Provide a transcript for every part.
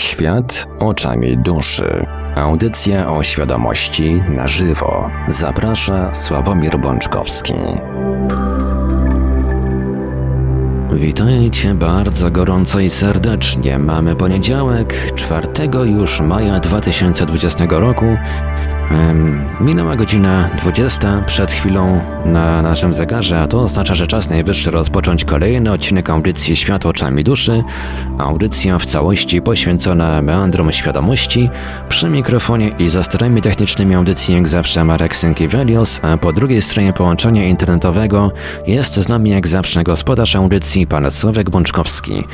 Świat oczami duszy. Audycja o świadomości na żywo. Zaprasza Sławomir Bączkowski. Witajcie bardzo gorąco i serdecznie. Mamy poniedziałek, 4 już maja 2020 roku. Minęła godzina 20 przed chwilą na naszym zegarze, a to oznacza, że czas najwyższy rozpocząć kolejny odcinek audycji Świat oczami duszy. Audycja w całości poświęcona meandrom świadomości. Przy mikrofonie i za sterami technicznymi audycji jak zawsze Marek Sękiewelios, a po drugiej stronie połączenia internetowego jest z nami jak zawsze gospodarz audycji pan Sławek Bączkowski.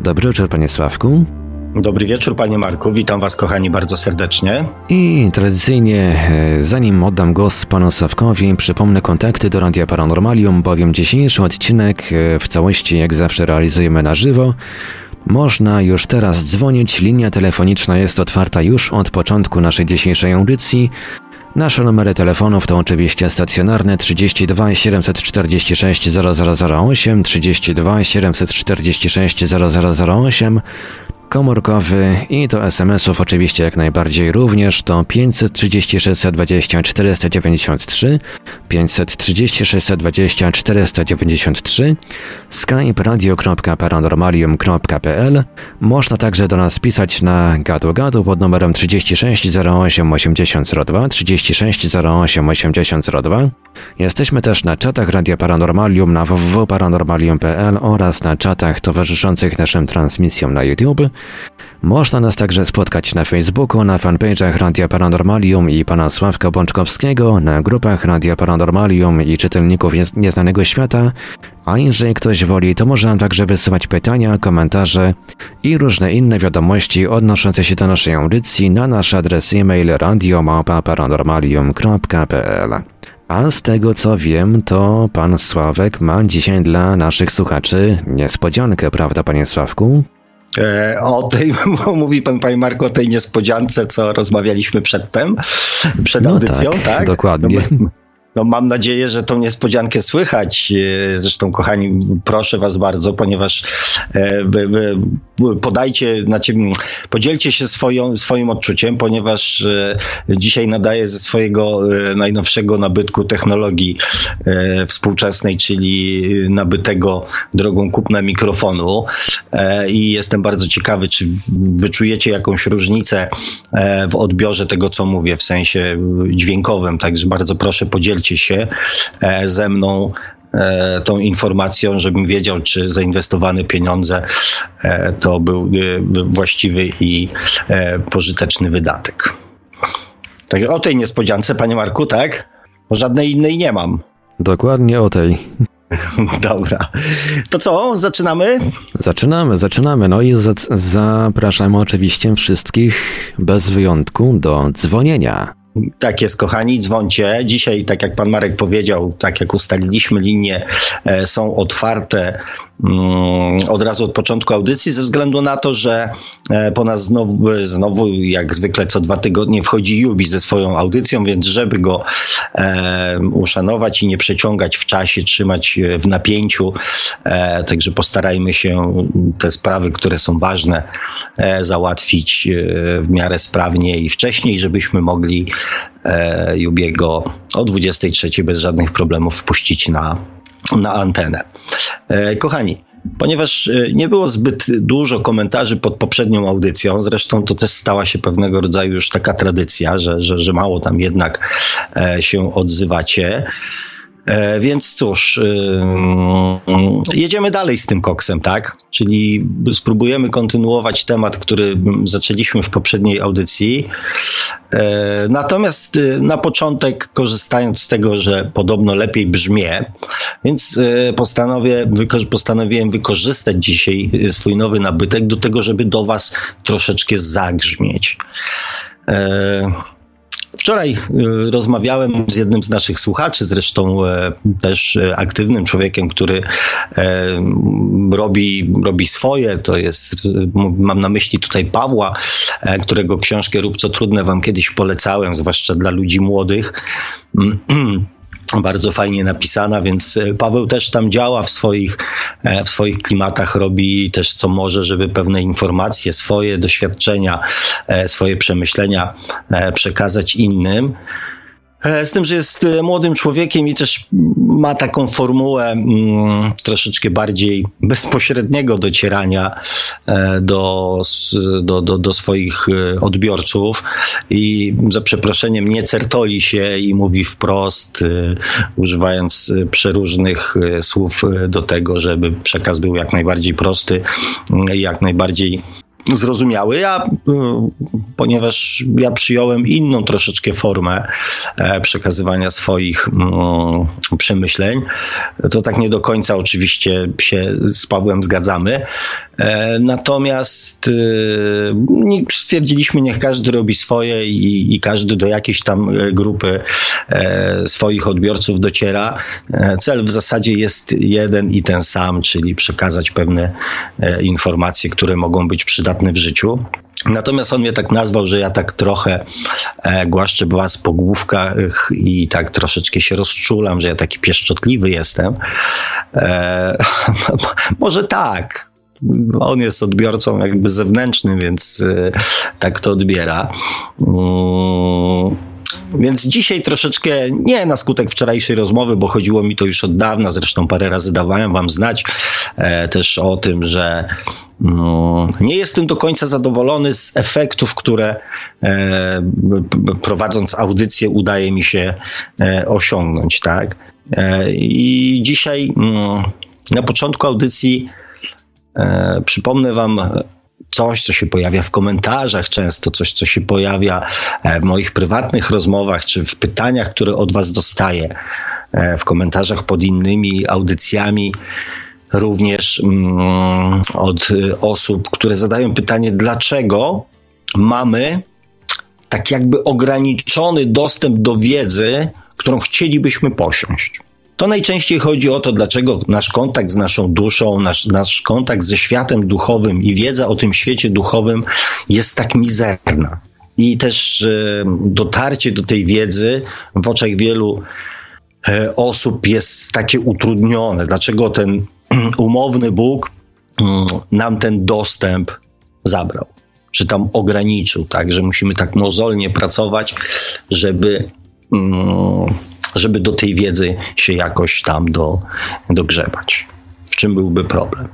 Dobry wieczór panie Sławku. Dobry wieczór, panie Marku. Witam was, kochani, bardzo serdecznie. I tradycyjnie, e, zanim oddam głos panu Sawkowi, przypomnę kontakty do Radia Paranormalium, bowiem dzisiejszy odcinek e, w całości, jak zawsze, realizujemy na żywo. Można już teraz dzwonić, linia telefoniczna jest otwarta już od początku naszej dzisiejszej audycji. Nasze numery telefonów to oczywiście stacjonarne 32 746 0008, 32 746 0008, komórkowy i do SMS-ów oczywiście jak najbardziej również to 536 20 493, 536 20 493, skype radio.paranormalium.pl. Można także do nas pisać na gadu gadu pod numerem 36 08 8002, 36 08 8002. Jesteśmy też na czatach Radia Paranormalium na www.paranormalium.pl oraz na czatach towarzyszących naszym transmisjom na YouTube. Można nas także spotkać na Facebooku, na fanpage'ach Radia Paranormalium i pana Sławka Bączkowskiego, na grupach Radia Paranormalium i czytelników Nieznanego Świata, a jeżeli ktoś woli, to może nam także wysyłać pytania, komentarze i różne inne wiadomości odnoszące się do naszej audycji na nasz adres e-mail radiomapa.paranormalium.pl. A z tego co wiem, to pan Sławek ma dzisiaj dla naszych słuchaczy niespodziankę, prawda, panie Sławku? E, o tej, mówi pan, panie Marko, o tej niespodziance, co rozmawialiśmy przedtem, przed no audycją, tak? tak? Dokładnie. No, no mam nadzieję, że tą niespodziankę słychać. E, zresztą, kochani, proszę was bardzo, ponieważ e, podajcie, znaczy, podzielcie się swoją, swoim odczuciem, ponieważ e, dzisiaj nadaję ze swojego najnowszego nabytku technologii współczesnej, czyli nabytego drogą kupna mikrofonu. I jestem bardzo ciekawy, czy wyczujecie jakąś różnicę w odbiorze tego, co mówię, w sensie dźwiękowym, także bardzo proszę podzielcie się e, ze mną e, tą informacją, żebym wiedział, czy zainwestowane pieniądze e, to był właściwy i pożyteczny wydatek. Tak, o tej niespodziance, panie Marku, tak? Bo żadnej innej nie mam. Dokładnie o tej. Dobra. To co, zaczynamy? Zaczynamy, zaczynamy. No i zapraszamy oczywiście wszystkich bez wyjątku do dzwonienia. Tak jest, kochani, dzwoncie. Dzisiaj, tak jak pan Marek powiedział, tak jak ustaliliśmy, linie e, są otwarte od razu od początku audycji, ze względu na to, że e, po nas znowu, znowu jak zwykle co dwa tygodnie wchodzi Jubi ze swoją audycją, więc żeby go e, uszanować i nie przeciągać w czasie, trzymać w napięciu, e, także postarajmy się te sprawy, które są ważne, e, załatwić e, w miarę sprawnie i wcześniej, żebyśmy mogli e, Jubiego o 23 bez żadnych problemów wpuścić na, na antenę. E, kochani, ponieważ e, nie było zbyt dużo komentarzy pod poprzednią audycją, zresztą to też stała się pewnego rodzaju już taka tradycja, że, że, że mało tam jednak e, się odzywacie. E, więc cóż, jedziemy dalej z tym koksem, tak? Czyli spróbujemy kontynuować temat, który zaczęliśmy w poprzedniej audycji. E, natomiast y, na początek, korzystając z tego, że podobno lepiej brzmie, więc y, postanowię, postanowiłem wykorzystać dzisiaj y, swój nowy nabytek do tego, żeby do Was troszeczkę zagrzmieć. Wczoraj y, rozmawiałem z jednym z naszych słuchaczy, zresztą e, też e, aktywnym człowiekiem, który e, robi, robi swoje. To jest, mam na myśli tutaj Pawła, którego książkę Rób co trudne wam kiedyś polecałem, zwłaszcza dla ludzi młodych. bardzo fajnie napisana, więc e, Paweł też tam działa w swoich, e, w swoich klimatach, robi też co może, żeby pewne informacje, swoje doświadczenia, e, swoje przemyślenia przekazać innym. E, z tym, że jest e, młodym człowiekiem i też ma taką formułę mm, troszeczkę bardziej bezpośredniego docierania e, do, do, do, do, swoich odbiorców i za przeproszeniem nie certoli się i mówi wprost, używając przeróżnych słów do tego, żeby przekaz był jak najbardziej prosty, jak najbardziej zrozumiały. Ja, e, ponieważ ja przyjąłem inną troszeczkę formę e, przekazywania swoich mm, przemyśleń, to tak nie do końca oczywiście się z Pawłem zgadzamy. E, natomiast stwierdziliśmy, niech każdy robi swoje i, i każdy do jakiejś tam grupy swoich odbiorców dociera. Cel w zasadzie jest jeden i ten sam, czyli przekazać pewne informacje, które mogą być przydatne przydatny w życiu. Natomiast on mnie tak nazwał, że ja tak trochę e, głaszczę was po główkach i tak troszeczkę się rozczulam, że ja taki pieszczotliwy jestem. E, może tak. On jest odbiorcą jakby zewnętrznym, więc e, tak to odbiera. Mm. Więc dzisiaj troszeczkę, nie na skutek wczorajszej rozmowy, bo chodziło mi to już od dawna, zresztą parę razy dawałem wam znać e, też o tym, że nie jestem do końca zadowolony z efektów, które e, prowadząc audycję udaje mi się e, osiągnąć, tak? E, I dzisiaj na początku audycji przypomnę wam coś, co się pojawia w komentarzach często, coś, co się pojawia w moich prywatnych rozmowach, czy w pytaniach, które od was dostaję, w komentarzach pod innymi audycjami również mm, od y, osób, które zadają pytanie, dlaczego mamy tak jakby ograniczony dostęp do wiedzy, którą chcielibyśmy posiąść. To najczęściej chodzi o to, dlaczego nasz kontakt z naszą duszą, nasz, nasz kontakt ze światem duchowym i wiedza o tym świecie duchowym jest tak mizerna. I też y, dotarcie do tej wiedzy w oczach wielu y, osób jest takie utrudnione. Dlaczego ten umowny Bóg mm, nam ten dostęp zabrał, czy tam ograniczył, tak, że musimy tak mozolnie pracować, żeby, mm, żeby do tej wiedzy się jakoś tam do, dogrzebać. W czym byłby problem?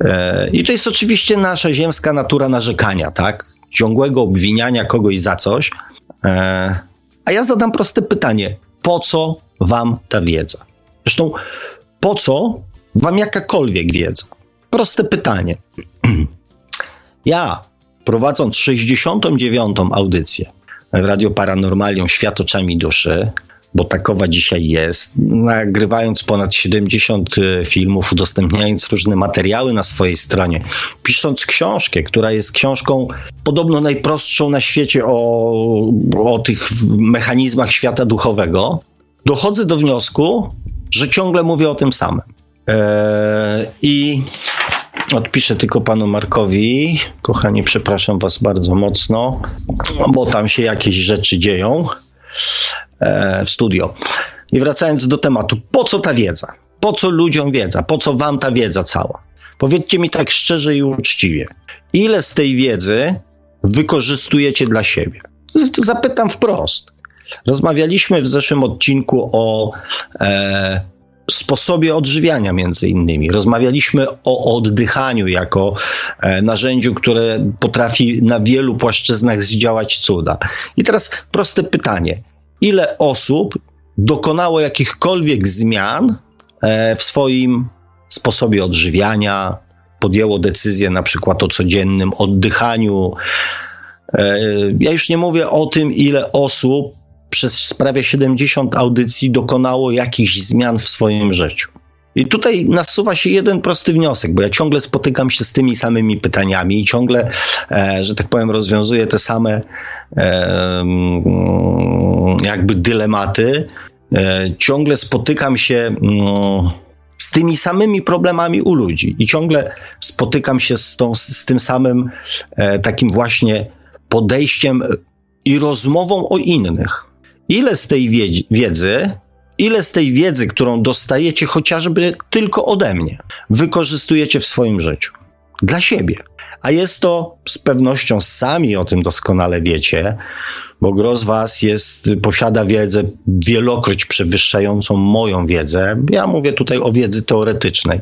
E, I to jest oczywiście nasza ziemska natura narzekania, tak? Ciągłego obwiniania kogoś za coś. E, a ja zadam proste pytanie: po co wam ta wiedza? Zresztą, po co wam jakakolwiek wiedza? Proste pytanie. Ja, prowadząc 69. audycję w Radio Paranormalią Świat oczami duszy, bo takowa dzisiaj jest, nagrywając ponad 70 e, filmów, udostępniając różne materiały na swojej stronie, pisząc książkę, która jest książką podobno najprostszą na świecie o, o tych mechanizmach świata duchowego, dochodzę do wniosku, że ciągle mówię o tym samym. Eee, I odpiszę tylko panu Markowi. Kochani, przepraszam was bardzo mocno, bo tam się jakieś rzeczy dzieją eee, w studio. I wracając do tematu, po co ta wiedza? Po co ludziom wiedza? Po co wam ta wiedza cała? Powiedzcie mi tak szczerze i uczciwie. Ile z tej wiedzy wykorzystujecie dla siebie? Zapytam wprost. Rozmawialiśmy w zeszłym odcinku o e, sposobie odżywiania między innymi. Rozmawialiśmy o oddychaniu jako e, narzędziu, które potrafi na wielu płaszczyznach zdziałać cuda. I teraz proste pytanie. Ile osób dokonało jakichkolwiek zmian e, w swoim sposobie odżywiania, podjęło decyzję na przykład o codziennym oddychaniu. E, ja już nie mówię o tym, ile osób przez prawie 70 audycji dokonało jakichś zmian w swoim życiu. I tutaj nasuwa się jeden prosty wniosek, bo ja ciągle spotykam się z tymi samymi pytaniami i ciągle, e, że tak powiem, rozwiązuję te same e, jakby dylematy. E, ciągle spotykam się mm, z tymi samymi problemami u ludzi i ciągle spotykam się z, tą, z tym samym e, takim właśnie podejściem i rozmową o innych ile z tej wiedzy ile z tej wiedzy, którą dostajecie chociażby tylko ode mnie, wykorzystujecie w swoim życiu. Dla siebie. A jest to z pewnością sami o tym doskonale wiecie, bo gro z Was jest, posiada wiedzę wielokroć przewyższającą moją wiedzę. Ja mówię tutaj o wiedzy teoretycznej.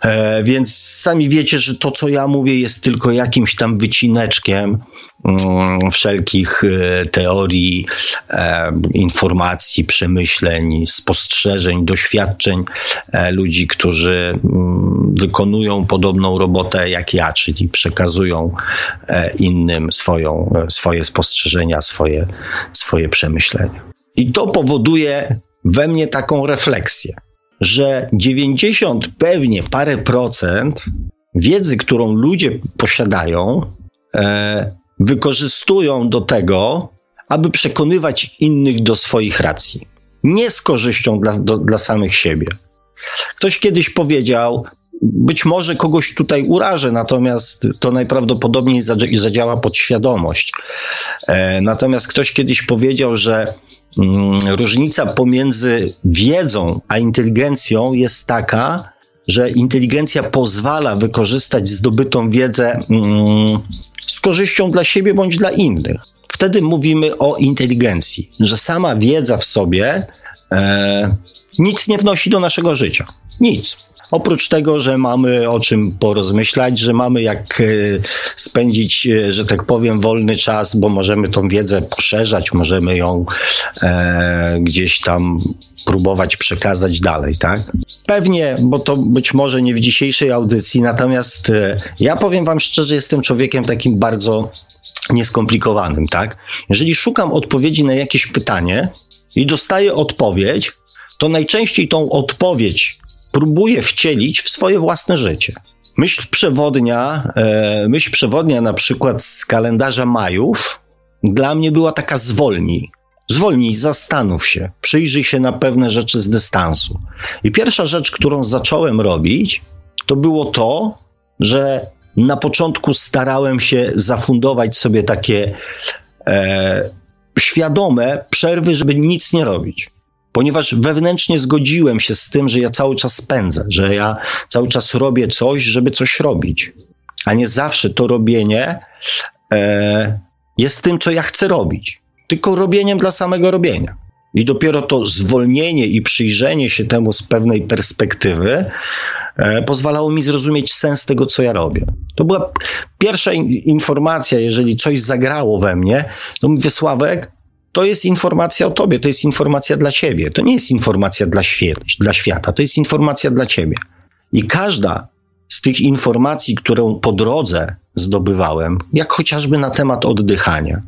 E, więc sami wiecie, że to, co ja mówię, jest tylko jakimś tam wycineczkiem mm, wszelkich e, teorii, e, informacji, przemyśleń, spostrzeżeń, doświadczeń ludzi, którzy mm, wykonują podobną robotę jak ja, czyli przekazują innym swoją, swoje spostrzeżenia, swoje, swoje przemyślenia. I to powoduje we mnie taką refleksję że 90 pewnie parę procent wiedzy, którą ludzie posiadają, e, wykorzystują do tego, aby przekonywać innych do swoich racji. Nie z korzyścią dla, do, dla samych siebie. Ktoś kiedyś powiedział, być może kogoś tutaj urażę, natomiast to najprawdopodobniej zadziała podświadomość. E, natomiast ktoś kiedyś powiedział, że Mm, różnica pomiędzy wiedzą a inteligencją jest taka, że inteligencja pozwala wykorzystać zdobytą wiedzę mm, z korzyścią dla siebie bądź dla innych. Wtedy mówimy o inteligencji, że sama wiedza w sobie e, nic nie wnosi do naszego życia. Nic. Oprócz tego, że mamy o czym porozmyślać, że mamy jak e, spędzić, e, że tak powiem, wolny czas, bo możemy tą wiedzę poszerzać, możemy ją e, gdzieś tam próbować przekazać dalej, tak? Pewnie, bo to być może nie w dzisiejszej audycji, natomiast e, ja powiem Wam szczerze, jestem człowiekiem takim bardzo nieskomplikowanym, tak? Jeżeli szukam odpowiedzi na jakieś pytanie i dostaję odpowiedź, to najczęściej tą odpowiedź próbuje wcielić w swoje własne życie. Myśl przewodnia, e, myśl przewodnia na przykład z kalendarza Majów dla mnie była taka zwolnij. Zwolnij, zastanów się, przyjrzyj się na pewne rzeczy z dystansu. I pierwsza rzecz, którą zacząłem robić, to było to, że na początku starałem się zafundować sobie takie e, świadome przerwy, żeby nic nie robić ponieważ wewnętrznie zgodziłem się z tym, że ja cały czas spędzę, że ja cały czas robię coś, żeby coś robić, a nie zawsze to robienie e, jest tym, co ja chcę robić, tylko robieniem dla samego robienia. I dopiero to zwolnienie i przyjrzenie się temu z pewnej perspektywy e, pozwalało mi zrozumieć sens tego, co ja robię. To była pierwsza in, informacja, jeżeli coś zagrało we mnie, to mówię, Sławek, to jest informacja o tobie, to jest informacja dla ciebie. To nie jest informacja dla, świat, dla świata, to jest informacja dla ciebie. I każda z tych informacji, którą po drodze zdobywałem, jak chociażby na temat oddychania,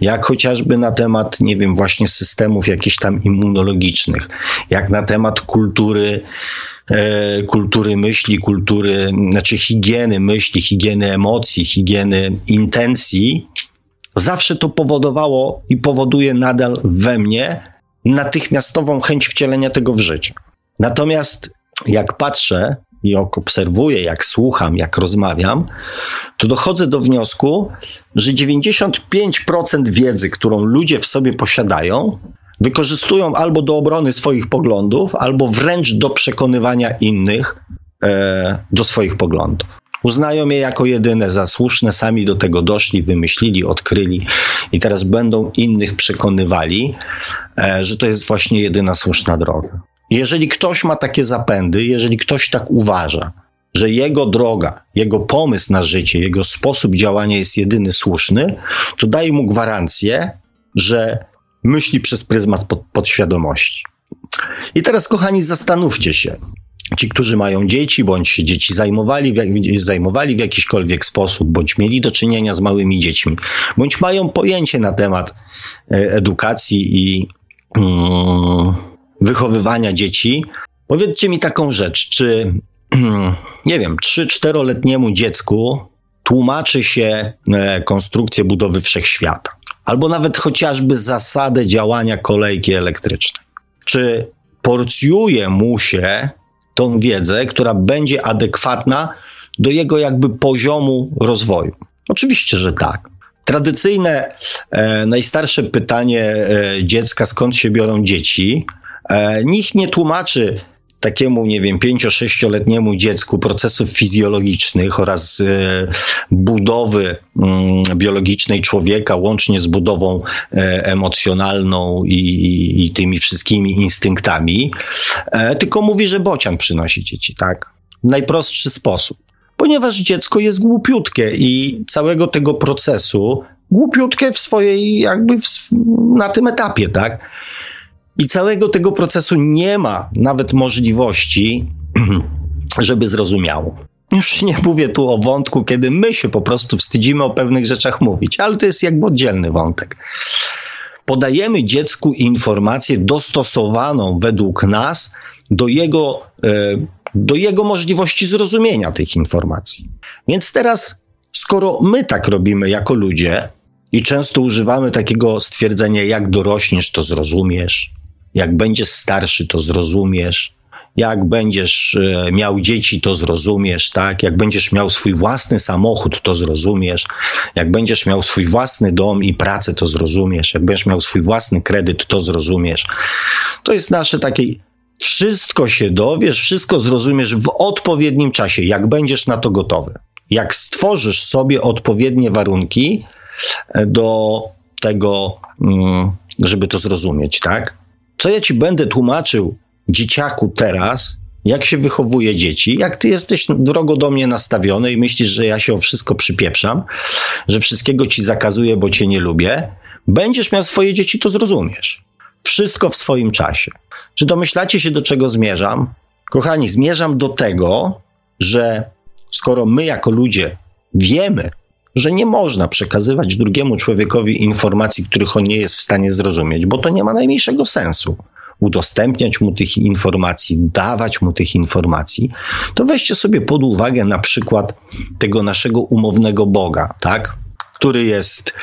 jak chociażby na temat, nie wiem, właśnie systemów jakichś tam immunologicznych, jak na temat kultury, e, kultury myśli, kultury, znaczy higieny myśli, higieny emocji, higieny intencji, zawsze to powodowało i powoduje nadal we mnie natychmiastową chęć wcielenia tego w życie. Natomiast jak patrzę i obserwuję, jak słucham, jak rozmawiam, to dochodzę do wniosku, że 95% wiedzy, którą ludzie w sobie posiadają, wykorzystują albo do obrony swoich poglądów, albo wręcz do przekonywania innych e, do swoich poglądów. Uznają je jako jedyne za słuszne, sami do tego doszli, wymyślili, odkryli i teraz będą innych przekonywali, e, że to jest właśnie jedyna słuszna droga. Jeżeli ktoś ma takie zapędy, jeżeli ktoś tak uważa, że jego droga, jego pomysł na życie, jego sposób działania jest jedyny słuszny, to daje mu gwarancję, że myśli przez pryzmat pod, podświadomości. I teraz, kochani, zastanówcie się, ci, którzy mają dzieci, bądź się dzieci zajmowali w, zajmowali w jakiśkolwiek sposób, bądź mieli do czynienia z małymi dziećmi, bądź mają pojęcie na temat e, edukacji i mm, wychowywania dzieci, powiedzcie mi taką rzecz, czy nie wiem, 3-4-letniemu dziecku tłumaczy się e, konstrukcję budowy wszechświata, albo nawet chociażby zasadę działania kolejki elektrycznej. Czy porcjuje mu się tą wiedzę, która będzie adekwatna do jego jakby poziomu rozwoju. Oczywiście, że tak. tradycyjne, e, najstarsze pytanie e, dziecka, skąd się biorą dzieci, e, nikt nie tłumaczy takiemu, nie wiem, pięcio-sześcioletniemu dziecku procesów fizjologicznych oraz e, budowy mm, biologicznej człowieka, łącznie z budową e, emocjonalną i, i, i tymi wszystkimi instynktami, e, tylko mówi, że bocian przynosi dzieci, tak? W najprostszy sposób. Ponieważ dziecko jest głupiutkie i całego tego procesu głupiutkie w swojej, jakby w, na tym etapie, tak? I całego tego procesu nie ma nawet możliwości, żeby zrozumiało. Już nie mówię tu o wątku, kiedy my się po prostu wstydzimy o pewnych rzeczach mówić, ale to jest jakby oddzielny wątek. Podajemy dziecku informację dostosowaną według nas do jego, e, do jego możliwości zrozumienia tych informacji. Więc teraz, skoro my tak robimy jako ludzie i często używamy takiego stwierdzenia, jak dorośniesz, to zrozumiesz, jak będziesz starszy, to zrozumiesz. Jak będziesz e, miał dzieci, to zrozumiesz, tak? Jak będziesz miał swój własny samochód, to zrozumiesz. Jak będziesz miał swój własny dom i pracę, to zrozumiesz. Jak będziesz miał swój własny kredyt, to zrozumiesz. To jest nasze takie wszystko się dowiesz, wszystko zrozumiesz w odpowiednim czasie, jak będziesz na to gotowy. Jak stworzysz sobie odpowiednie warunki e, do tego, mm, żeby to zrozumieć, tak? Co ja ci będę tłumaczył, dzieciaku, teraz, jak się wychowuje dzieci, jak ty jesteś drogo do mnie nastawiony i myślisz, że ja się o wszystko przypieprzam, że wszystkiego ci zakazuję, bo cię nie lubię, będziesz miał swoje dzieci, to zrozumiesz. Wszystko w swoim czasie. Czy domyślacie się, do czego zmierzam? Kochani, zmierzam do tego, że skoro my jako ludzie wiemy, że nie można przekazywać drugiemu człowiekowi informacji, których on nie jest w stanie zrozumieć, bo to nie ma najmniejszego sensu. Udostępniać mu tych informacji, dawać mu tych informacji, to weźcie sobie pod uwagę na przykład tego naszego umownego Boga, tak? Który jest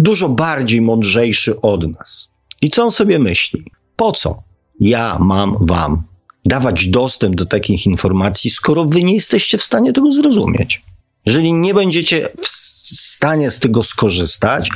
dużo bardziej mądrzejszy od nas. I co on sobie myśli? Po co ja mam wam dawać dostęp do takich informacji, skoro wy nie jesteście w stanie tego zrozumieć? Jeżeli nie będziecie w stanie z tego skorzystać,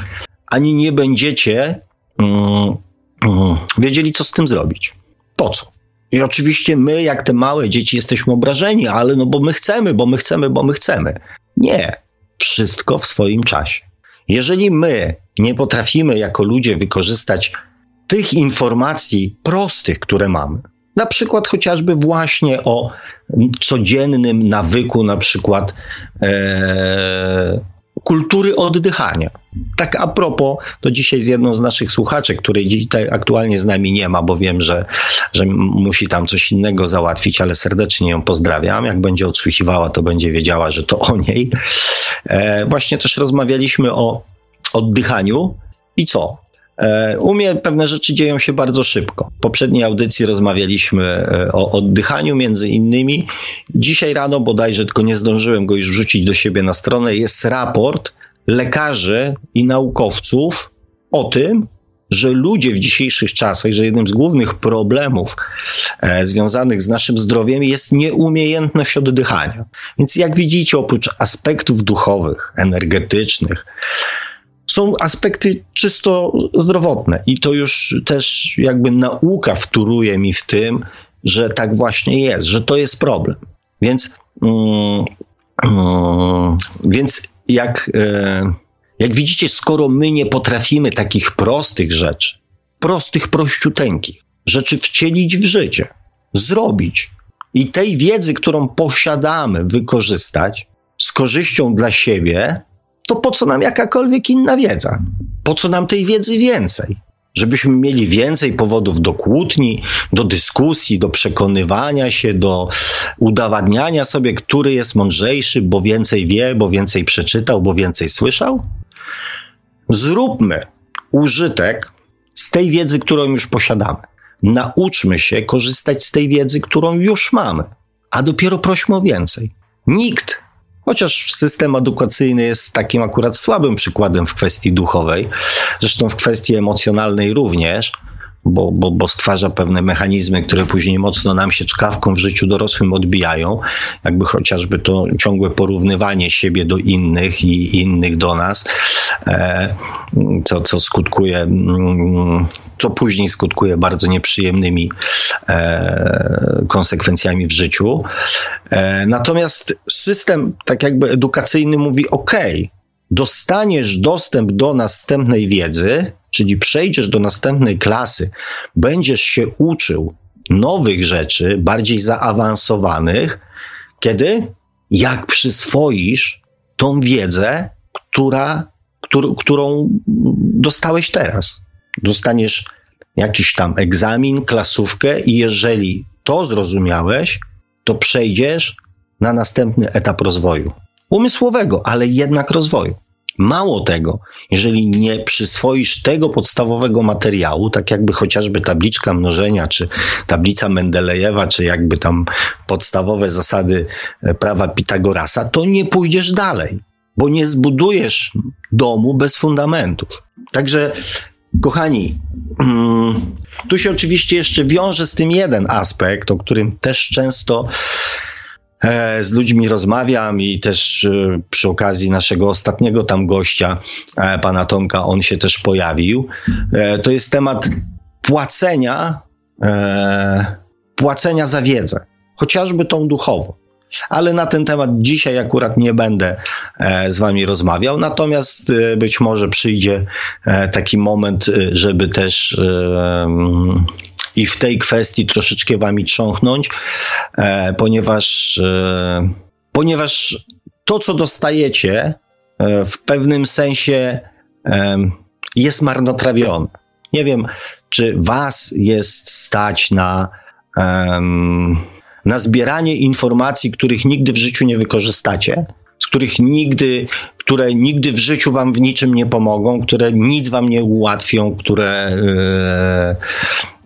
ani nie będziecie mm, mm, wiedzieli, co z tym zrobić. Po co? I oczywiście my, jak te małe dzieci, jesteśmy obrażeni, ale no bo my chcemy, bo my chcemy, bo my chcemy. Nie. Wszystko w swoim czasie. Jeżeli my nie potrafimy jako ludzie wykorzystać tych informacji prostych, które mamy, na przykład chociażby właśnie o codziennym nawyku, na przykład e, kultury oddychania. Tak a propos, to dzisiaj z jedną z naszych słuchaczy, której dzisiaj aktualnie z nami nie ma, bo wiem, że, że musi tam coś innego załatwić, ale serdecznie ją pozdrawiam. Jak będzie odsłuchiwała, to będzie wiedziała, że to o niej. E, właśnie też rozmawialiśmy o oddychaniu i co? E, u mnie pewne rzeczy dzieją się bardzo szybko. W poprzedniej audycji rozmawialiśmy e, o oddychaniu między innymi. Dzisiaj rano bodajże, tylko nie zdążyłem go już wrzucić do siebie na stronę, jest raport lekarzy i naukowców o tym, że ludzie w dzisiejszych czasach, że jednym z głównych problemów e, związanych z naszym zdrowiem jest nieumiejętność oddychania. Więc jak widzicie, oprócz aspektów duchowych, energetycznych, są aspekty czysto zdrowotne i to już też jakby nauka wtóruje mi w tym, że tak właśnie jest, że to jest problem. Więc, mm, mm, więc jak, e, jak widzicie, skoro my nie potrafimy takich prostych rzeczy, prostych, prościuteńkich rzeczy wcielić w życie, zrobić i tej wiedzy, którą posiadamy, wykorzystać z korzyścią dla siebie, to po co nam jakakolwiek inna wiedza? Po co nam tej wiedzy więcej? Żebyśmy mieli więcej powodów do kłótni, do dyskusji, do przekonywania się, do udowadniania sobie, który jest mądrzejszy, bo więcej wie, bo więcej przeczytał, bo więcej słyszał? Zróbmy użytek z tej wiedzy, którą już posiadamy. Nauczmy się korzystać z tej wiedzy, którą już mamy, a dopiero prośmy o więcej. Nikt Chociaż system edukacyjny jest takim akurat słabym przykładem w kwestii duchowej, zresztą w kwestii emocjonalnej również, bo, bo, bo stwarza pewne mechanizmy, które później mocno nam się czkawką w życiu dorosłym odbijają, jakby chociażby to ciągłe porównywanie siebie do innych i innych do nas, e, co, co skutkuje, mm, co później skutkuje bardzo nieprzyjemnymi e, konsekwencjami w życiu. E, natomiast system tak jakby edukacyjny mówi ok, dostaniesz dostęp do następnej wiedzy, czyli przejdziesz do następnej klasy, będziesz się uczył nowych rzeczy, bardziej zaawansowanych, kiedy? Jak przyswoisz tą wiedzę, która, któr, którą dostałeś teraz. Dostaniesz jakiś tam egzamin, klasówkę i jeżeli to zrozumiałeś, to przejdziesz na następny etap rozwoju. Umysłowego, ale jednak rozwoju. Mało tego, jeżeli nie przyswoisz tego podstawowego materiału, tak jakby chociażby tabliczka mnożenia, czy tablica Mendelejewa, czy jakby tam podstawowe zasady e, prawa Pitagorasa, to nie pójdziesz dalej, bo nie zbudujesz domu bez fundamentów. Także, kochani, mm, tu się oczywiście jeszcze wiąże z tym jeden aspekt, o którym też często z ludźmi rozmawiam i też e, przy okazji naszego ostatniego tam gościa, e, pana Tomka, on się też pojawił. To jest temat płacenia, płacenia za wiedzę, chociażby tą duchową. Ale na ten temat dzisiaj akurat nie będę z Wami rozmawiał. Natomiast być może przyjdzie taki moment, żeby też i w tej kwestii troszeczkę wami trząchnąć, e, ponieważ, e, ponieważ to, co dostajecie, e, w pewnym sensie jest marnotrawione. Nie wiem, czy was jest stać na, na zbieranie informacji, których nigdy w życiu nie wykorzystacie, z których nigdy, które nigdy w życiu wam w niczym nie pomogą, które nic wam nie ułatwią, które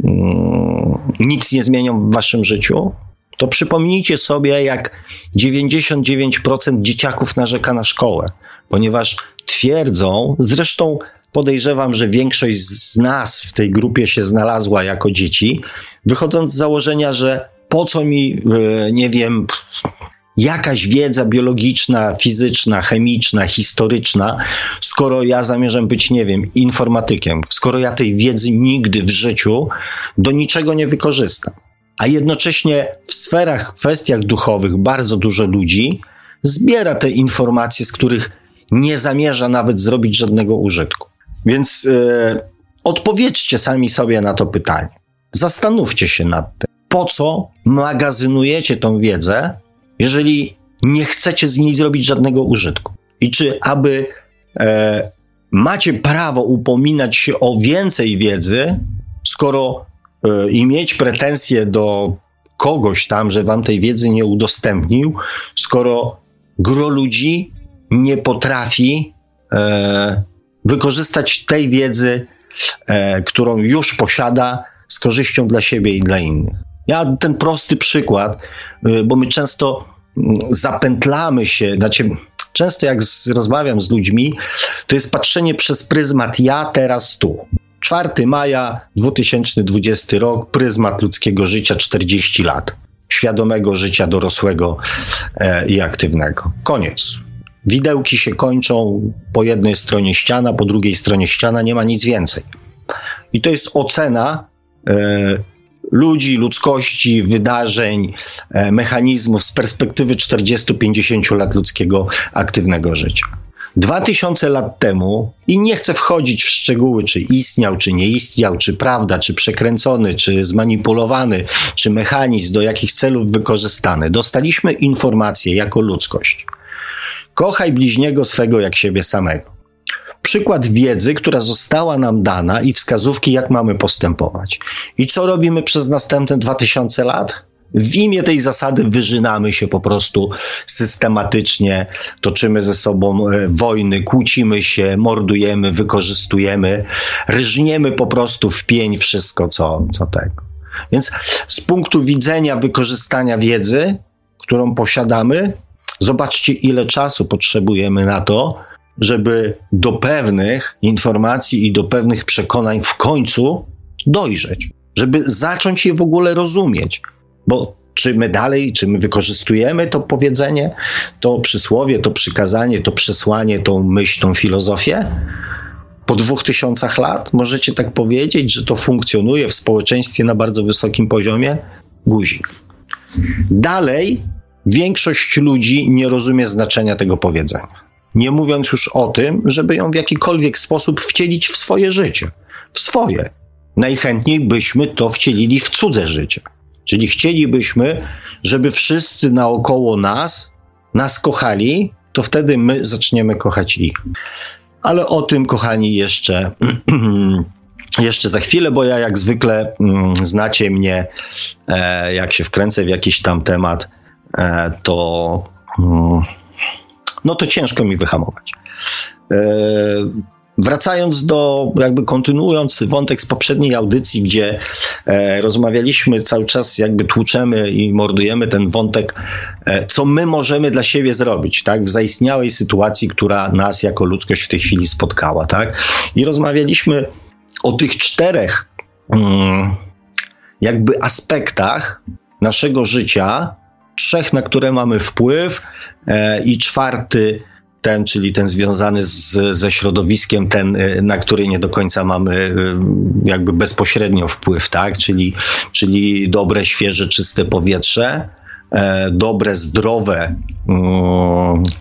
yy, yy, nic nie zmienią w waszym życiu, to przypomnijcie sobie, jak 99% dzieciaków narzeka na szkołę, ponieważ twierdzą, zresztą podejrzewam, że większość z nas w tej grupie się znalazła jako dzieci, wychodząc z założenia, że po co mi, yy, nie wiem, jakaś wiedza biologiczna, fizyczna, chemiczna, historyczna, skoro ja zamierzam być, nie wiem, informatykiem, skoro ja tej wiedzy nigdy w życiu do niczego nie wykorzystam. A jednocześnie w sferach, kwestiach duchowych bardzo dużo ludzi zbiera te informacje, z których nie zamierza nawet zrobić żadnego użytku. Więc yy, odpowiedzcie sami sobie na to pytanie. Zastanówcie się nad tym, po co magazynujecie tą wiedzę, jeżeli nie chcecie z niej zrobić żadnego użytku? I czy aby e, macie prawo upominać się o więcej wiedzy, skoro e, i mieć pretensje do kogoś tam, że wam tej wiedzy nie udostępnił, skoro gro ludzi nie potrafi e, wykorzystać tej wiedzy, e, którą już posiada z korzyścią dla siebie i dla innych. Ja ten prosty przykład, y, bo my często mm, zapętlamy się, znaczy często jak z, rozmawiam z ludźmi, to jest patrzenie przez pryzmat ja, teraz, tu. 4 maja 2020 rok, pryzmat ludzkiego życia 40 lat. Świadomego życia dorosłego e, i aktywnego. Koniec. Widełki się kończą po jednej stronie ściana, po drugiej stronie ściana, nie ma nic więcej. I to jest ocena e, ludzi, ludzkości, wydarzeń, e, mechanizmów z perspektywy 40-50 lat ludzkiego aktywnego życia. Dwa tysiące lat temu, i nie chcę wchodzić w szczegóły, czy istniał, czy nie istniał, czy prawda, czy przekręcony, czy zmanipulowany, czy mechanizm, do jakich celów wykorzystany, dostaliśmy informację jako ludzkość. Kochaj bliźniego swego jak siebie samego przykład wiedzy, która została nam dana i wskazówki, jak mamy postępować. I co robimy przez następne 2000 lat? W imię tej zasady wyżynamy się po prostu systematycznie, toczymy ze sobą e, wojny, kłócimy się, mordujemy, wykorzystujemy, ryżniemy po prostu w pień wszystko, co, co tego. Więc z punktu widzenia wykorzystania wiedzy, którą posiadamy, zobaczcie, ile czasu potrzebujemy na to, żeby do pewnych informacji i do pewnych przekonań w końcu dojrzeć, żeby zacząć je w ogóle rozumieć. Bo czy my dalej, czy my wykorzystujemy to powiedzenie, to przysłowie, to przykazanie, to przesłanie, tą myśl, tą filozofię? Po dwóch tysiącach lat możecie tak powiedzieć, że to funkcjonuje w społeczeństwie na bardzo wysokim poziomie? Guzik. Dalej większość ludzi nie rozumie znaczenia tego powiedzenia. Nie mówiąc już o tym, żeby ją w jakikolwiek sposób wcielić w swoje życie. W swoje. Najchętniej byśmy to wcielili w cudze życie. Czyli chcielibyśmy, żeby wszyscy naokoło nas nas kochali, to wtedy my zaczniemy kochać ich. Ale o tym, kochani, jeszcze, jeszcze za chwilę, bo ja jak zwykle mm, znacie mnie, e, jak się wkręcę w jakiś tam temat, e, to mm, no to ciężko mi wyhamować. E, Wracając do, jakby kontynuując wątek z poprzedniej audycji, gdzie e, rozmawialiśmy cały czas, jakby tłuczemy i mordujemy ten wątek, e, co my możemy dla siebie zrobić, tak, w zaistniałej sytuacji, która nas jako ludzkość w tej chwili spotkała, tak. I rozmawialiśmy o tych czterech, mm, jakby aspektach naszego życia, trzech, na które mamy wpływ, e, i czwarty, ten, czyli ten związany z, ze środowiskiem, ten, y, na który nie do końca mamy y, jakby bezpośrednio wpływ, tak? Czyli, czyli dobre, świeże, czyste powietrze, e, dobre, zdrowe,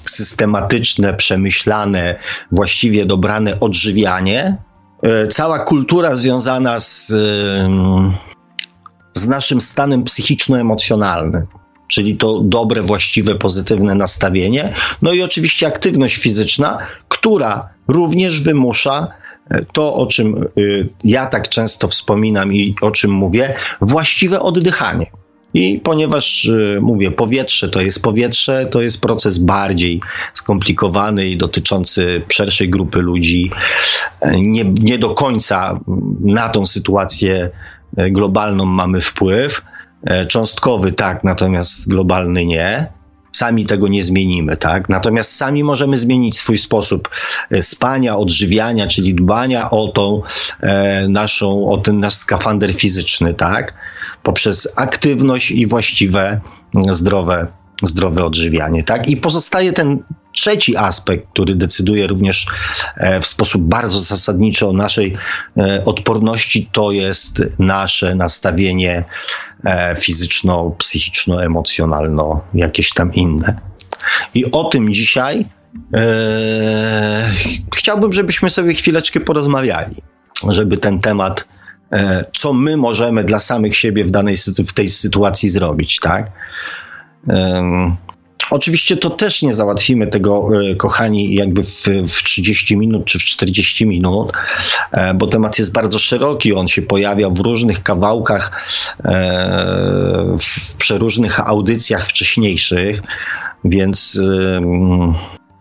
systematyczne, przemyślane, właściwie dobrane odżywianie, e, cała kultura związana z, z naszym stanem psychiczno-emocjonalnym czyli to dobre, właściwe, pozytywne nastawienie. No i oczywiście aktywność fizyczna, która również wymusza e, to, o czym y, ja tak często wspominam i o czym mówię, właściwe oddychanie. I ponieważ y, mówię, powietrze to jest powietrze, to jest proces bardziej skomplikowany i dotyczący szerszej grupy ludzi, e, nie, nie do końca na tą sytuację e, globalną mamy wpływ. E, cząstkowy tak, natomiast globalny nie. Sami tego nie zmienimy, tak? Natomiast sami możemy zmienić swój sposób e, spania, odżywiania, czyli dbania o tą e, naszą, o ten nasz skafander fizyczny, tak? Poprzez aktywność i właściwe, zdrowe, zdrowe odżywianie, tak? I pozostaje ten trzeci aspekt, który decyduje również e, w sposób bardzo zasadniczy o naszej e, odporności, to jest nasze nastawienie e, fizyczno, psychiczno, emocjonalno, jakieś tam inne. I o tym dzisiaj chciałbym, żebyśmy sobie chwileczkę porozmawiali, żeby ten temat, co my możemy dla samych siebie w danej w tej sytuacji zrobić, tak? Oczywiście to też nie załatwimy tego, e, kochani, jakby w, w 30 minut czy w 40 minut, e, bo temat jest bardzo szeroki. On się pojawia w różnych kawałkach, e, w przeróżnych audycjach wcześniejszych, więc.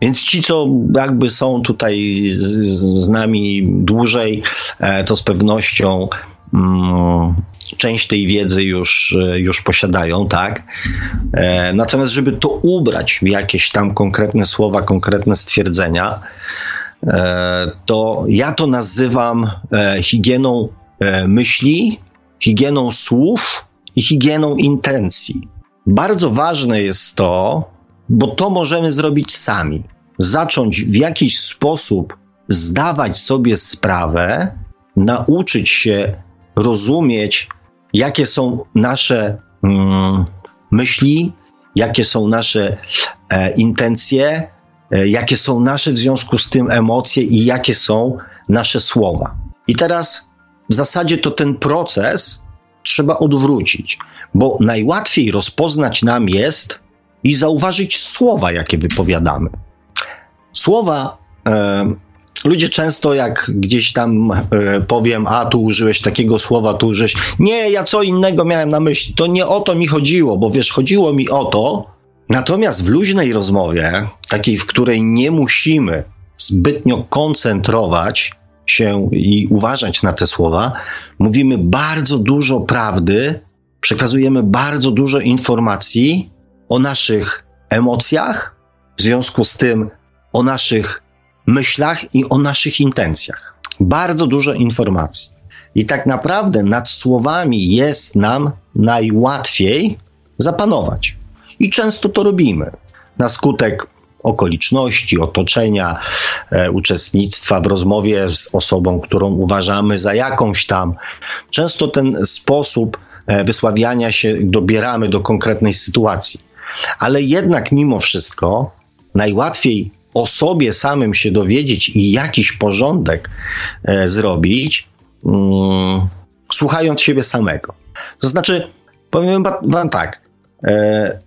Więc ci, co jakby są tutaj z, z nami dłużej, to z pewnością część tej wiedzy już, e, już posiadają, tak? E, natomiast, żeby to ubrać w jakieś tam konkretne słowa, konkretne stwierdzenia, e, to ja to nazywam higieną myśli, higieną słów i higieną intencji. Bardzo ważne jest to, bo to możemy zrobić sami. Zacząć w jakiś sposób zdawać sobie sprawę, nauczyć się rozumieć jakie są nasze mm, myśli, jakie są nasze e, intencje, e, jakie są nasze w związku z tym emocje i jakie są nasze słowa. I teraz w zasadzie to ten proces trzeba odwrócić, bo najłatwiej rozpoznać nam jest i zauważyć słowa, jakie wypowiadamy. Słowa e, ludzie często jak gdzieś tam e, powiem, a tu użyłeś takiego słowa, tu użyłeś. Nie, ja co innego miałem na myśli. To nie o to mi chodziło, bo wiesz, chodziło mi o to. Natomiast w luźnej rozmowie, takiej, w której nie musimy zbytnio koncentrować się i uważać na te słowa, mówimy bardzo dużo prawdy, przekazujemy bardzo dużo informacji o naszych emocjach, w związku z tym o naszych myślach i o naszych intencjach. Bardzo dużo informacji. I tak naprawdę nad słowami jest nam najłatwiej zapanować. I często to robimy. Na skutek okoliczności, otoczenia, e, uczestnictwa w rozmowie z osobą, którą uważamy za jakąś tam. Często ten sposób e, wysławiania się dobieramy do konkretnej sytuacji. Ale jednak mimo wszystko najłatwiej o sobie samym się dowiedzieć i jakiś porządek e, zrobić, mm, słuchając siebie samego. To znaczy, powiem wam tak, e,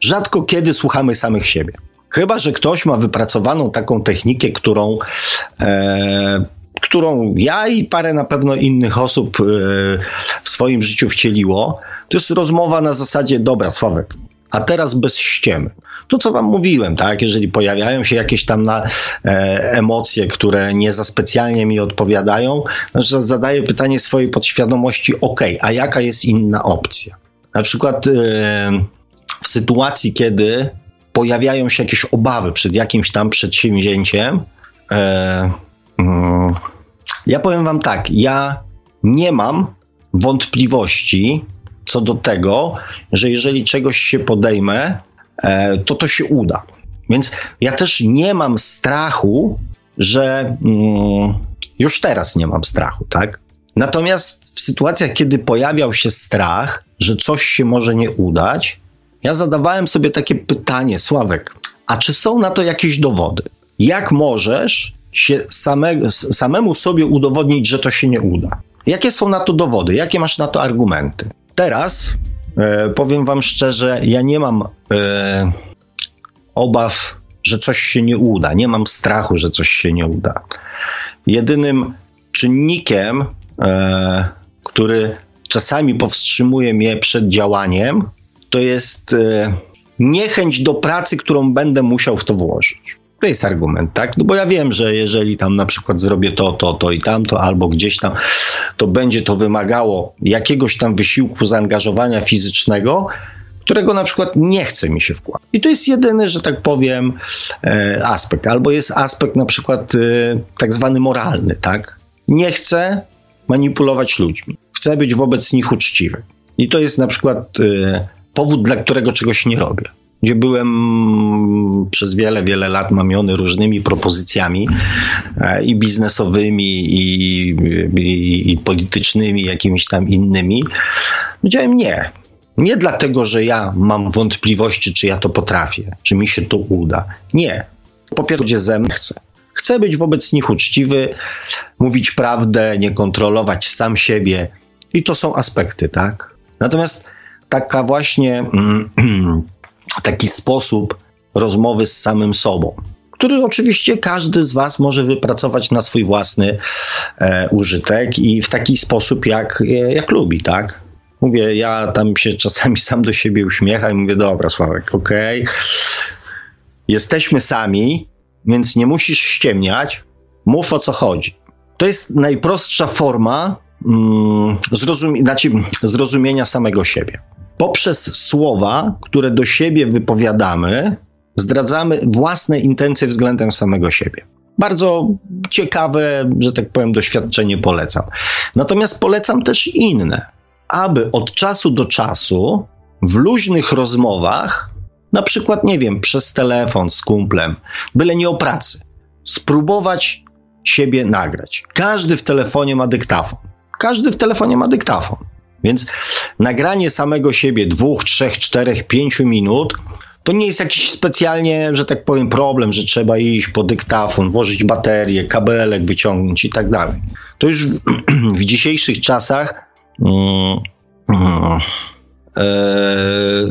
rzadko kiedy słuchamy samych siebie. Chyba, że ktoś ma wypracowaną taką technikę, którą, e, którą ja i parę na pewno innych osób e, w swoim życiu wcieliło. To jest rozmowa na zasadzie, dobra, Sławek, a teraz bez ściemy. To, co wam mówiłem, tak? Jeżeli pojawiają się jakieś tam na, e, emocje, które nie za specjalnie mi odpowiadają, znaczy zadaję pytanie swojej podświadomości, ok, a jaka jest inna opcja? Na przykład e, w sytuacji, kiedy pojawiają się jakieś obawy przed jakimś tam przedsięwzięciem, e, mm, ja powiem wam tak, ja nie mam wątpliwości co do tego, że jeżeli czegoś się podejmę, to to się uda. Więc ja też nie mam strachu, że mm, już teraz nie mam strachu, tak? Natomiast w sytuacjach, kiedy pojawiał się strach, że coś się może nie udać, ja zadawałem sobie takie pytanie, Sławek, a czy są na to jakieś dowody? Jak możesz się same, samemu sobie udowodnić, że to się nie uda? Jakie są na to dowody? Jakie masz na to argumenty? Teraz e, powiem Wam szczerze, ja nie mam e, obaw, że coś się nie uda. Nie mam strachu, że coś się nie uda. Jedynym czynnikiem, e, który czasami powstrzymuje mnie przed działaniem, to jest e, niechęć do pracy, którą będę musiał w to włożyć. To jest argument, tak? No bo ja wiem, że jeżeli tam na przykład zrobię to, to, to i tamto, albo gdzieś tam, to będzie to wymagało jakiegoś tam wysiłku, zaangażowania fizycznego, którego na przykład nie chce mi się wkładać. I to jest jedyny, że tak powiem, e, aspekt. Albo jest aspekt na przykład e, tak zwany moralny, tak? Nie chcę manipulować ludźmi. Chcę być wobec nich uczciwy. I to jest na przykład powód, dla którego czegoś nie robię gdzie byłem przez wiele, wiele lat mamiony różnymi propozycjami e, i biznesowymi, i, i, i politycznymi, jakimiś tam innymi. Powiedziałem nie. Nie dlatego, że ja mam wątpliwości, czy ja to potrafię, czy mi się to uda. Nie. Po pierwsze, ze mną chcę. Chcę być wobec nich uczciwy, mówić prawdę, nie kontrolować sam siebie. I to są aspekty, tak? Natomiast taka właśnie mm, taki sposób rozmowy z samym sobą, który oczywiście każdy z Was może wypracować na swój własny e, użytek i w taki sposób, jak, e, jak lubi, tak? Mówię, ja tam się czasami sam do siebie uśmiecham i mówię, dobra, Sławek, okej, okay. jesteśmy sami, więc nie musisz ściemniać, mów o co chodzi. To jest najprostsza forma mm, zrozumie, znaczy, zrozumienia samego siebie poprzez słowa, które do siebie wypowiadamy, zdradzamy własne intencje względem samego siebie. Bardzo ciekawe, że tak powiem, doświadczenie polecam. Natomiast polecam też inne, aby od czasu do czasu w luźnych rozmowach, na przykład, nie wiem, przez telefon z kumplem, byle nie o pracy, spróbować siebie nagrać. Każdy w telefonie ma dyktafon. Każdy w telefonie ma dyktafon. Więc nagranie samego siebie dwóch, trzech, czterech, pięciu minut to nie jest jakiś specjalnie, że tak powiem, problem, że trzeba iść po dyktafon, włożyć baterię, kabelek wyciągnąć i tak dalej. To już w dzisiejszych czasach. Mm, e,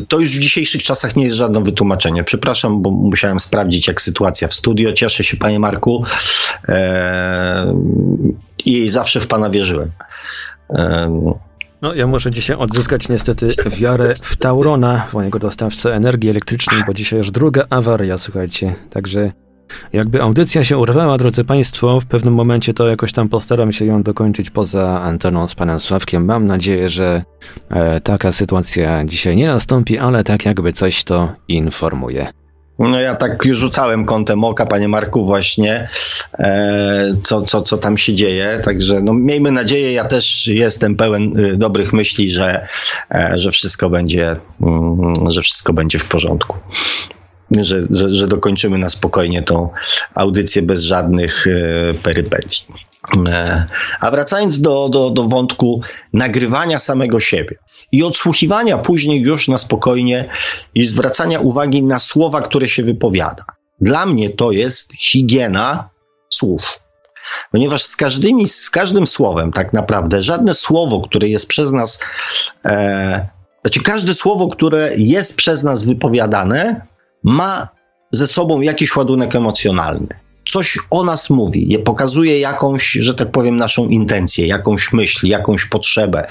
to już w dzisiejszych czasach nie jest żadne wytłumaczenie. Przepraszam, bo musiałem sprawdzić, jak sytuacja w studio. Cieszę się, panie Marku. E, I zawsze w pana wierzyłem. No, ja muszę dzisiaj odzyskać niestety wiarę w Taurona, w mojego dostawcę energii elektrycznej, bo dzisiaj już druga awaria, słuchajcie. Także jakby audycja się urwała, drodzy Państwo, w pewnym momencie to jakoś tam postaram się ją dokończyć poza anteną z panem Sławkiem. Mam nadzieję, że e, taka sytuacja dzisiaj nie nastąpi, ale tak jakby coś to informuje. No ja tak już rzucałem kątem oka, panie Marku, właśnie, e, co, co, co tam się dzieje. Także no, miejmy nadzieję, ja też jestem pełen y, dobrych myśli, że, e, że wszystko będzie, mm, że wszystko będzie w porządku. Że, że, że dokończymy na spokojnie tą audycję bez żadnych e, perypetii. E, a wracając do, do, do wątku nagrywania samego siebie i odsłuchiwania później już na spokojnie i zwracania uwagi na słowa, które się wypowiada. Dla mnie to jest higiena słów. Ponieważ z, każdymi, z każdym słowem, tak naprawdę, żadne słowo, które jest przez nas, e, znaczy każde słowo, które jest przez nas wypowiadane, ma ze sobą jakiś ładunek emocjonalny coś o nas mówi, pokazuje jakąś, że tak powiem, naszą intencję, jakąś myśl, jakąś potrzebę,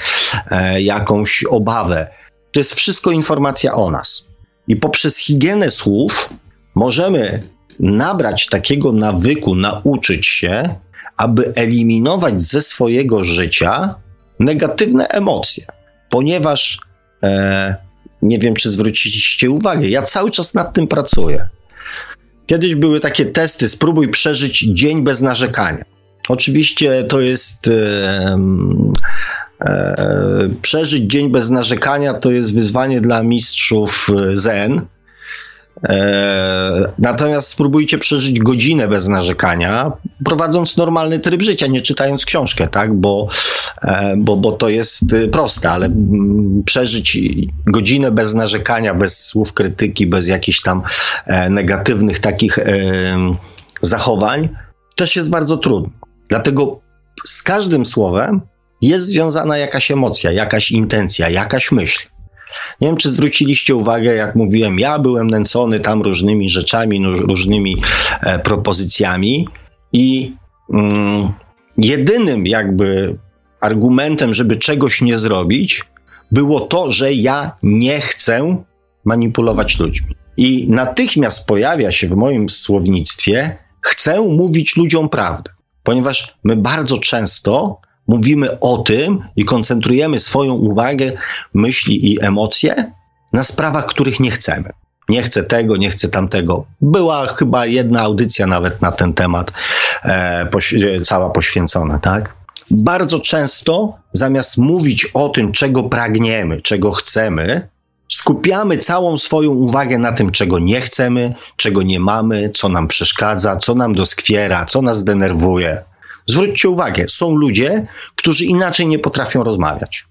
e, jakąś obawę. To jest wszystko informacja o nas. I poprzez higienę słów możemy nabrać takiego nawyku, nauczyć się, aby eliminować ze swojego życia negatywne emocje, ponieważ e, nie wiem, czy zwróciliście uwagę, ja cały czas nad tym pracuję. Kiedyś były takie testy, spróbuj przeżyć dzień bez narzekania. Oczywiście to jest. E, e, przeżyć dzień bez narzekania to jest wyzwanie dla mistrzów Zen. E, natomiast spróbujcie przeżyć godzinę bez narzekania, prowadząc normalny tryb życia, nie czytając książkę, tak? Bo, e, bo, bo to jest y, proste, ale mm, przeżyć godzinę bez narzekania, bez słów krytyki, bez jakichś tam e, negatywnych takich zachowań, też jest bardzo trudno. Dlatego z każdym słowem jest związana jakaś emocja, jakaś intencja, jakaś myśl. Nie wiem, czy zwróciliście uwagę, jak mówiłem, ja byłem nęcony tam różnymi rzeczami, no, różnymi e, propozycjami i mm, jedynym jakby argumentem, żeby czegoś nie zrobić, było to, że ja nie chcę manipulować ludźmi. I natychmiast pojawia się w moim słownictwie, chcę mówić ludziom prawdę, ponieważ my bardzo często mówimy o tym i koncentrujemy swoją uwagę, myśli i emocje na sprawach, których nie chcemy. Nie chcę tego, nie chcę tamtego. Była chyba jedna audycja nawet na ten temat, e, poś- cała poświęcona, tak? Bardzo często, zamiast mówić o tym, czego pragniemy, czego chcemy, skupiamy całą swoją uwagę na tym, czego nie chcemy, czego nie mamy, co nam przeszkadza, co nam doskwiera, co nas denerwuje. Zwróćcie uwagę, są ludzie, którzy inaczej nie potrafią rozmawiać,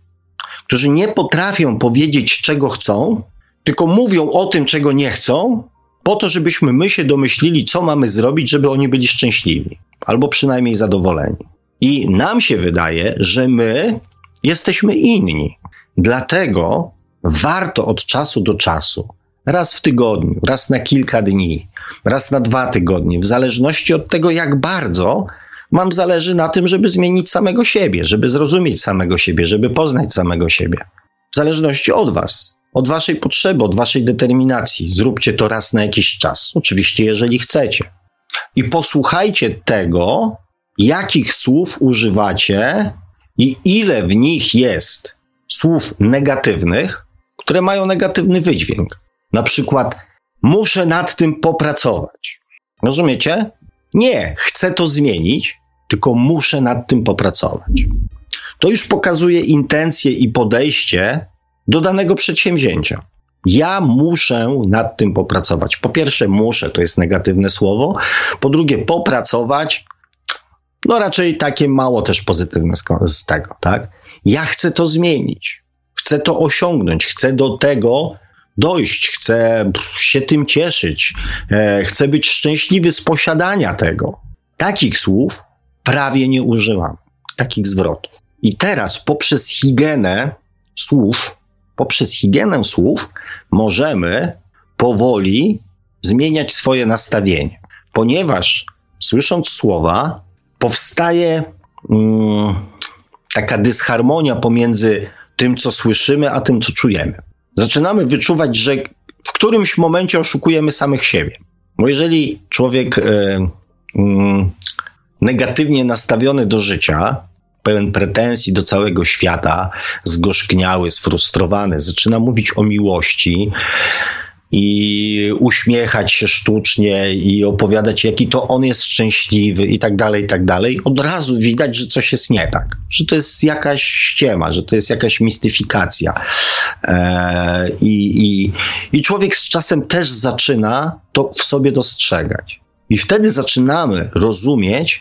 którzy nie potrafią powiedzieć, czego chcą, tylko mówią o tym, czego nie chcą, po to, żebyśmy my się domyślili, co mamy zrobić, żeby oni byli szczęśliwi, albo przynajmniej zadowoleni. I nam się wydaje, że my jesteśmy inni. Dlatego warto od czasu do czasu, raz w tygodniu, raz na kilka dni, raz na dwa tygodnie, w zależności od tego, jak bardzo Mam zależy na tym, żeby zmienić samego siebie, żeby zrozumieć samego siebie, żeby poznać samego siebie. W zależności od Was, od Waszej potrzeby, od Waszej determinacji. Zróbcie to raz na jakiś czas. Oczywiście, jeżeli chcecie. I posłuchajcie tego, jakich słów używacie i ile w nich jest słów negatywnych, które mają negatywny wydźwięk. Na przykład, muszę nad tym popracować. Rozumiecie? Nie, chcę to zmienić, tylko muszę nad tym popracować. To już pokazuje intencje i podejście do danego przedsięwzięcia. Ja muszę nad tym popracować. Po pierwsze, muszę to jest negatywne słowo. Po drugie, popracować. No raczej takie mało też pozytywne z tego, tak? Ja chcę to zmienić. Chcę to osiągnąć. Chcę do tego dojść. Chcę się tym cieszyć. E, chcę być szczęśliwy z posiadania tego. Takich słów prawie nie używam takich zwrotów. I teraz poprzez higienę słów, poprzez higienę słów możemy powoli zmieniać swoje nastawienie, ponieważ słysząc słowa powstaje mm, taka dysharmonia pomiędzy tym, co słyszymy, a tym, co czujemy. Zaczynamy wyczuwać, że w którymś momencie oszukujemy samych siebie. Bo jeżeli człowiek y, y, negatywnie nastawiony do życia, pełen pretensji do całego świata, zgorzkniały, sfrustrowany, zaczyna mówić o miłości, i uśmiechać się sztucznie i opowiadać, jaki to on jest szczęśliwy i tak dalej, i tak dalej, od razu widać, że coś jest nie tak, że to jest jakaś ściema, że to jest jakaś mistyfikacja. E, i, i, I człowiek z czasem też zaczyna to w sobie dostrzegać. I wtedy zaczynamy rozumieć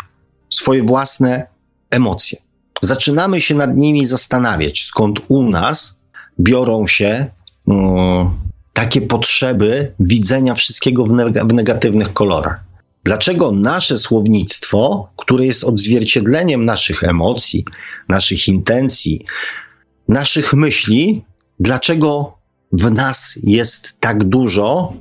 swoje własne emocje. Zaczynamy się nad nimi zastanawiać, skąd u nas biorą się. Um, takie potrzeby widzenia wszystkiego w, neg w negatywnych kolorach. Dlaczego nasze słownictwo, które jest odzwierciedleniem naszych emocji, naszych intencji, naszych myśli, dlaczego w nas jest tak dużo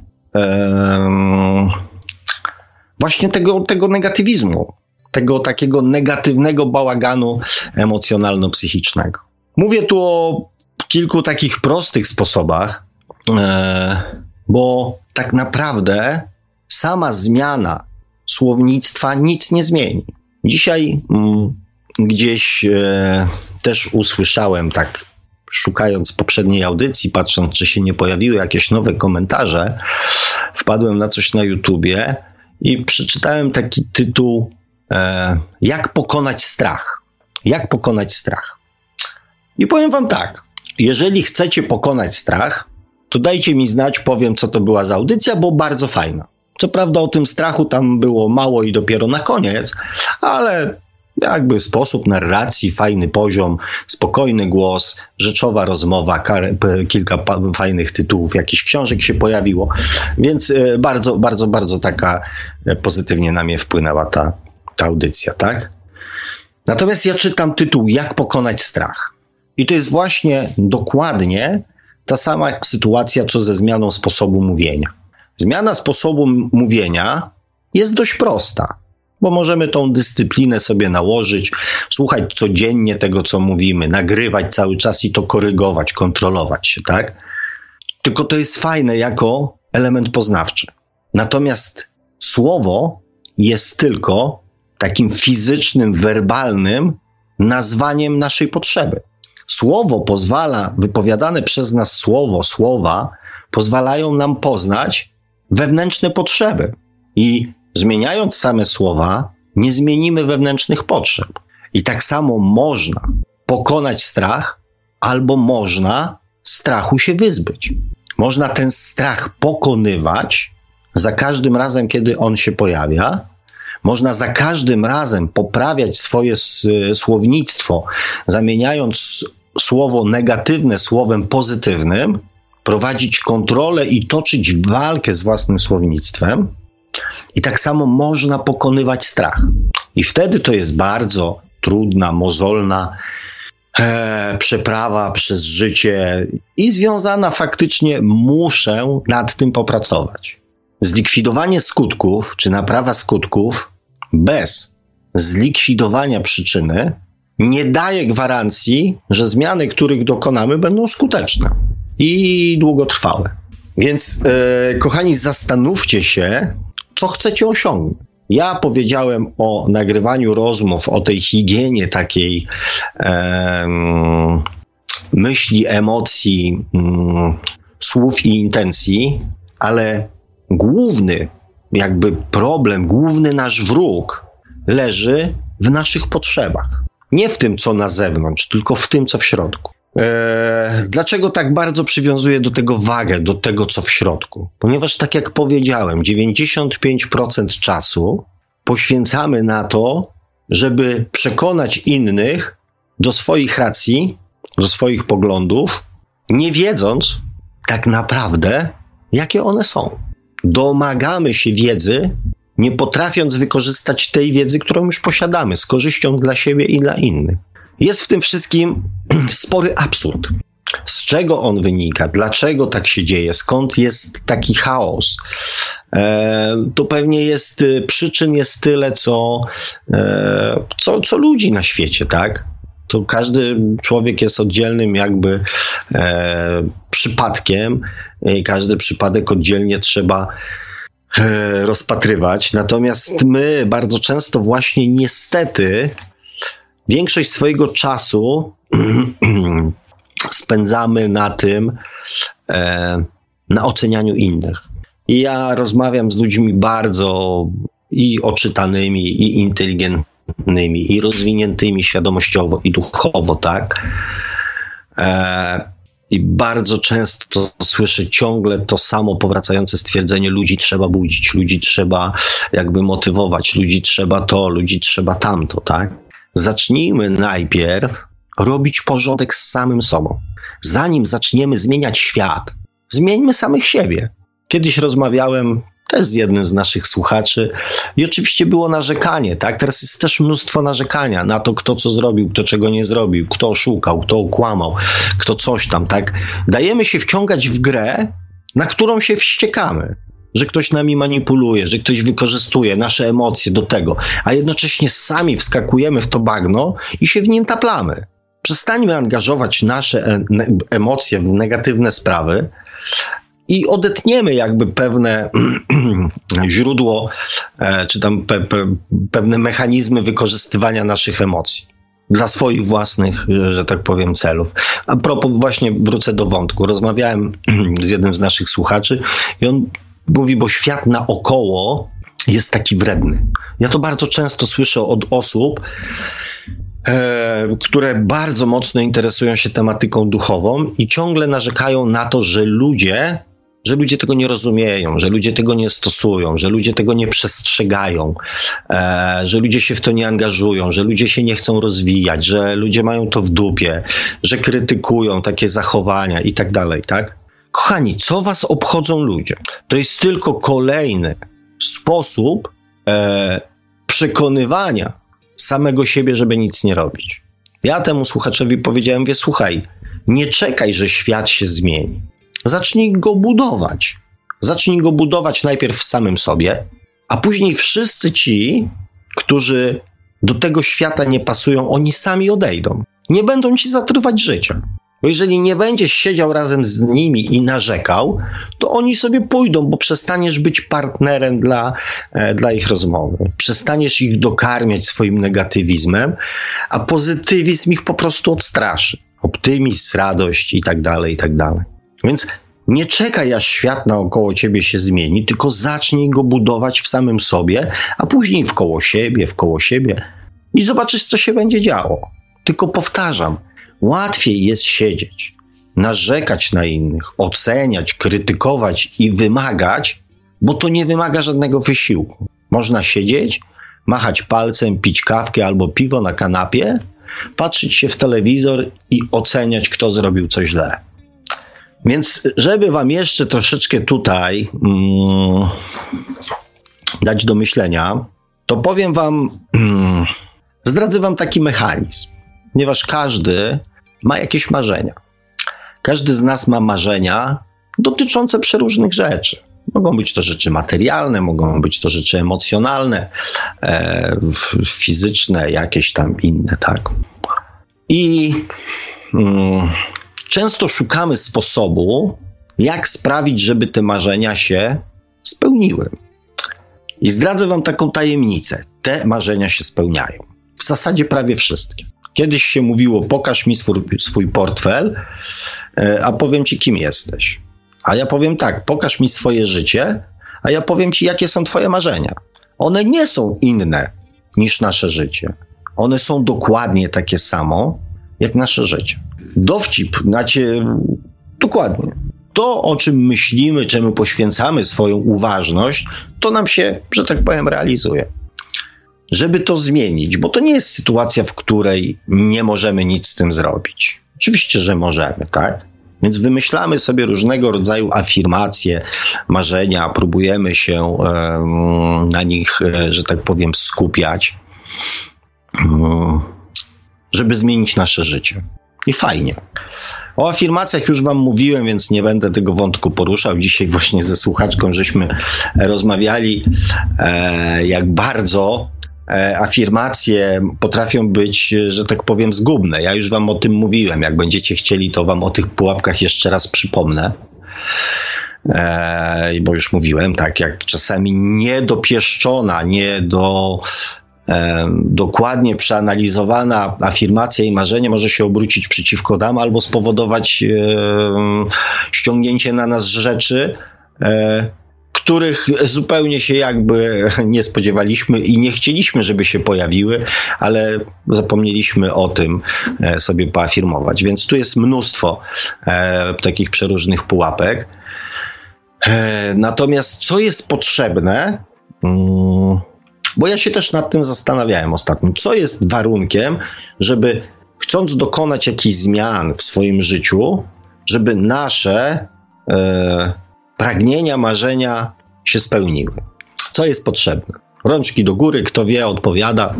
właśnie tego, tego negatywizmu, tego takiego negatywnego bałaganu emocjonalno-psychicznego? Mówię tu o kilku takich prostych sposobach, E, bo tak naprawdę sama zmiana słownictwa nic nie zmieni. Dzisiaj mm, gdzieś e, też usłyszałem, tak szukając poprzedniej audycji, patrząc, czy się nie pojawiły jakieś nowe komentarze, wpadłem na coś na YouTubie i przeczytałem taki tytuł Jak pokonać strach. Jak pokonać strach. I powiem Wam tak, jeżeli chcecie pokonać strach, to dajcie mi znać, powiem, co to była za audycja, bo bardzo fajna. Co prawda o tym strachu tam było mało i dopiero na koniec, ale jakby sposób narracji, fajny poziom, spokojny głos, rzeczowa rozmowa, kilka fajnych tytułów, jakichś książek się pojawiło, więc e, bardzo, bardzo, bardzo taka e, pozytywnie na mnie wpłynęła ta, ta audycja, tak? Natomiast ja czytam tytuł Jak pokonać strach. I to jest właśnie dokładnie ta sama sytuacja, co ze zmianą sposobu mówienia. Zmiana sposobu mówienia jest dość prosta, bo możemy tą dyscyplinę sobie nałożyć, słuchać codziennie tego, co mówimy, nagrywać cały czas i to korygować, kontrolować się, tak? Tylko to jest fajne jako element poznawczy. Natomiast słowo jest tylko takim fizycznym, werbalnym nazwaniem naszej potrzeby. Słowo pozwala, wypowiadane przez nas słowo, słowa, pozwalają nam poznać wewnętrzne potrzeby. I zmieniając same słowa, nie zmienimy wewnętrznych potrzeb. I tak samo można pokonać strach, albo można strachu się wyzbyć. Można ten strach pokonywać za każdym razem, kiedy on się pojawia. Można za każdym razem poprawiać swoje słownictwo, zamieniając słowo negatywne słowem pozytywnym, prowadzić kontrolę i toczyć walkę z własnym słownictwem. I tak samo można pokonywać strach. I wtedy to jest bardzo trudna, mozolna e, przeprawa przez życie i związana faktycznie muszę nad tym popracować. Zlikwidowanie skutków, czy naprawa skutków bez zlikwidowania przyczyny nie daje gwarancji, że zmiany, których dokonamy, będą skuteczne i długotrwałe. Więc, e, kochani, zastanówcie się, co chcecie osiągnąć. Ja powiedziałem o nagrywaniu rozmów, o tej higienie takiej e, myśli, emocji, mm, słów i intencji, ale główny, jakby problem, główny nasz wróg leży w naszych potrzebach. Nie w tym, co na zewnątrz, tylko w tym, co w środku. Eee, dlaczego tak bardzo przywiązuję do tego wagę, do tego, co w środku? Ponieważ, tak jak powiedziałem, 95% czasu poświęcamy na to, żeby przekonać innych do swoich racji, do swoich poglądów, nie wiedząc tak naprawdę, jakie one są. Domagamy się wiedzy, nie potrafiąc wykorzystać tej wiedzy, którą już posiadamy, z korzyścią dla siebie i dla innych. Jest w tym wszystkim spory absurd. Z czego on wynika? Dlaczego tak się dzieje? Skąd jest taki chaos? E, to pewnie jest, y, przyczyn jest tyle, co, e, co, co ludzi na świecie, tak? To każdy człowiek jest oddzielnym jakby e, przypadkiem i każdy przypadek oddzielnie trzeba E, rozpatrywać. Natomiast my bardzo często właśnie niestety większość swojego czasu spędzamy na tym, e, na ocenianiu innych. I ja rozmawiam z ludźmi bardzo i oczytanymi, i inteligentnymi, i rozwiniętymi świadomościowo i duchowo, tak? E, I bardzo często słyszę ciągle to samo powracające stwierdzenie: ludzi trzeba budzić, ludzi trzeba jakby motywować, ludzi trzeba to, ludzi trzeba tamto, tak? Zacznijmy najpierw robić porządek z samym sobą. Zanim zaczniemy zmieniać świat, zmieńmy samych siebie. Kiedyś rozmawiałem też z jednym z naszych słuchaczy i oczywiście było narzekanie, tak? Teraz jest też mnóstwo narzekania na to, kto co zrobił, kto czego nie zrobił, kto oszukał, kto okłamał, kto coś tam, tak? Dajemy się wciągać w grę, na którą się wściekamy że ktoś nami manipuluje, że ktoś wykorzystuje nasze emocje do tego, a jednocześnie sami wskakujemy w to bagno i się w nim taplamy. Przestańmy angażować nasze e, emocje w negatywne sprawy, i odetniemy jakby pewne źródło, e, czy tam pe, pe, pewne mechanizmy wykorzystywania naszych emocji dla swoich własnych, że tak powiem, celów. A propos, właśnie wrócę do wątku. Rozmawiałem z jednym z naszych słuchaczy i on mówi, bo świat naokoło jest taki wredny. Ja to bardzo często słyszę od osób, e, które bardzo mocno interesują się tematyką duchową i ciągle narzekają na to, że ludzie że ludzie tego nie rozumieją, że ludzie tego nie stosują, że ludzie tego nie przestrzegają, e, że ludzie się w to nie angażują, że ludzie się nie chcą rozwijać, że ludzie mają to w dupie, że krytykują takie zachowania i tak dalej, tak? Kochani, co was obchodzą ludzie? To jest tylko kolejny sposób e, przekonywania samego siebie, żeby nic nie robić. Ja temu słuchaczowi powiedziałem, wie, słuchaj, nie czekaj, że świat się zmieni. Zacznij go budować. Zacznij go budować najpierw w samym sobie, a później wszyscy ci, którzy do tego świata nie pasują, oni sami odejdą. Nie będą ci zatruwać życia. Bo jeżeli nie będziesz siedział razem z nimi i narzekał, to oni sobie pójdą, bo przestaniesz być partnerem dla, e, dla ich rozmowy. Przestaniesz ich dokarmiać swoim negatywizmem, a pozytywizm ich po prostu odstraszy. Optymizm, radość i tak dalej, i tak dalej. Więc nie czekaj, aż świat naokoło ciebie się zmieni, tylko zacznij go budować w samym sobie, a później w koło siebie, w koło siebie i zobaczysz, co się będzie działo. Tylko powtarzam, łatwiej jest siedzieć, narzekać na innych, oceniać, krytykować i wymagać, bo to nie wymaga żadnego wysiłku. Można siedzieć, machać palcem, pić kawkę albo piwo na kanapie, patrzeć się w telewizor i oceniać, kto zrobił coś źle. Więc, żeby Wam jeszcze troszeczkę tutaj mm, dać do myślenia, to powiem Wam, mm, zdradzę Wam taki mechanizm, ponieważ każdy ma jakieś marzenia. Każdy z nas ma marzenia dotyczące przeróżnych rzeczy. Mogą być to rzeczy materialne, mogą być to rzeczy emocjonalne, e, fizyczne, jakieś tam inne, tak. I mm, często szukamy sposobu, jak sprawić, żeby te marzenia się spełniły. I zdradzę Wam taką tajemnicę. Te marzenia się spełniają. W zasadzie prawie wszystkie. Kiedyś się mówiło: pokaż mi swój, swój portfel, e, a powiem Ci, kim jesteś. A ja powiem tak: pokaż mi swoje życie, a ja powiem Ci, jakie są Twoje marzenia. One nie są inne niż nasze życie. One są dokładnie takie samo jak nasze życie dowcip, znacie, dokładnie. To, o czym myślimy, czemu poświęcamy swoją uważność, to nam się, że tak powiem, realizuje. Żeby to zmienić, bo to nie jest sytuacja, w której nie możemy nic z tym zrobić. Oczywiście, że możemy, tak? Więc wymyślamy sobie różnego rodzaju afirmacje, marzenia, próbujemy się na nich, e, że tak powiem, skupiać, mm, żeby zmienić nasze życie. I fajnie. O afirmacjach już Wam mówiłem, więc nie będę tego wątku poruszał. Dzisiaj właśnie ze słuchaczką żeśmy rozmawiali, e, jak bardzo e, afirmacje potrafią być, że tak powiem, zgubne. Ja już Wam o tym mówiłem. Jak będziecie chcieli, to Wam o tych pułapkach jeszcze raz przypomnę. E, bo już mówiłem, tak, jak czasami niedopieszczona, nie do dokładnie przeanalizowana afirmacja i marzenie może się obrócić przeciwko nam albo spowodować ściągnięcie na nas rzeczy, e, których zupełnie się jakby nie spodziewaliśmy i nie chcieliśmy, żeby się pojawiły, ale zapomnieliśmy o tym e, sobie poafirmować. Więc tu jest mnóstwo e, takich przeróżnych pułapek. Natomiast co jest potrzebne, mm, bo ja się też nad tym zastanawiałem ostatnio, co jest warunkiem, żeby chcąc dokonać jakichś zmian w swoim życiu, żeby nasze e, pragnienia, marzenia się spełniły. Co jest potrzebne? Rączki do góry, kto wie, odpowiada.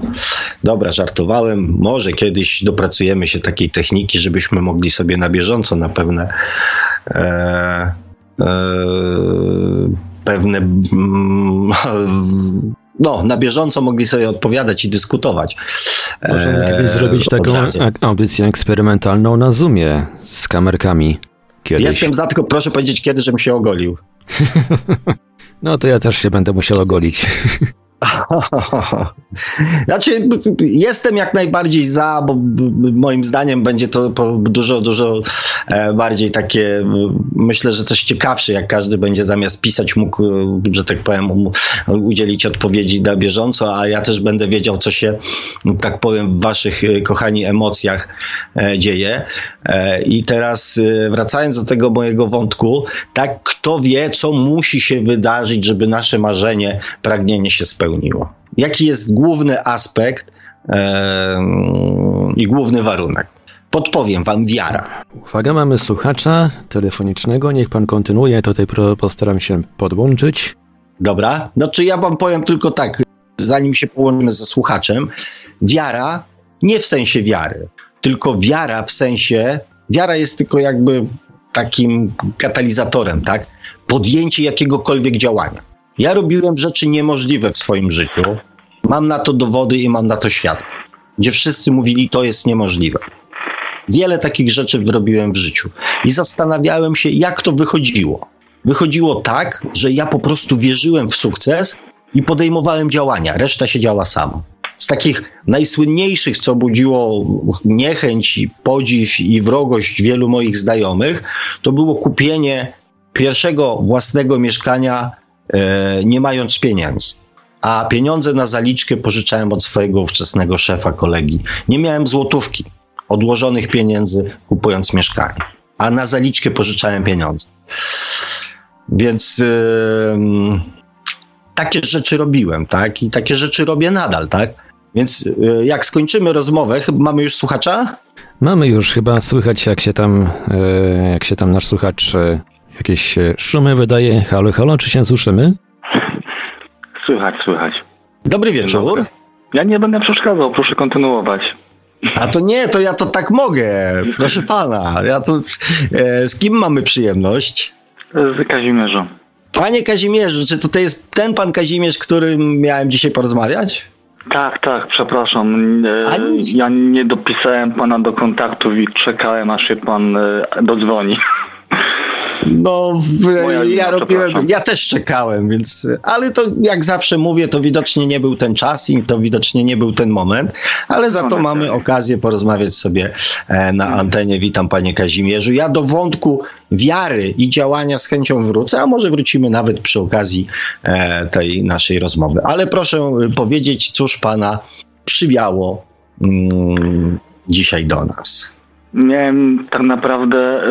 Dobra, żartowałem. Może kiedyś dopracujemy się takiej techniki, żebyśmy mogli sobie na bieżąco na pewne e, e, pewne mm, no, na bieżąco mogli sobie odpowiadać i dyskutować. Możemy kiedyś e, zrobić taką audycję eksperymentalną na Zoomie z kamerkami. Kiedyś. Jestem za, tylko proszę powiedzieć kiedy, żebym się ogolił. no to ja też się będę musiał ogolić. Znaczy, jestem jak najbardziej za, bo moim zdaniem będzie to dużo, dużo e, bardziej takie, myślę, że też ciekawsze, jak każdy będzie zamiast pisać mógł, że tak powiem, udzielić odpowiedzi na bieżąco, a ja też będę wiedział, co się, tak powiem, w waszych, e, kochani, emocjach e, dzieje. I teraz wracając do tego mojego wątku, tak, kto wie, co musi się wydarzyć, żeby nasze marzenie, pragnienie się spełniło spełniło. Jaki jest główny aspekt i główny warunek? Podpowiem wam wiara. Uwaga, mamy słuchacza telefonicznego. Niech pan kontynuuje. Tutaj postaram się podłączyć. Dobra. No czy ja wam powiem tylko tak, zanim się połączymy ze słuchaczem. Wiara nie w sensie wiary, tylko wiara w sensie. Wiara jest tylko jakby takim katalizatorem, tak? Podjęcie jakiegokolwiek działania. Ja robiłem rzeczy niemożliwe w swoim życiu. Mam na to dowody i mam na to świadków, gdzie wszyscy mówili, to jest niemożliwe. Wiele takich rzeczy robiłem w życiu i zastanawiałem się, jak to wychodziło. Wychodziło tak, że ja po prostu wierzyłem w sukces i podejmowałem działania, reszta się działa sama. Z takich najsłynniejszych, co budziło niechęć, podziw i wrogość wielu moich znajomych, to było kupienie pierwszego własnego mieszkania nie mając pieniędzy. A pieniądze na zaliczkę pożyczałem od swojego ówczesnego szefa, kolegi. Nie miałem złotówki odłożonych pieniędzy, kupując mieszkanie. A na zaliczkę pożyczałem pieniądze. Więc yy, takie rzeczy robiłem, tak? I takie rzeczy robię nadal, tak? Więc yy, jak skończymy rozmowę, mamy już słuchacza? Mamy już, chyba słychać jak się tam, yy, jak się tam nasz słuchacz Jakieś e, szumy wydaje. Halo, halo, czy się słyszymy? Słychać, słychać. Dobry wieczór. Ja nie będę przeszkadzał, proszę kontynuować. A to nie, to ja to tak mogę. Proszę pana, ja to. E, z kim mamy przyjemność? Z Kazimierzem. Panie Kazimierzu, czy to jest ten pan Kazimierz, którym miałem dzisiaj porozmawiać? Tak, tak, przepraszam. E, ja nie dopisałem pana do kontaktów i czekałem, aż się pan e, dodzwoni. No, ja robiłem, ja też czekałem, więc, ale to jak zawsze mówię, to widocznie nie był ten czas i to widocznie nie był ten moment, ale za to mamy okazję porozmawiać sobie e, na antenie. Witam panie Kazimierzu. Ja do wątku wiary i działania z chęcią wrócę, a może wrócimy nawet przy okazji e, tej naszej rozmowy. Ale proszę powiedzieć, cóż pana przywiało mm, dzisiaj do nas. Miałem tak naprawdę e,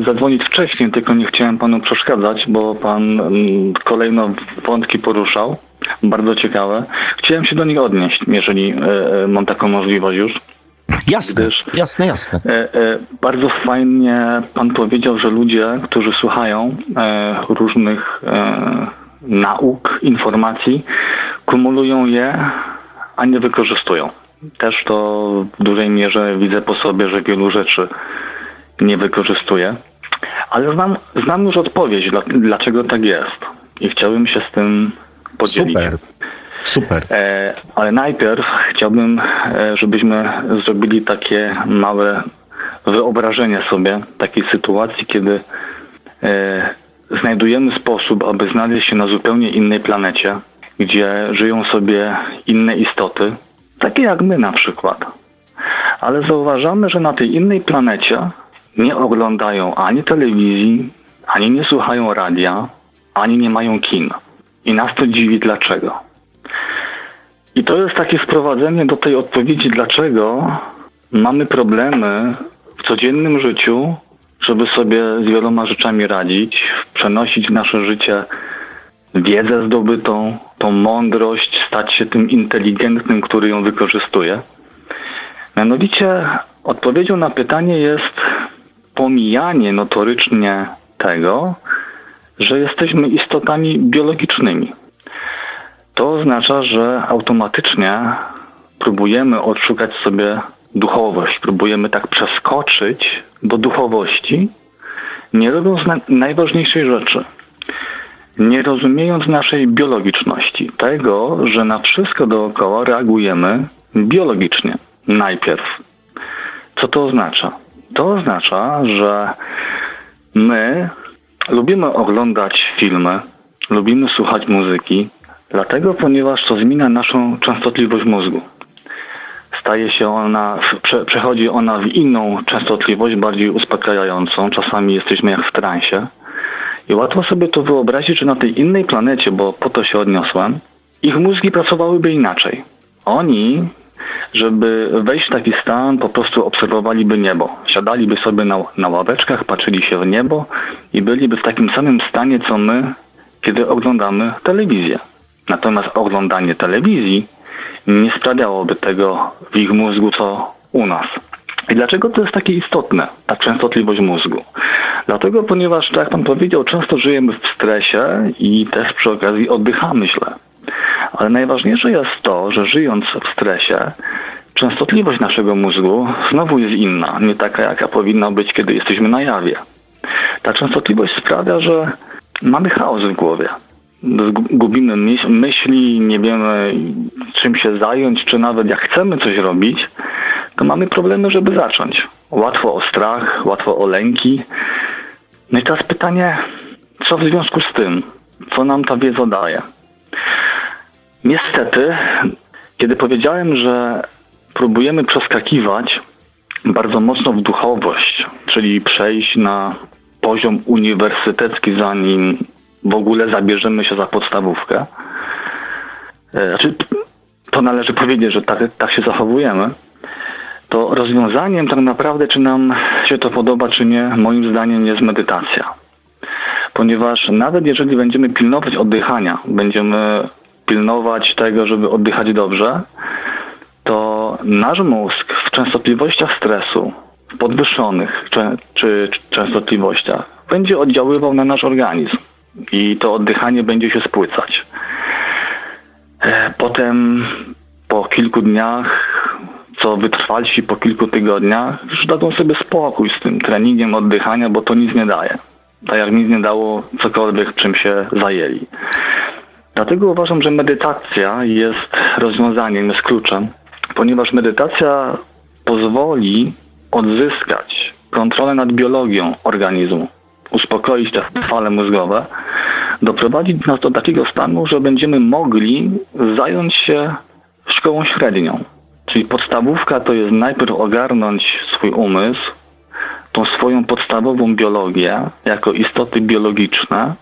e, zadzwonić wcześniej, tylko nie chciałem panu przeszkadzać, bo pan m, kolejno wątki poruszał. Bardzo ciekawe. Chciałem się do nich odnieść, jeżeli e, e mam taką możliwość już. Jasne, gdyż, jasne, jasne. E, e, bardzo fajnie pan powiedział, że ludzie, którzy słuchają różnych nauk, informacji, kumulują je, a nie wykorzystują też to w dużej mierze widzę po sobie, że wielu rzeczy nie wykorzystuję. Ale znam, znam już odpowiedź, dlaczego tak jest. I chciałbym się z tym podzielić. Super. Super. E, ale najpierw chciałbym, e, żebyśmy zrobili takie małe wyobrażenie sobie takiej sytuacji, kiedy e, znajdujemy sposób, aby znaleźć się na zupełnie innej planecie, gdzie żyją sobie inne istoty, takie jak my na przykład. Ale zauważamy, że na tej innej planecie nie oglądają ani telewizji, ani nie słuchają radia, ani nie mają kin. I nas to dziwi dlaczego. I to jest takie sprowadzenie do tej odpowiedzi, dlaczego mamy problemy w codziennym życiu, żeby sobie z wieloma rzeczami radzić, przenosić nasze życie wiedzę zdobytą, tą mądrość, stać się tym inteligentnym, który ją wykorzystuje. Mianowicie odpowiedzią na pytanie jest pomijanie notorycznie tego, że jesteśmy istotami biologicznymi. To oznacza, że automatycznie próbujemy odszukać sobie duchowość, próbujemy tak przeskoczyć do duchowości, nie robiąc na najważniejszej rzeczy. Nie rozumiejąc naszej biologiczności, tego, że na wszystko dookoła reagujemy biologicznie najpierw. Co to oznacza? To oznacza, że my lubimy oglądać filmy, lubimy słuchać muzyki, dlatego ponieważ to zmienia naszą częstotliwość mózgu. Staje się ona, prze, przechodzi ona w inną częstotliwość, bardziej uspokajającą. Czasami jesteśmy jak w transie. I łatwo sobie to wyobrazić, że na tej innej planecie, bo po to się odniosłem, ich mózgi pracowałyby inaczej. Oni żeby wejść w taki stan, po prostu obserwowaliby niebo. Siadaliby sobie na, na ławeczkach, patrzyli się w niebo i byliby w takim samym stanie, co my, kiedy oglądamy telewizję. Natomiast oglądanie telewizji nie sprawiałoby tego w ich mózgu, co u nas. I dlaczego to jest takie istotne, ta częstotliwość mózgu? Dlatego, ponieważ, tak jak Pan powiedział, często żyjemy w stresie i też przy okazji oddychamy źle. Ale najważniejsze jest to, że żyjąc w stresie, częstotliwość naszego mózgu znowu jest inna, nie taka jaka powinna być, kiedy jesteśmy na jawie. Ta częstotliwość sprawia, że mamy chaos w głowie. Gubimy myśli, nie wiemy czym się zająć, czy nawet jak chcemy coś robić, to mamy problemy, żeby zacząć. Łatwo o strach, łatwo o lęki. No i teraz pytanie, co w związku z tym? Co nam ta wiedza daje? Niestety, kiedy powiedziałem, że próbujemy przeskakiwać bardzo mocno w duchowość, czyli przejść na poziom uniwersytecki, zanim w ogóle zabierzemy się za podstawówkę. E, znaczy, to należy powiedzieć, że tak, tak się zachowujemy. To rozwiązaniem tak naprawdę, czy nam się to podoba, czy nie, moim zdaniem jest medytacja. Ponieważ nawet jeżeli będziemy pilnować oddychania, będziemy pilnować tego, żeby oddychać dobrze, to nasz mózg w częstotliwościach stresu, w podwyższonych czy, czy częstotliwościach, będzie oddziaływał na nasz organizm i to oddychanie będzie się spłycać. E, potem po kilku dniach, co wytrwalsi po kilku tygodniach, już dadzą sobie spokój z tym treningiem oddychania, bo to nic nie daje. Tak jak nic nie dało cokolwiek, czym się zajęli. Dlatego uważam, że medytacja jest rozwiązaniem, jest kluczem, ponieważ medytacja pozwoli odzyskać kontrolę nad biologią organizmu, uspokoić te fale mózgowe, doprowadzić nas do takiego stanu, że będziemy mogli zająć się szkołą średnią. Czyli podstawówka to jest najpierw ogarnąć swój umysł, tą swoją podstawową biologię jako istoty biologiczne,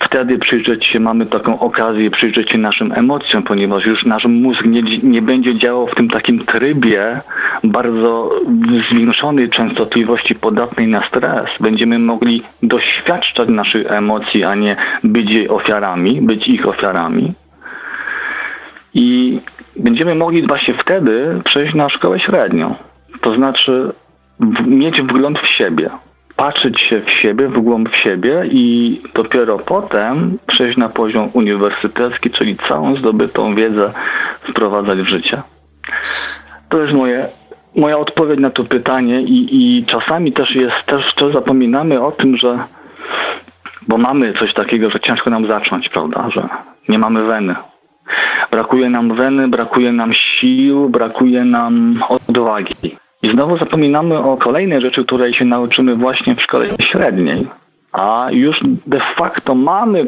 wtedy przyjrzeć się, mamy taką okazję przyjrzeć się naszym emocjom, ponieważ już nasz mózg nie, nie będzie działał w tym takim trybie bardzo zwiększonej częstotliwości podatnej na stres. Będziemy mogli doświadczać naszych emocji, a nie być jej ofiarami, być ich ofiarami. I będziemy mogli właśnie wtedy przejść na szkołę średnią. To znaczy mieć wgląd w siebie patrzeć się w siebie, w głąb siebie i dopiero potem przejść na poziom uniwersytecki, czyli całą zdobytą wiedzę wprowadzać w życie. To jest moje, moja odpowiedź na to pytanie i, i czasami też jest, też, też zapominamy o tym, że bo mamy coś takiego, że ciężko nam zacząć, prawda, że nie mamy weny. Brakuje nam weny, brakuje nam sił, brakuje nam odwagi. I znowu zapominamy o kolejnej rzeczy, której się nauczymy właśnie w szkole średniej. A już de facto mamy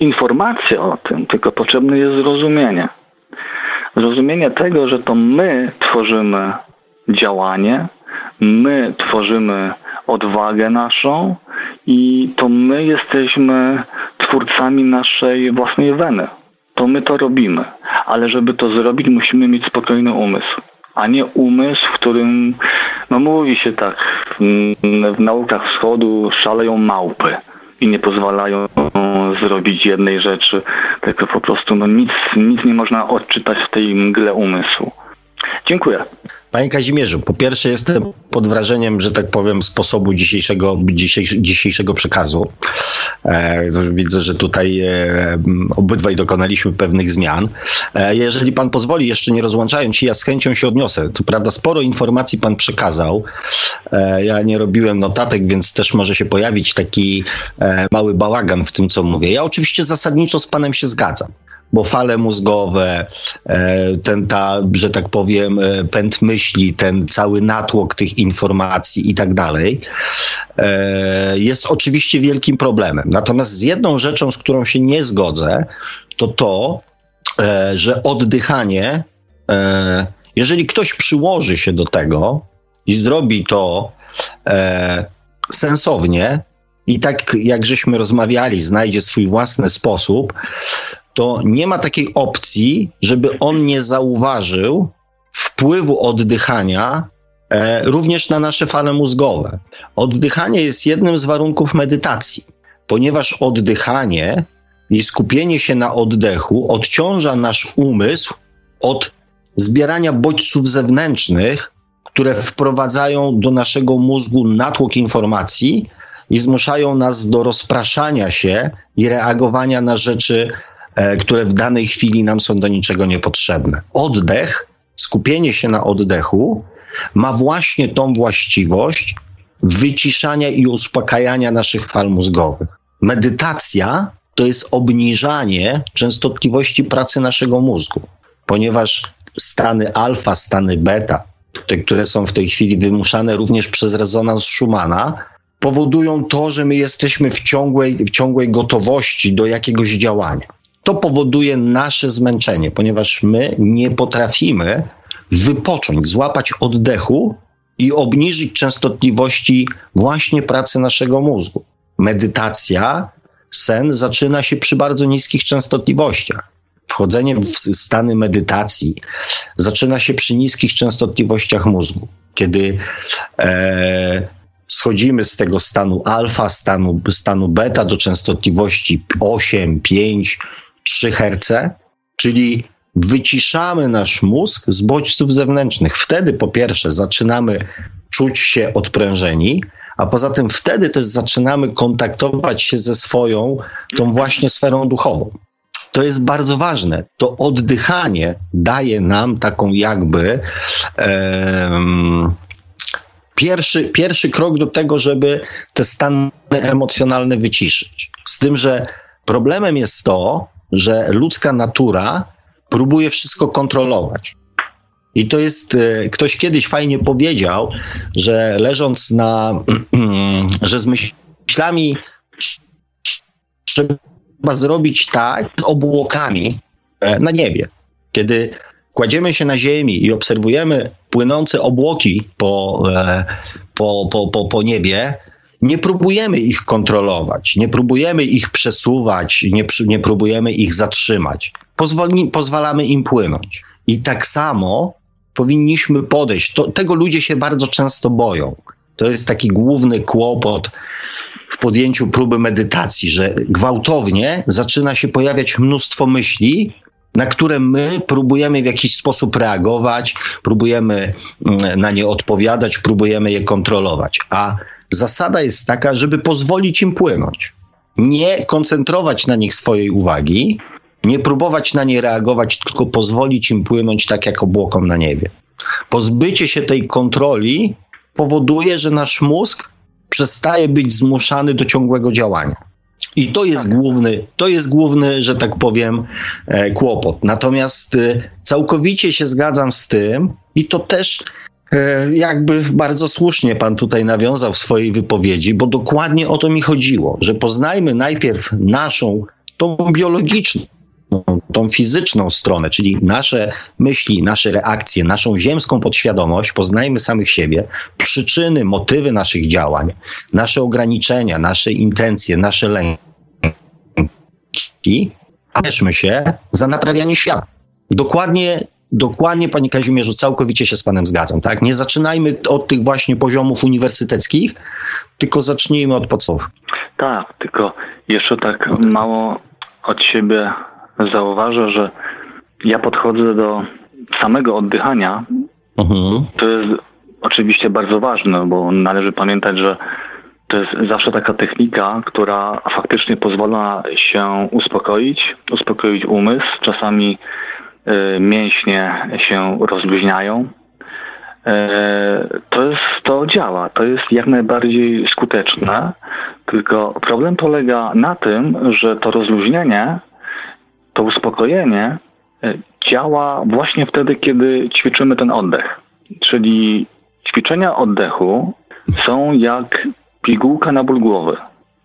informacje o tym, tylko potrzebne jest zrozumienie. Zrozumienie tego, że to my tworzymy działanie, my tworzymy odwagę naszą i to my jesteśmy twórcami naszej własnej weny. To my to robimy, ale żeby to zrobić, musimy mieć spokojny umysł a nie umysł, w którym, no mówi się tak, w, naukach wschodu szaleją małpy i nie pozwalają zrobić jednej rzeczy, tylko po prostu no nic, nic nie można odczytać w tej mgle umysłu. Dziękuję. Panie Kazimierzu, po pierwsze jestem pod wrażeniem, że tak powiem, sposobu dzisiejszego, dzisiejszego, przekazu. E, widzę, że tutaj e, obydwaj dokonaliśmy pewnych zmian. E, jeżeli pan pozwoli, jeszcze nie rozłączając się, ja z chęcią się odniosę. Co prawda sporo informacji pan przekazał. Ja nie robiłem notatek, więc też może się pojawić taki mały bałagan w tym, co mówię. Ja oczywiście zasadniczo z panem się zgadzam bo fale mózgowe, e, ten ta, że tak powiem, e, pęd myśli, ten cały natłok tych informacji i tak dalej, e, jest oczywiście wielkim problemem. Natomiast z jedną rzeczą, z którą się nie zgodzę, to to, że oddychanie, jeżeli ktoś przyłoży się do tego i zrobi to sensownie, i tak jak żeśmy rozmawiali, znajdzie swój własny sposób, to nie ma takiej opcji, żeby on nie zauważył wpływu oddychania e, również na nasze fale mózgowe. Oddychanie jest jednym z warunków medytacji, ponieważ oddychanie i skupienie się na oddechu odciąża nasz umysł od zbierania bodźców zewnętrznych, które wprowadzają do naszego mózgu natłok informacji i zmuszają nas do rozpraszania się i reagowania na rzeczy które w danej chwili nam są do niczego niepotrzebne. Oddech, skupienie się na oddechu ma właśnie tą właściwość wyciszania i uspokajania naszych fal mózgowych. Medytacja to jest obniżanie częstotliwości pracy naszego mózgu, ponieważ stany alfa, stany beta, te, które są w tej chwili wymuszane również przez rezonans Schumana, powodują to, że my jesteśmy w ciągłej, w ciągłej gotowości do jakiegoś działania to powoduje nasze zmęczenie, ponieważ my nie potrafimy wypocząć, złapać oddechu i obniżyć częstotliwości właśnie pracy naszego mózgu. Medytacja, sen zaczyna się przy bardzo niskich częstotliwościach. Wchodzenie w stany medytacji zaczyna się przy niskich częstotliwościach mózgu. Kiedy e, schodzimy z tego stanu alfa, stanu, stanu beta do częstotliwości 8, 5, 3 Hz, czyli wyciszamy nasz mózg z bodźców zewnętrznych. Wtedy po pierwsze zaczynamy czuć się odprężeni, a poza tym wtedy też zaczynamy kontaktować się ze swoją, tą właśnie sferą duchową. To jest bardzo ważne. To oddychanie daje nam taką jakby um, pierwszy, pierwszy krok do tego, żeby te stany emocjonalne wyciszyć. Z tym, że problemem jest to, że ludzka natura próbuje wszystko kontrolować. I to jest, e, ktoś kiedyś fajnie powiedział, że leżąc na, że z myślami trzeba zrobić tak z obłokami e, na niebie. Kiedy kładziemy się na ziemi i obserwujemy płynące obłoki po, e, po, po, po, po niebie, nie próbujemy ich kontrolować, nie próbujemy ich przesuwać, nie, nie próbujemy ich zatrzymać. Pozwoli, pozwalamy im płynąć. I tak samo powinniśmy podejść. To, tego ludzie się bardzo często boją. To jest taki główny kłopot w podjęciu próby medytacji, że gwałtownie zaczyna się pojawiać mnóstwo myśli, na które my próbujemy w jakiś sposób reagować, próbujemy mm, na nie odpowiadać, próbujemy je kontrolować. A Zasada jest taka, żeby pozwolić im płynąć. Nie koncentrować na nich swojej uwagi, nie próbować na nie reagować, tylko pozwolić im płynąć tak jak obłokom na niebie. Pozbycie się tej kontroli powoduje, że nasz mózg przestaje być zmuszany do ciągłego działania. I to jest główny, to jest główny, że tak powiem, e, kłopot. Natomiast e, całkowicie się zgadzam z tym, i to też jakby bardzo słusznie pan tutaj nawiązał w swojej wypowiedzi, bo dokładnie o to mi chodziło, że poznajmy najpierw naszą tą biologiczną, tą fizyczną stronę, czyli nasze myśli, nasze reakcje, naszą ziemską podświadomość, poznajmy samych siebie, przyczyny, motywy naszych działań, nasze ograniczenia, nasze intencje, nasze lęki, a bierzmy się za naprawianie świata. Dokładnie Dokładnie, panie Kazimierzu, całkowicie się z panem zgadzam. Tak? Nie zaczynajmy od tych właśnie poziomów uniwersyteckich, tylko zacznijmy od podstaw. Tak, tylko jeszcze tak mało od siebie zauważę, że ja podchodzę do samego oddychania. Mhm. To jest oczywiście bardzo ważne, bo należy pamiętać, że to jest zawsze taka technika, która faktycznie pozwala się uspokoić, uspokoić umysł. Czasami mięśnie się rozluźniają. Y, to jest, to działa, to jest jak najbardziej skuteczne, tylko problem polega na tym, że to rozluźnienie to uspokojenie e, działa właśnie wtedy, kiedy ćwiczymy ten oddech. Czyli ćwiczenia oddechu są jak pigułka na ból głowy.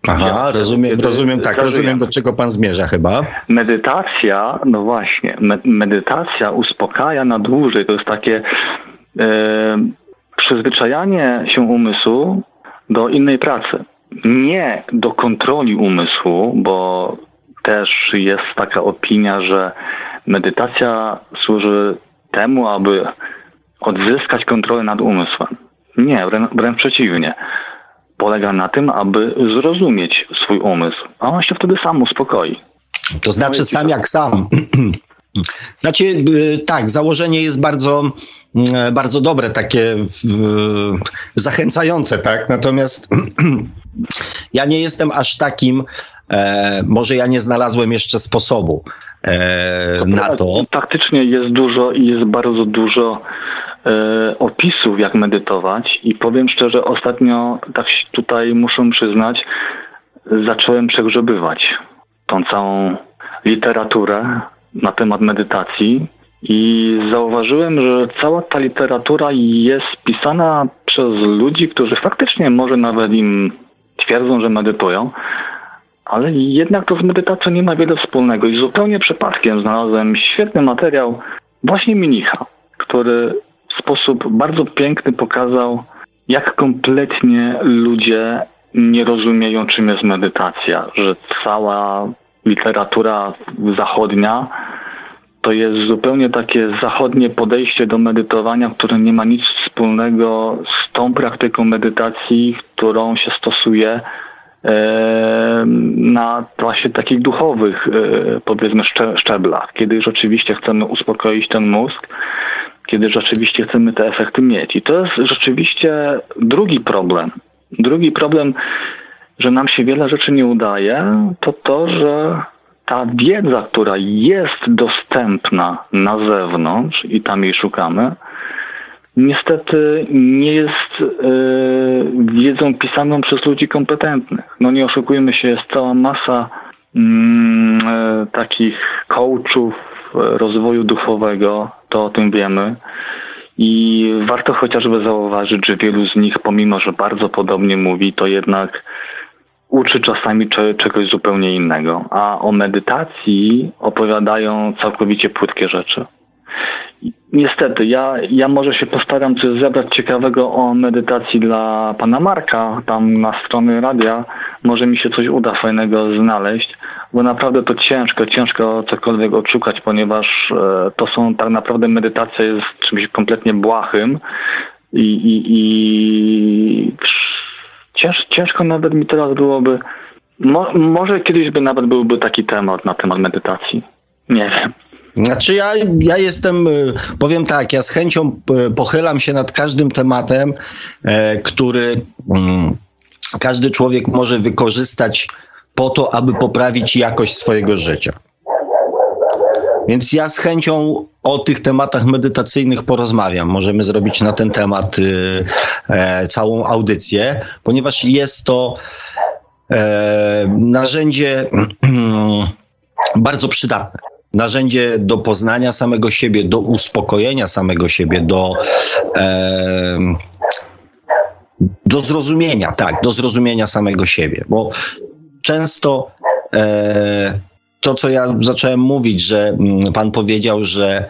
Aha, rozumiem, rozumiem, tak, rozumiem do czego pan zmierza chyba. Medytacja, no właśnie, me medytacja uspokaja na dłużej. To jest takie e, przyzwyczajanie się umysłu do innej pracy. Nie do kontroli umysłu, bo też jest taka opinia, że medytacja służy temu, aby odzyskać kontrolę nad umysłem. Nie, wręcz przeciwnie. Polega na tym, aby zrozumieć swój umysł, a on się wtedy sam uspokoi. To znaczy sam jak sam. Znaczy, y, tak, założenie jest bardzo, y, bardzo dobre, takie zachęcające, tak? Natomiast ja nie jestem aż takim E, może ja nie znalazłem jeszcze sposobu e, na to. Faktycznie jest dużo i jest bardzo dużo opisów, jak medytować. I powiem szczerze, ostatnio, tak tutaj muszę przyznać, zacząłem przegrzebywać tą całą literaturę na temat medytacji. I zauważyłem, że cała ta literatura jest pisana przez ludzi, którzy faktycznie może nawet im twierdzą, że medytują, ale jednak to z medytacją nie ma wiele wspólnego. I zupełnie przypadkiem znalazłem świetny materiał właśnie Minicha, który w sposób bardzo piękny pokazał, jak kompletnie ludzie nie rozumieją, czym jest medytacja, że cała literatura zachodnia to jest zupełnie takie zachodnie podejście do medytowania, które nie ma nic wspólnego z tą praktyką medytacji, którą się stosuje na właśnie takich duchowych, e, powiedzmy, szczeblach, kiedy rzeczywiście chcemy uspokoić ten mózg, kiedy rzeczywiście chcemy te efekty mieć. I to jest rzeczywiście drugi problem. Drugi problem, że nam się wiele rzeczy nie udaje, to to, że ta wiedza, która jest dostępna na zewnątrz i tam jej szukamy, niestety nie jest e, wiedzą pisaną przez ludzi kompetentnych. No nie oszukujmy się, jest cała masa mm, e, takich coachów rozwoju duchowego, to o tym wiemy. I warto chociażby zauważyć, że wielu z nich, pomimo że bardzo podobnie mówi, to jednak uczy czasami czegoś zupełnie innego. A o medytacji opowiadają całkowicie płytkie rzeczy. Niestety, ja, ja może się postaram coś zebrać ciekawego o medytacji dla pana Marka, tam na strony radia. Może mi się coś uda fajnego znaleźć, bo naprawdę to ciężko, ciężko cokolwiek odszukać, ponieważ e, to są tak naprawdę medytacja jest czymś kompletnie błahym i, i, i cięż, ciężko nawet mi teraz byłoby. Mo, może kiedyś by nawet byłby taki temat na temat medytacji. Nie wiem. Znaczy ja, ja jestem, y, powiem tak, ja z chęcią y, pochylam się nad każdym tematem, e, który mm, każdy człowiek może wykorzystać po to, aby poprawić jakość swojego życia. Więc ja z chęcią o tych tematach medytacyjnych porozmawiam. Możemy zrobić na ten temat y, e, całą audycję, ponieważ jest to e, narzędzie bardzo przydatne narzędzie do poznania samego siebie, do uspokojenia samego siebie, do, e, do zrozumienia, tak, do zrozumienia samego siebie, bo często e, to, co ja zacząłem mówić, że mm, pan powiedział, że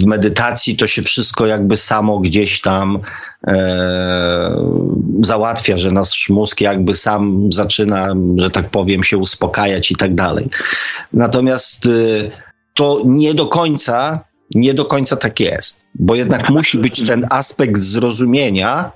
w medytacji to się wszystko jakby samo gdzieś tam e, załatwia, że nasz mózg jakby sam zaczyna, że tak powiem, się uspokajać i tak dalej. Natomiast e, to nie do końca, nie do końca tak jest, bo jednak musi być ten aspekt zrozumienia,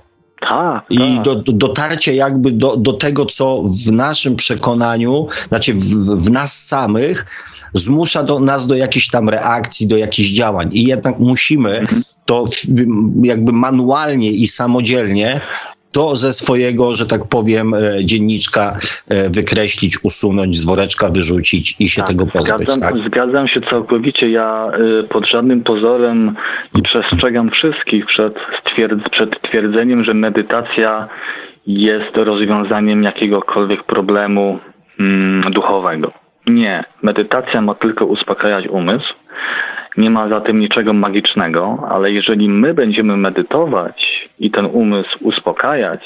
tak, i tak. do, do, dotarcie jakby do, do tego, co w naszym przekonaniu, znaczy w, w nas samych, zmusza do nas do jakichś tam reakcji, do jakichś działań. I jednak musimy Mhm. to jakby manualnie i samodzielnie to ze swojego, że tak powiem, e, dzienniczka e, wykreślić, usunąć, z woreczka wyrzucić i się Tak, tego pozbyć. Zgadzam, Tak? zgadzam się całkowicie. Ja y, pod żadnym pozorem i przestrzegam wszystkich przed, stwierdz, przed twierdzeniem, że medytacja jest rozwiązaniem jakiegokolwiek problemu mm, duchowego. Nie. Medytacja ma tylko uspokajać umysł. Nie ma za tym niczego magicznego, ale jeżeli my będziemy medytować i ten umysł uspokajać,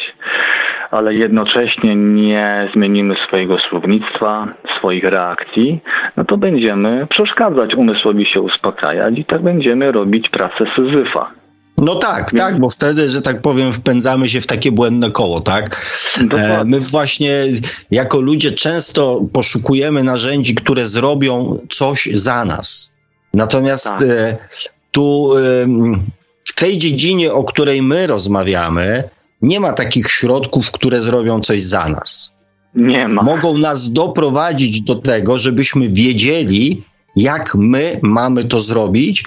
ale jednocześnie nie zmienimy swojego słownictwa, swoich reakcji, no to będziemy przeszkadzać umysłowi się uspokajać i tak będziemy robić pracę Syzyfa. No tak, tak, bo wtedy, że tak powiem, wpędzamy się w takie błędne koło, tak? Dokładnie. E, My właśnie jako ludzie często poszukujemy narzędzi, które zrobią coś za nas. Natomiast Tak. e, tu w tej dziedzinie, o której my rozmawiamy, nie ma takich środków, które zrobią coś za nas. Nie ma. Mogą nas doprowadzić do tego, żebyśmy wiedzieli, jak my mamy to zrobić,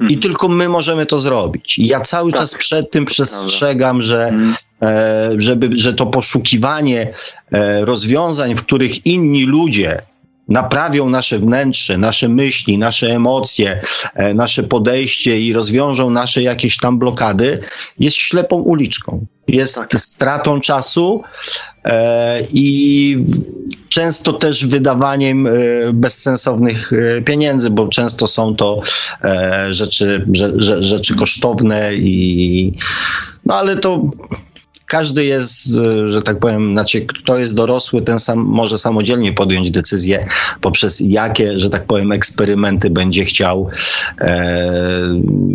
i Mhm. tylko my możemy to zrobić. I ja cały Tak. czas przed tym przestrzegam, że, Mm. e, żeby, że to poszukiwanie e, rozwiązań, w których inni ludzie naprawią nasze wnętrze, nasze myśli, nasze emocje, e, nasze podejście i rozwiążą nasze jakieś tam blokady, jest ślepą uliczką. Jest Tak. stratą czasu e, i często też wydawaniem e, bezsensownych e, pieniędzy, bo często są to e, rzeczy, że, rzeczy kosztowne i no ale to każdy jest, e, że tak powiem, znaczy kto jest dorosły, ten sam może samodzielnie podjąć decyzję poprzez jakie, że tak powiem, eksperymenty będzie chciał e,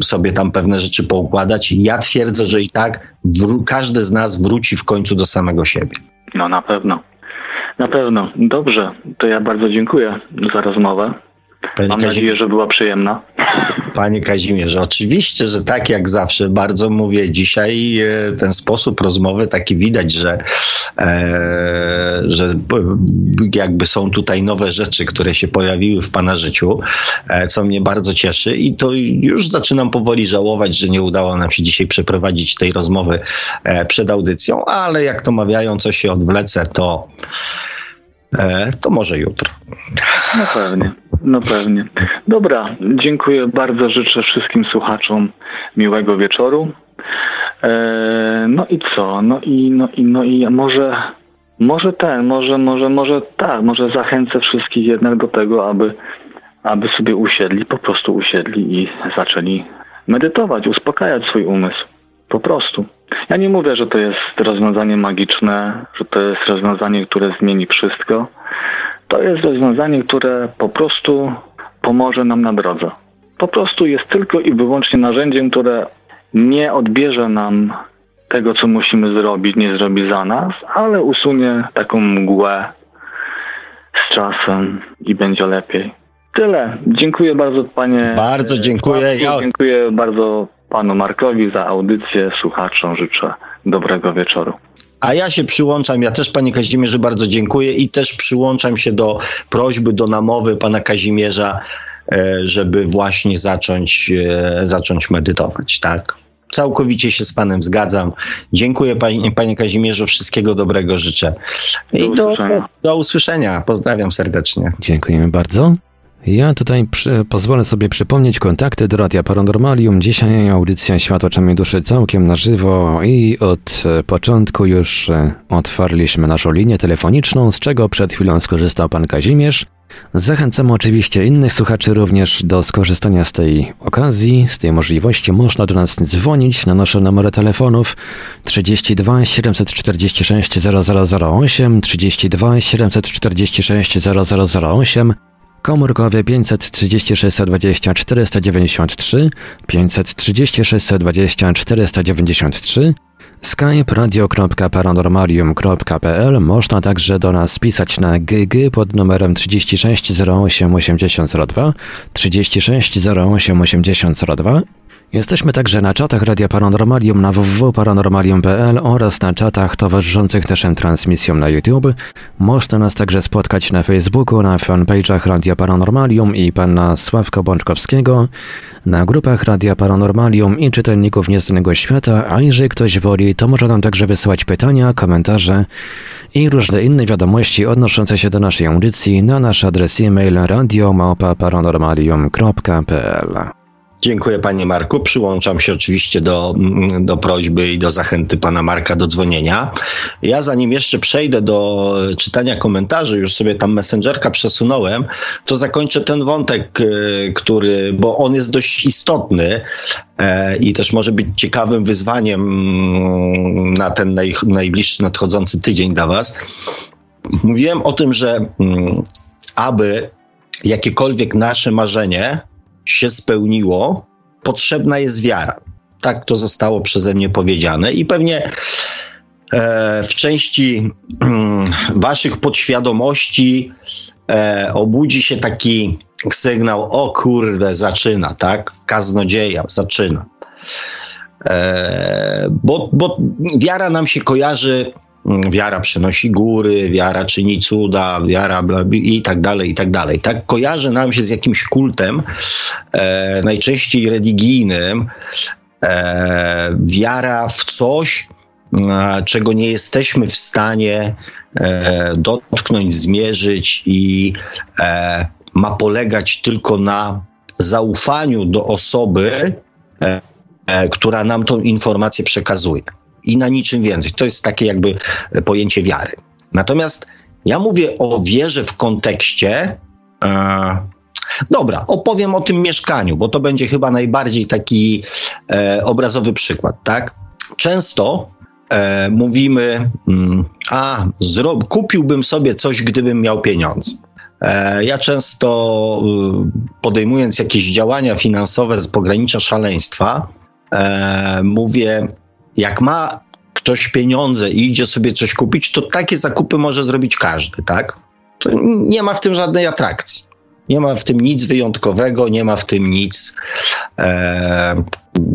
sobie tam pewne rzeczy poukładać. Ja twierdzę, że i tak każdy z nas wróci w końcu do samego siebie. No na pewno. Na pewno. Dobrze. To ja bardzo dziękuję za rozmowę. Panie Mam nadzieję, że była przyjemna. Panie Kazimierze, oczywiście, że tak jak zawsze, bardzo mówię dzisiaj e, ten sposób rozmowy taki widać, że, e, że jakby są tutaj nowe rzeczy, które się pojawiły w Pana życiu, e, co mnie bardzo cieszy i to już zaczynam powoli żałować, że nie udało nam się dzisiaj przeprowadzić tej rozmowy e, przed audycją, ale jak to mawiają, co się odwlecę, to, to może jutro. No pewnie, no pewnie. Dobra, dziękuję bardzo. Życzę wszystkim słuchaczom miłego wieczoru. E, no i co? No i, no i, no i może, może ten, może, może, może tak, może zachęcę wszystkich jednak do tego, aby, aby sobie usiedli, po prostu usiedli i zaczęli medytować, uspokajać swój umysł. Po prostu. Ja nie mówię, że to jest rozwiązanie magiczne, że to jest rozwiązanie, które zmieni wszystko. To jest rozwiązanie, które po prostu pomoże nam na drodze. Po prostu jest tylko i wyłącznie narzędziem, które nie odbierze nam tego, co musimy zrobić, nie zrobi za nas, ale usunie taką mgłę z czasem i będzie lepiej. Tyle. Dziękuję bardzo panie. Bardzo dziękuję. Ja- Dziękuję bardzo panu Markowi za audycję. Słuchaczom życzę dobrego wieczoru. A ja się przyłączam, ja też panie Kazimierzu bardzo dziękuję i też przyłączam się do prośby, do namowy pana Kazimierza, e, żeby właśnie zacząć, e, zacząć medytować, tak? Całkowicie się z panem zgadzam. Dziękuję panie, panie Kazimierzu, wszystkiego dobrego życzę. I Do do, usłyszenia. do usłyszenia. Pozdrawiam serdecznie. Dziękujemy bardzo. Ja tutaj przy, pozwolę sobie przypomnieć kontakty do Radia Paranormalium. Dzisiaj audycja Świat oczami duszy całkiem na żywo i od e, początku już e, otwarliśmy naszą linię telefoniczną, z czego przed chwilą skorzystał pan Kazimierz. Zachęcamy oczywiście innych słuchaczy również do skorzystania z tej okazji, z tej możliwości. Można do nas dzwonić na nasze numery telefonów 32 746 0008, 32 746 0008, komórkowy 536 20 493, 536 20 493, skype radio.paranormalium.pl Można także do nas pisać na GG pod numerem 36 08 8002 36 08 8002 Jesteśmy także na czatach Radia Paranormalium na www.paranormalium.pl oraz na czatach towarzyszących naszym transmisjom na YouTube. Można nas także spotkać na Facebooku, na fanpage'ach Radia Paranormalium i pana Sławka Bączkowskiego, na grupach Radia Paranormalium i czytelników Nieznanego Świata, a jeżeli ktoś woli, to może nam także wysyłać pytania, komentarze i różne inne wiadomości odnoszące się do naszej audycji na nasz adres e-mail radiomałpa-paranormalium.pl. Dziękuję panie Marku. Przyłączam się oczywiście do, mm, do prośby i do zachęty pana Marka do dzwonienia. Ja zanim jeszcze przejdę do czytania komentarzy, już sobie tam messengerka przesunąłem, to zakończę ten wątek, y, który, bo on jest dość istotny e, i też może być ciekawym wyzwaniem mm, na ten naj, najbliższy nadchodzący tydzień dla was. Mówiłem o tym, że mm, aby jakiekolwiek nasze marzenie się spełniło, potrzebna jest wiara. Tak to zostało przeze mnie powiedziane i pewnie e, w części mm, waszych podświadomości e, obudzi się taki sygnał, o kurde, zaczyna, tak? Kaznodzieja, zaczyna. E, bo, bo wiara nam się kojarzy wiara przynosi góry, wiara czyni cuda, wiara bla, i tak dalej, i tak dalej. Tak kojarzy nam się z jakimś kultem, e, najczęściej religijnym, e, wiara w coś, e, czego nie jesteśmy w stanie e, dotknąć, zmierzyć i e, ma polegać tylko na zaufaniu do osoby, e, która nam tą informację przekazuje i na niczym więcej. To jest takie jakby pojęcie wiary. Natomiast ja mówię o wierze w kontekście. E, dobra, opowiem o tym mieszkaniu, bo to będzie chyba najbardziej taki e, obrazowy przykład, tak? Często e, mówimy, mm, a zro- kupiłbym sobie coś, gdybym miał pieniądze. E, ja często y, podejmując jakieś działania finansowe z pogranicza szaleństwa, e, mówię, jak ma ktoś pieniądze i idzie sobie coś kupić, to takie zakupy może zrobić każdy, tak? To nie ma w tym żadnej atrakcji. Nie ma w tym nic wyjątkowego, nie ma w tym nic e,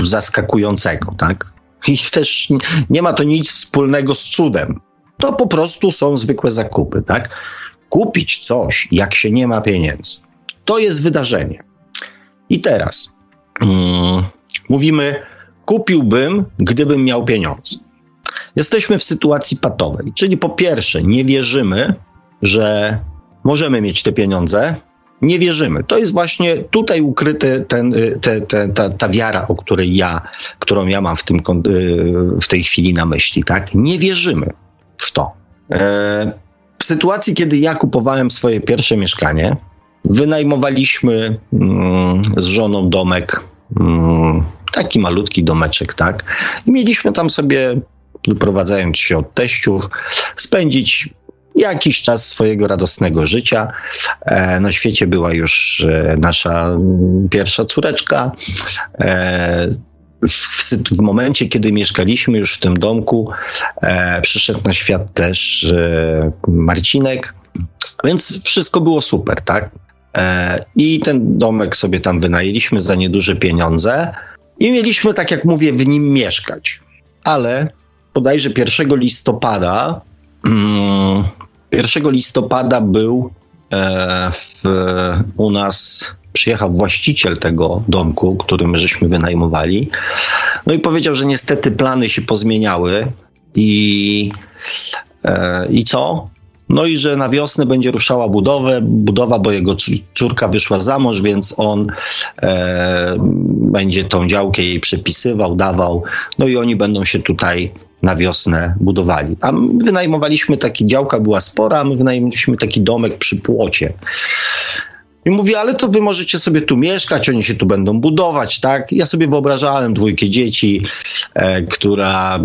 zaskakującego, tak? I też nie ma to nic wspólnego z cudem. To po prostu są zwykłe zakupy, tak? Kupić coś, jak się nie ma pieniędzy, to jest wydarzenie. I teraz mm, mówimy, kupiłbym, gdybym miał pieniądze. Jesteśmy w sytuacji patowej, czyli po pierwsze, nie wierzymy, że możemy mieć te pieniądze. Nie wierzymy. To jest właśnie tutaj ukryte ten, y, te, te, ta, ta wiara, o której ja, którą ja mam w, tym, y, w tej chwili na myśli, tak? Nie wierzymy w to. E, w sytuacji, kiedy ja kupowałem swoje pierwsze mieszkanie, wynajmowaliśmy mm, z żoną domek mm, taki malutki domeczek, tak? I mieliśmy tam sobie, wyprowadzając się od teściów, spędzić jakiś czas swojego radosnego życia. E, na świecie była już e, nasza pierwsza córeczka. E, w, w, momencie, kiedy mieszkaliśmy już w tym domku, e, przyszedł na świat też e, Marcinek, więc wszystko było super, tak? E, I ten domek sobie tam wynajęliśmy za nieduże pieniądze. I mieliśmy, tak jak mówię, w nim mieszkać. Ale bodajże 1 listopada, mm, 1 listopada był e, w, u nas, przyjechał właściciel tego domku, który my żeśmy wynajmowali. No i powiedział, że niestety plany się pozmieniały i, e, i co? No i że na wiosnę będzie ruszała budowę, budowa, bo jego córka wyszła za mąż, więc on e, będzie tą działkę jej przepisywał, dawał. No i oni będą się tutaj na wiosnę budowali. A my wynajmowaliśmy taki działka, była spora, a my wynajmowaliśmy taki domek przy płocie. I mówi, ale to wy możecie sobie tu mieszkać, oni się tu będą budować, tak? Ja sobie wyobrażałem dwójkę dzieci, e, która,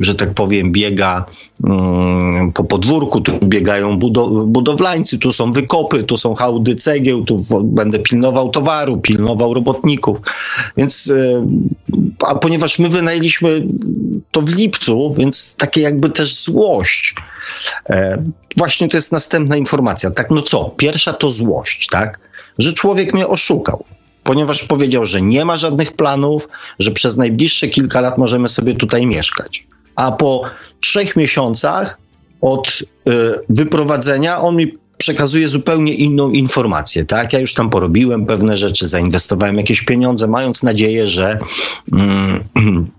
że tak powiem, biega po podwórku, tu biegają budo budowlańcy, tu są wykopy, tu są hałdy cegieł, tu będę pilnował towaru, pilnował robotników. Więc, e, a ponieważ my wynajęliśmy to w lipcu, więc takie jakby też złość. E, właśnie to jest następna informacja. Tak, no co? Pierwsza to złość, tak? Że człowiek mnie oszukał, ponieważ powiedział, że nie ma żadnych planów, że przez najbliższe kilka lat możemy sobie tutaj mieszkać. A po trzech miesiącach od y, wyprowadzenia on mi przekazuje zupełnie inną informację, tak? Ja już tam porobiłem pewne rzeczy, zainwestowałem jakieś pieniądze, mając nadzieję, że, mm,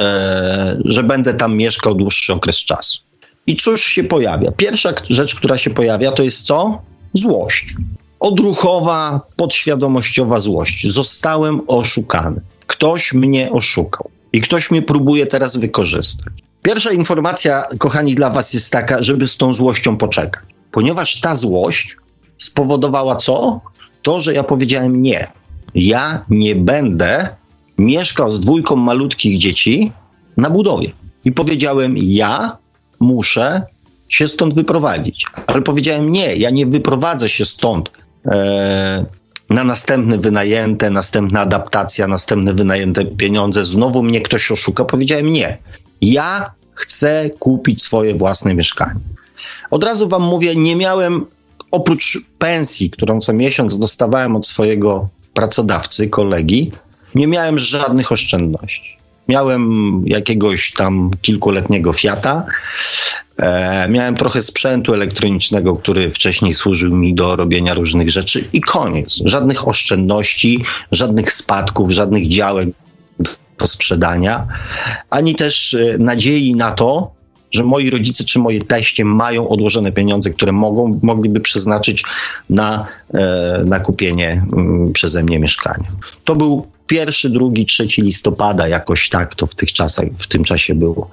e, że będę tam mieszkał dłuższy okres czasu. I cóż się pojawia? Pierwsza rzecz, która się pojawia, to jest co? Złość. Odruchowa, podświadomościowa złość. Zostałem oszukany. Ktoś mnie oszukał. I ktoś mnie próbuje teraz wykorzystać. Pierwsza informacja, kochani, dla Was jest taka, żeby z tą złością poczekać. Ponieważ ta złość spowodowała co? To, że ja powiedziałem nie. Ja nie będę mieszkał z dwójką malutkich dzieci na budowie. I powiedziałem, ja muszę się stąd wyprowadzić. Ale powiedziałem nie, ja nie wyprowadzę się stąd e, na następne wynajęte, następna adaptacja, następne wynajęte pieniądze. Znowu mnie ktoś oszuka. Powiedziałem nie. Ja chcę kupić swoje własne mieszkanie. Od razu wam mówię, nie miałem oprócz pensji, którą co miesiąc dostawałem od swojego pracodawcy, kolegi, nie miałem żadnych oszczędności. Miałem jakiegoś tam kilkuletniego Fiata. E, miałem trochę sprzętu elektronicznego, który wcześniej służył mi do robienia różnych rzeczy i koniec. Żadnych oszczędności, żadnych spadków, żadnych działek do sprzedania, ani też e, nadziei na to, że moi rodzice czy moje teście mają odłożone pieniądze, które mogą, mogliby przeznaczyć na, e, na kupienie mm, przeze mnie mieszkania. To był pierwszy, drugi, trzeci listopada, jakoś tak to w tych czasach, w tym czasie było.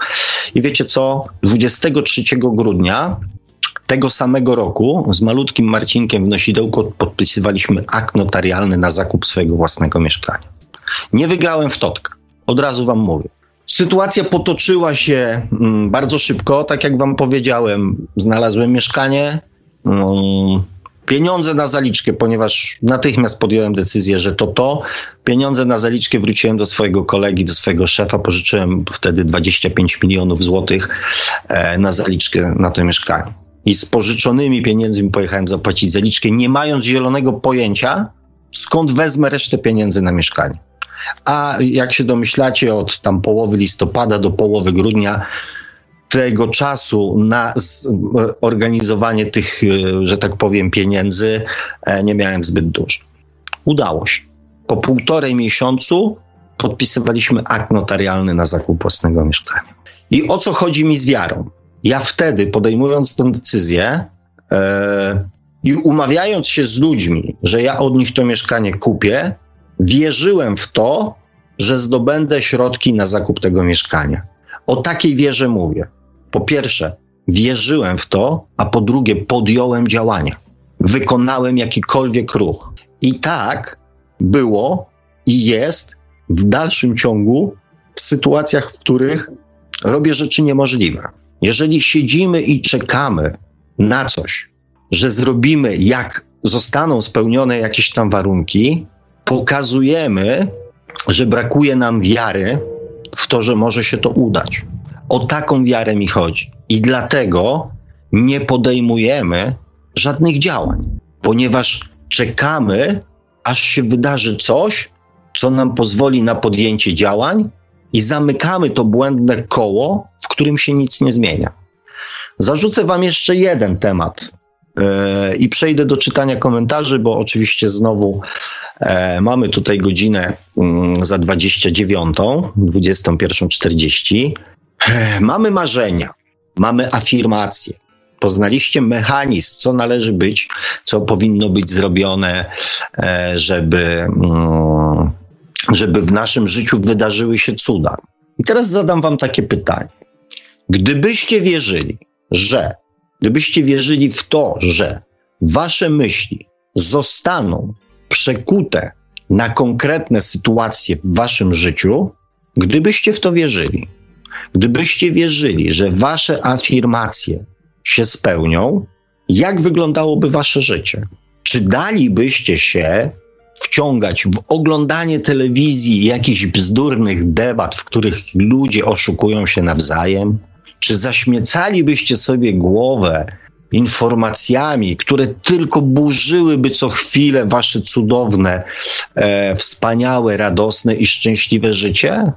I wiecie co? 23 grudnia tego samego roku z malutkim Marcinkiem w Nosidełku podpisywaliśmy akt notarialny na zakup swojego własnego mieszkania. Nie wygrałem w Totka. Od razu wam mówię. Sytuacja potoczyła się mm, bardzo szybko. Tak jak wam powiedziałem, znalazłem mieszkanie. Pieniądze na zaliczkę, ponieważ natychmiast podjąłem decyzję, że to to. Pieniądze na zaliczkę wróciłem do swojego kolegi, do swojego szefa, pożyczyłem wtedy 25 milionów złotych e, na zaliczkę na to mieszkanie. I z pożyczonymi pieniędzmi pojechałem zapłacić zaliczkę, nie mając zielonego pojęcia, skąd wezmę resztę pieniędzy na mieszkanie. A jak się domyślacie, od tam połowy listopada do połowy grudnia tego czasu na organizowanie tych, e, że tak powiem, pieniędzy e, nie miałem zbyt dużo. Udało się. Po półtorej miesiącu podpisywaliśmy akt notarialny na zakup własnego mieszkania. I o co chodzi mi z wiarą? Ja wtedy, podejmując tę decyzję e, i umawiając się z ludźmi, że ja od nich to mieszkanie kupię, wierzyłem w to, że zdobędę środki na zakup tego mieszkania. O takiej wierze mówię. Po pierwsze, wierzyłem w to, a po drugie, podjąłem działania. Wykonałem jakikolwiek ruch. I tak było i jest w dalszym ciągu w sytuacjach, w których robię rzeczy niemożliwe. Jeżeli siedzimy i czekamy na coś, że zrobimy, jak zostaną spełnione jakieś tam warunki, pokazujemy, że brakuje nam wiary w to, że może się to udać. O taką wiarę mi chodzi. I dlatego nie podejmujemy żadnych działań, ponieważ czekamy, aż się wydarzy coś, co nam pozwoli na podjęcie działań, i zamykamy to błędne koło, w którym się nic nie zmienia. Zarzucę Wam jeszcze jeden temat yy, i przejdę do czytania komentarzy, bo oczywiście znowu E, mamy tutaj godzinę mm, za 29, 21.40. Mamy marzenia, mamy afirmacje. Poznaliście mechanizm, co należy być, co powinno być zrobione, e, żeby, mm, żeby w naszym życiu wydarzyły się cuda. I teraz zadam Wam takie pytanie. Gdybyście wierzyli, że, gdybyście wierzyli w to, że wasze myśli zostaną przekute na konkretne sytuacje w waszym życiu, gdybyście w to wierzyli, gdybyście wierzyli, że wasze afirmacje się spełnią, jak wyglądałoby wasze życie? Czy dalibyście się wciągać w oglądanie telewizji jakichś bzdurnych debat, w których ludzie oszukują się nawzajem? Czy zaśmiecalibyście sobie głowę informacjami, które tylko burzyłyby co chwilę wasze cudowne, e, wspaniałe, radosne i szczęśliwe życie?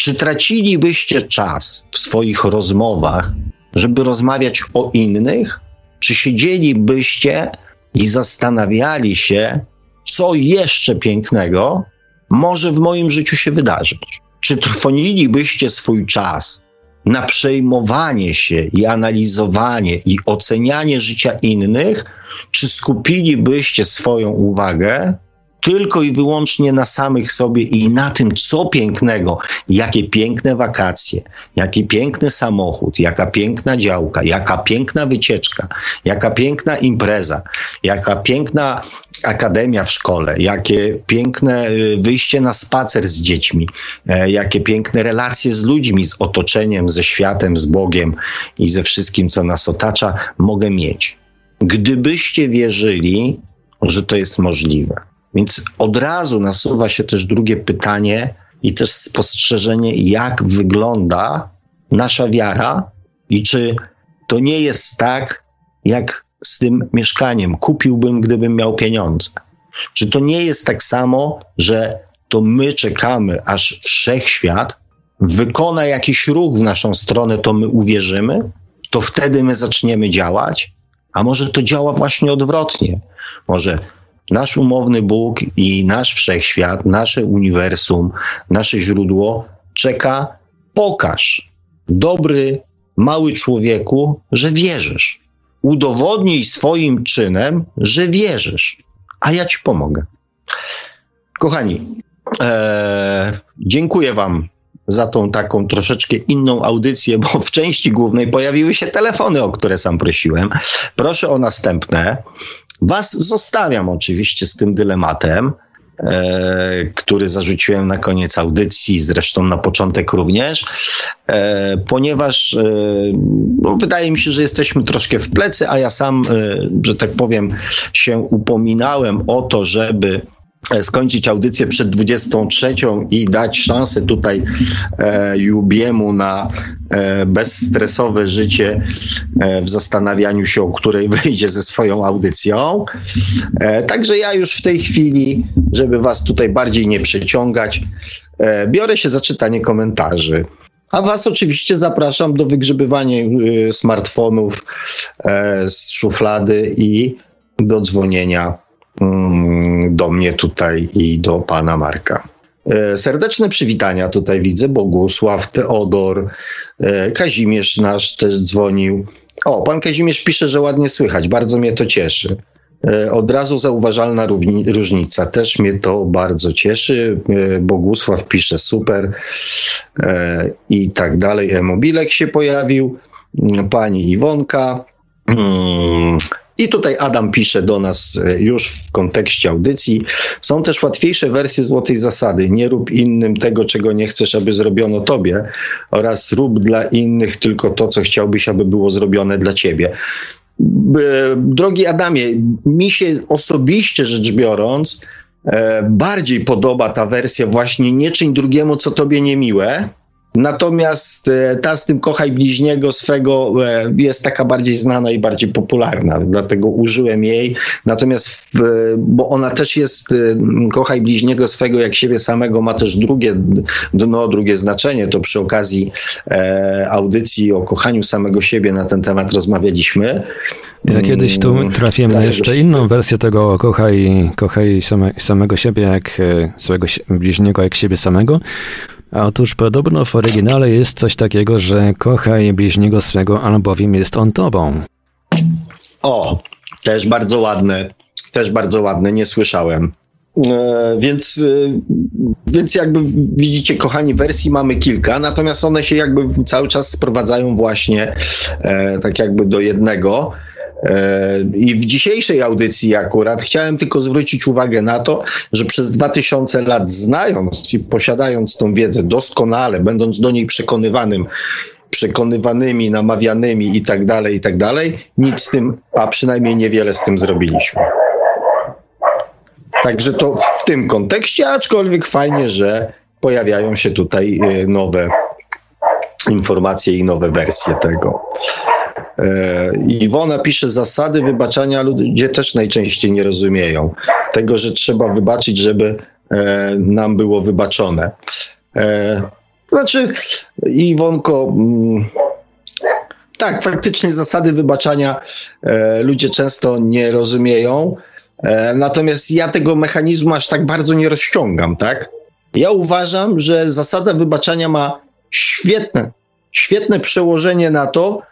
Czy tracilibyście czas w swoich rozmowach, żeby rozmawiać o innych? Czy siedzielibyście i zastanawiali się, co jeszcze pięknego może w moim życiu się wydarzyć? Czy trwonilibyście swój czas na przejmowanie się i analizowanie i ocenianie życia innych, czy skupilibyście swoją uwagę tylko i wyłącznie na samych sobie i na tym, co pięknego, jakie piękne wakacje, jaki piękny samochód, jaka piękna działka, jaka piękna wycieczka, jaka piękna impreza, jaka piękna akademia w szkole, jakie piękne y, wyjście na spacer z dziećmi, e, jakie piękne relacje z ludźmi, z otoczeniem, ze światem, z Bogiem i ze wszystkim, co nas otacza, mogę mieć. Gdybyście wierzyli, że to jest możliwe. Więc od razu nasuwa się też drugie pytanie i też spostrzeżenie, jak wygląda nasza wiara i czy to nie jest tak, jak z tym mieszkaniem. Kupiłbym, gdybym miał pieniądze. Czy to nie jest tak samo, że to my czekamy, aż wszechświat wykona jakiś ruch w naszą stronę, to my uwierzymy, to wtedy my zaczniemy działać? A może to działa właśnie odwrotnie? Może nasz umowny Bóg i nasz wszechświat, nasze uniwersum, nasze źródło czeka, pokaż, dobry, mały człowieku, że wierzysz. Udowodnij swoim czynem, że wierzysz, a ja ci pomogę. Kochani, ee, dziękuję Wam za tą taką troszeczkę inną audycję, bo w części głównej pojawiły się telefony, o które sam prosiłem. Proszę o następne. Was zostawiam oczywiście z tym dylematem, e, który zarzuciłem na koniec audycji, zresztą na początek również, e, ponieważ e, no, wydaje mi się, że jesteśmy troszkę w plecy, a ja sam, e, że tak powiem, się upominałem o to, żeby skończyć audycję przed 23 i dać szansę tutaj e, Jubiemu na e, bezstresowe życie e, w zastanawianiu się, o której wyjdzie ze swoją audycją. E, także ja już w tej chwili, żeby was tutaj bardziej nie przeciągać, e, biorę się za czytanie komentarzy. A Was oczywiście zapraszam do wygrzebywania smartfonów z szuflady i do dzwonienia do mnie tutaj i do pana Marka. E, serdeczne przywitania tutaj widzę. Bogusław, Teodor, e, Kazimierz nasz też dzwonił. O, pan Kazimierz pisze, że ładnie słychać. Bardzo mnie to cieszy. E, od razu zauważalna różnica. Też mnie to bardzo cieszy. Bogusław pisze super i tak dalej. E-mobilek się pojawił. Pani Iwonka. Mm, i tutaj Adam pisze do nas e, już w kontekście audycji. Są też łatwiejsze wersje złotej zasady. Nie rób innym tego, czego nie chcesz, aby zrobiono tobie, oraz rób dla innych tylko to, co chciałbyś, aby było zrobione dla ciebie. Drogi Adamie, mi się osobiście rzecz biorąc, e, bardziej podoba ta wersja właśnie nie czyń drugiemu, co tobie niemiłe, Natomiast e, ta z tym kochaj bliźniego swego e, jest taka bardziej znana i bardziej popularna, dlatego użyłem jej. Natomiast, bo ona też jest, e, kochaj bliźniego swego jak siebie samego, ma też drugie dno, drugie znaczenie. To przy okazji audycji o kochaniu samego siebie na ten temat rozmawialiśmy. Ja kiedyś tu mm, trafiłem na jeszcze inną wersję tego kochaj, kochaj same, samego siebie jak swojego bliźniego jak siebie samego. Otóż podobno w oryginale jest coś takiego, że kochaj bliźniego swego, albowiem jest on tobą. O, też bardzo ładne, też bardzo ładne, nie słyszałem. E, więc, e, więc jakby widzicie, kochani, wersji mamy kilka, natomiast one się jakby cały czas sprowadzają właśnie e, tak jakby do jednego. I w dzisiejszej audycji akurat chciałem tylko zwrócić uwagę na to, że przez 2000 lat znając i posiadając tą wiedzę doskonale, będąc do niej przekonywanym, przekonywanymi, namawianymi i tak dalej, i tak dalej, nic z tym, a przynajmniej niewiele z tym zrobiliśmy. Także to w tym kontekście, aczkolwiek fajnie, że pojawiają się tutaj e, nowe informacje i nowe wersje tego. E, Iwona pisze, zasady wybaczania ludzie też najczęściej nie rozumieją. Tego, że trzeba wybaczyć, żeby e, nam było wybaczone. Znaczy, Iwonko, mm, tak, faktycznie zasady wybaczania ludzie często nie rozumieją. E, natomiast ja tego mechanizmu aż tak bardzo nie rozciągam, tak? Ja uważam, że zasada wybaczania ma świetne, świetne przełożenie na to,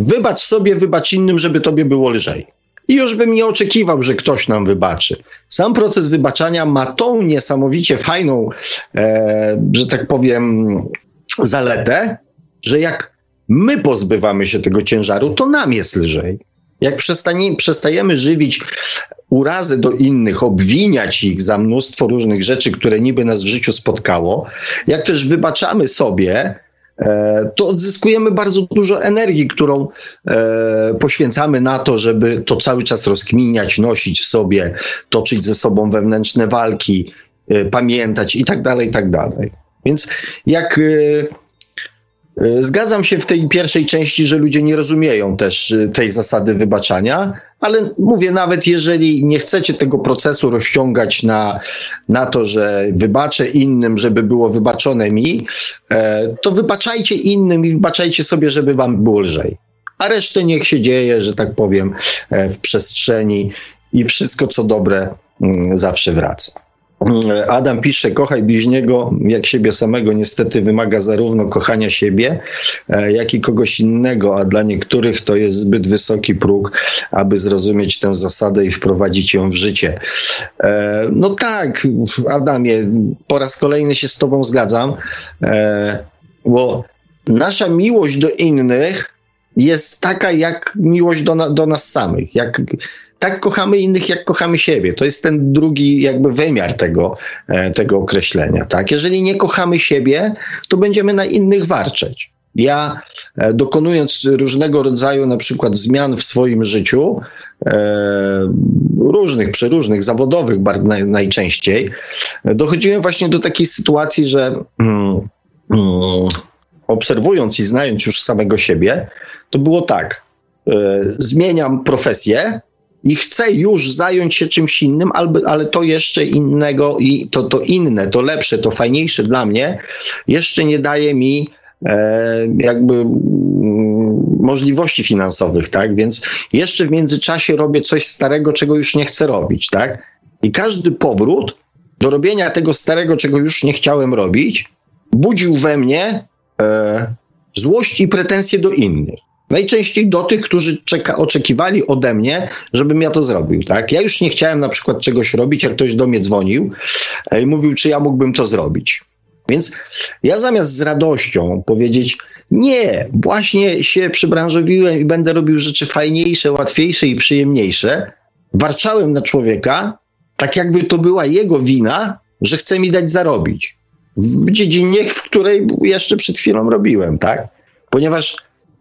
wybacz sobie, wybacz innym, żeby tobie było lżej. I już bym nie oczekiwał, że ktoś nam wybaczy. Sam proces wybaczania ma tą niesamowicie fajną, e, że tak powiem, zaletę, że jak my pozbywamy się tego ciężaru, to nam jest lżej. Jak przestanie, przestajemy żywić urazy do innych, obwiniać ich za mnóstwo różnych rzeczy, które niby nas w życiu spotkało, jak też wybaczamy sobie, to odzyskujemy bardzo dużo energii, którą e, poświęcamy na to, żeby to cały czas rozkminiać, nosić w sobie, toczyć ze sobą wewnętrzne walki, e, pamiętać i tak dalej, i tak dalej. Więc jak E, zgadzam się w tej pierwszej części, że ludzie nie rozumieją też e, tej zasady wybaczania, ale mówię, nawet jeżeli nie chcecie tego procesu rozciągać na, na to, że wybaczę innym, żeby było wybaczone mi, e, to wybaczajcie innym i wybaczajcie sobie, żeby wam było lżej. A resztę niech się dzieje, że tak powiem, w przestrzeni i wszystko, co dobre, mm, zawsze wraca. Adam pisze, kochaj bliźniego jak siebie samego. Niestety wymaga zarówno kochania siebie, e, jak i kogoś innego, a dla niektórych to jest zbyt wysoki próg, aby zrozumieć tę zasadę i wprowadzić ją w życie. E, no tak, Adamie, po raz kolejny się z Tobą zgadzam, e, bo nasza miłość do innych jest taka jak miłość do, na, do nas samych. Jak tak kochamy innych, jak kochamy siebie. To jest ten drugi jakby wymiar tego, e, tego określenia. Tak? Jeżeli nie kochamy siebie, to będziemy na innych warczeć. Ja e, dokonując różnego rodzaju na przykład zmian w swoim życiu, e, różnych, przeróżnych, zawodowych naj, najczęściej, dochodziłem właśnie do takiej sytuacji, że mm, mm, obserwując i znając już samego siebie, to było tak. zmieniam profesję, i chcę już zająć się czymś innym, ale to jeszcze innego i to, to inne, to lepsze, to fajniejsze dla mnie jeszcze nie daje mi e, jakby mm, możliwości finansowych, tak? Więc jeszcze w międzyczasie robię coś starego, czego już nie chcę robić, tak? I każdy powrót do robienia tego starego, czego już nie chciałem robić, budził we mnie e, złość i pretensje do innych. Najczęściej do tych, którzy czeka, oczekiwali ode mnie, żebym ja to zrobił, tak? Ja już nie chciałem na przykład czegoś robić, jak ktoś do mnie dzwonił e, i mówił, czy ja mógłbym to zrobić. Więc ja zamiast z radością powiedzieć, nie, właśnie się przybranżowiłem i będę robił rzeczy fajniejsze, łatwiejsze i przyjemniejsze, warczałem na człowieka, tak jakby to była jego wina, że chce mi dać zarobić. W dziedzinie, w której jeszcze przed chwilą robiłem, tak? Ponieważ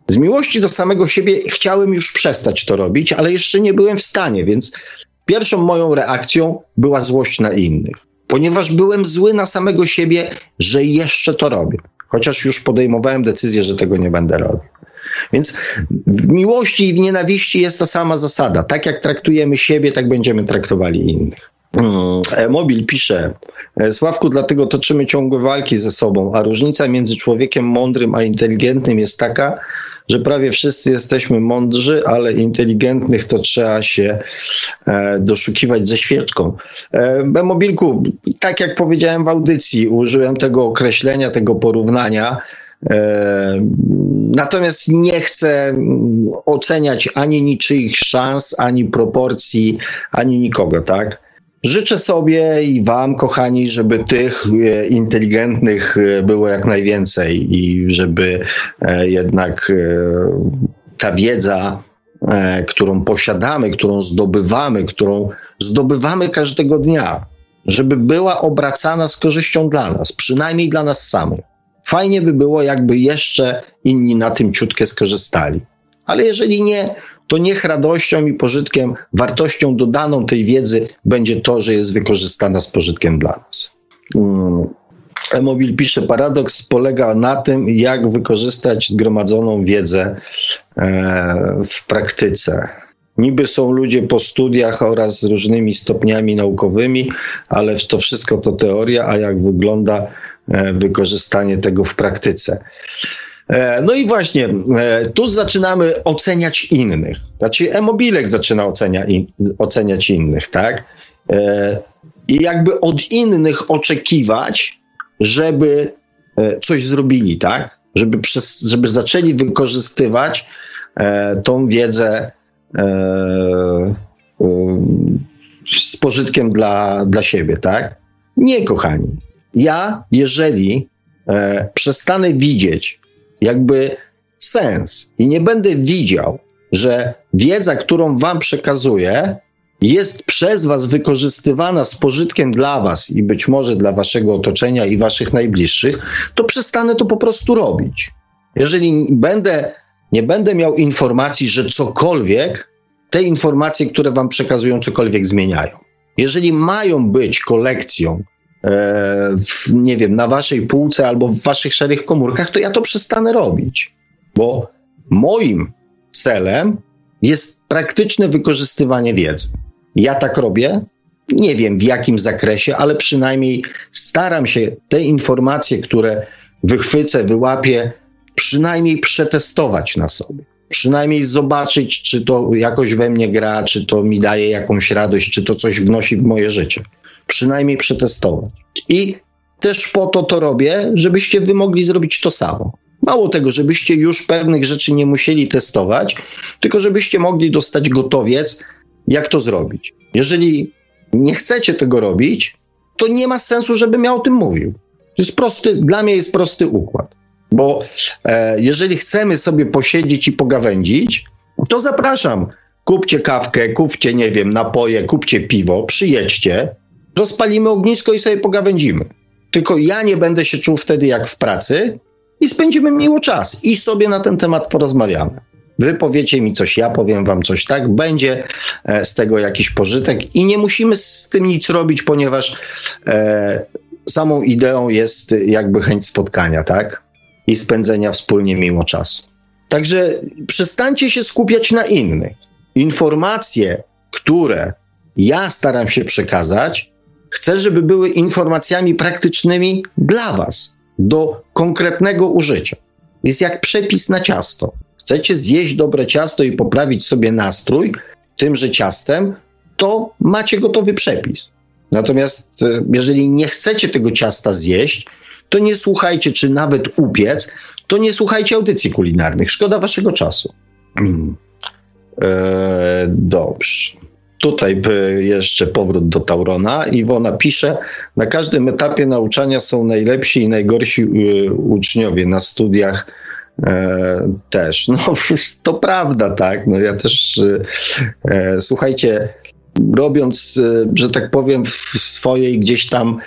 z miłości do samego siebie chciałem już przestać to robić, ale jeszcze nie byłem w stanie, więc pierwszą moją reakcją była złość na innych, ponieważ byłem zły na samego siebie, że jeszcze to robię, chociaż już podejmowałem decyzję, że tego nie będę robił. Więc w miłości i w nienawiści jest ta sama zasada. Tak jak traktujemy siebie, tak będziemy traktowali innych. Hmm, Mobil pisze, e, Sławku, dlatego toczymy ciągłe walki ze sobą, a różnica między człowiekiem mądrym a inteligentnym jest taka, że prawie wszyscy jesteśmy mądrzy, ale inteligentnych to trzeba się e, doszukiwać ze świeczką. E, mobilku, tak jak powiedziałem w audycji, użyłem tego określenia, tego porównania. E, natomiast nie chcę oceniać ani niczyich szans, ani proporcji, ani nikogo, tak? Życzę sobie i Wam, kochani, żeby tych e, inteligentnych e, było jak najwięcej i żeby e, jednak ta wiedza, którą posiadamy, którą zdobywamy, którą zdobywamy każdego dnia, żeby była obracana z korzyścią dla nas, przynajmniej dla nas samych. Fajnie by było, jakby jeszcze inni na tym ciutkę skorzystali. Ale jeżeli nie, to niech radością i pożytkiem, wartością dodaną tej wiedzy będzie to, że jest wykorzystana z pożytkiem dla nas. Hmm. Emobil pisze, paradoks polega na tym, jak wykorzystać zgromadzoną wiedzę e, w praktyce. Niby są ludzie po studiach oraz z różnymi stopniami naukowymi, ale to wszystko to teoria, a jak wygląda e, wykorzystanie tego w praktyce. E, no i właśnie, e, tu zaczynamy oceniać innych. Znaczy, e-mobilek zaczyna ocenia in, oceniać innych, tak? E, I jakby od innych oczekiwać, żeby coś zrobili, tak? Żeby, przez, żeby zaczęli wykorzystywać tą wiedzę z pożytkiem dla, dla siebie, tak? Nie, kochani. Ja, jeżeli przestanę widzieć jakby sens i nie będę widział, że wiedza, którą wam przekazuję, jest przez was wykorzystywana z pożytkiem dla was i być może dla waszego otoczenia i waszych najbliższych, to przestanę to po prostu robić. Jeżeli będę, nie będę miał informacji, że cokolwiek, te informacje, które wam przekazują, cokolwiek zmieniają. Jeżeli mają być kolekcją w, nie wiem, na waszej półce albo w waszych szarych komórkach, to ja to przestanę robić. Bo moim celem jest praktyczne wykorzystywanie wiedzy. Ja tak robię, nie wiem w jakim zakresie, ale przynajmniej staram się te informacje, które wychwycę, wyłapię, przynajmniej przetestować na sobie. Przynajmniej zobaczyć, czy to jakoś we mnie gra, czy to mi daje jakąś radość, czy to coś wnosi w moje życie przynajmniej przetestować. I też po to to robię, żebyście wy mogli zrobić to samo. Mało tego, żebyście już pewnych rzeczy nie musieli testować, tylko żebyście mogli dostać gotowiec, jak to zrobić. Jeżeli nie chcecie tego robić, to nie ma sensu, żebym ja o tym mówił. To jest prosty, dla mnie jest prosty układ. Bo e, jeżeli chcemy sobie posiedzieć i pogawędzić, to zapraszam. Kupcie kawkę, kupcie, nie wiem, napoje, kupcie piwo, przyjedźcie, rozpalimy ognisko i sobie pogawędzimy. Tylko ja nie będę się czuł wtedy jak w pracy i spędzimy miło czas i sobie na ten temat porozmawiamy. Wy powiecie mi coś, ja powiem wam coś, tak? Będzie e, z tego jakiś pożytek i nie musimy z tym nic robić, ponieważ e, samą ideą jest jakby chęć spotkania, tak? I spędzenia wspólnie miło czasu. Także przestańcie się skupiać na innych. Informacje, które ja staram się przekazać, Chcę, żeby były informacjami praktycznymi dla Was, do konkretnego użycia. Jest jak przepis na ciasto. Chcecie zjeść dobre ciasto i poprawić sobie nastrój tymże ciastem, to macie gotowy przepis. Natomiast e, jeżeli nie chcecie tego ciasta zjeść, to nie słuchajcie, czy nawet upiec, to nie słuchajcie audycji kulinarnych. Szkoda waszego czasu. Eee, dobrze. Tutaj jeszcze powrót do Taurona. Iwona pisze, na każdym etapie nauczania są najlepsi i najgorsi y, uczniowie na studiach e, też. No to prawda, tak. No ja też, e, słuchajcie, robiąc, e, że tak powiem, w swojej gdzieś tam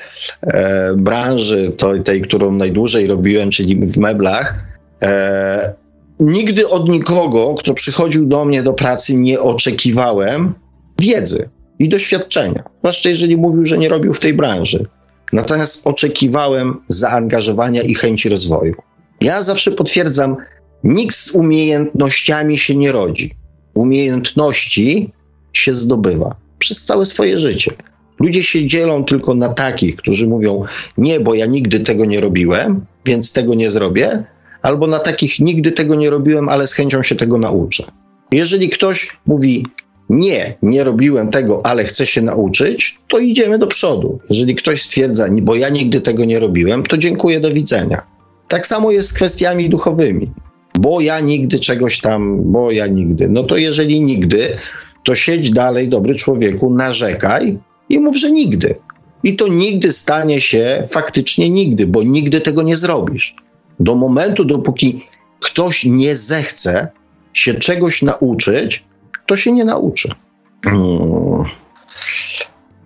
e, branży, to, tej, którą najdłużej robiłem, czyli w meblach, e, nigdy od nikogo, kto przychodził do mnie do pracy, nie oczekiwałem, wiedzy i doświadczenia, zwłaszcza jeżeli mówił, że nie robił w tej branży. Natomiast oczekiwałem zaangażowania i chęci rozwoju. Ja zawsze potwierdzam, nikt z umiejętnościami się nie rodzi. Umiejętności się zdobywa przez całe swoje życie. Ludzie się dzielą tylko na takich, którzy mówią: Nie, bo ja nigdy tego nie robiłem, więc tego nie zrobię, albo na takich nigdy tego nie robiłem, ale z chęcią się tego nauczę. Jeżeli ktoś mówi: nie, nie robiłem tego, ale chcę się nauczyć, to idziemy do przodu. Jeżeli ktoś stwierdza, bo ja nigdy tego nie robiłem, to dziękuję, do widzenia. Tak samo jest z kwestiami duchowymi. Bo ja nigdy czegoś tam, bo ja nigdy. No to jeżeli nigdy, to siedź dalej, dobry człowieku, narzekaj i mów, że nigdy. I to nigdy stanie się faktycznie nigdy, bo nigdy tego nie zrobisz. Do momentu, dopóki ktoś nie zechce się czegoś nauczyć, to się nie nauczy. Hmm.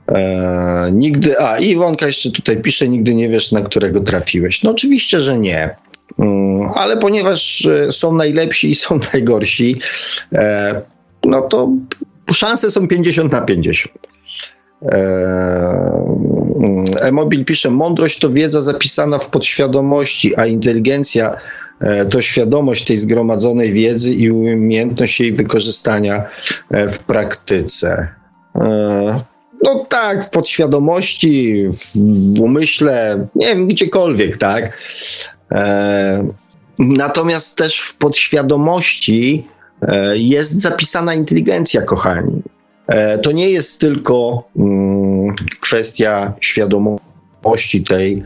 Eee, nigdy, a Iwonka jeszcze tutaj pisze, nigdy nie wiesz, na którego trafiłeś. No oczywiście, że nie. Hmm, ale ponieważ e, są najlepsi i są najgorsi, e, no to szanse są 50 na 50. E-mobil pisze, mądrość to wiedza zapisana w podświadomości, a inteligencja e, to świadomość tej zgromadzonej wiedzy i umiejętność jej wykorzystania e, w praktyce. E, no tak, w podświadomości, w umyśle, nie wiem, gdziekolwiek, tak. Natomiast też w podświadomości jest zapisana inteligencja, kochani. E, to nie jest tylko mm, kwestia świadomości tej.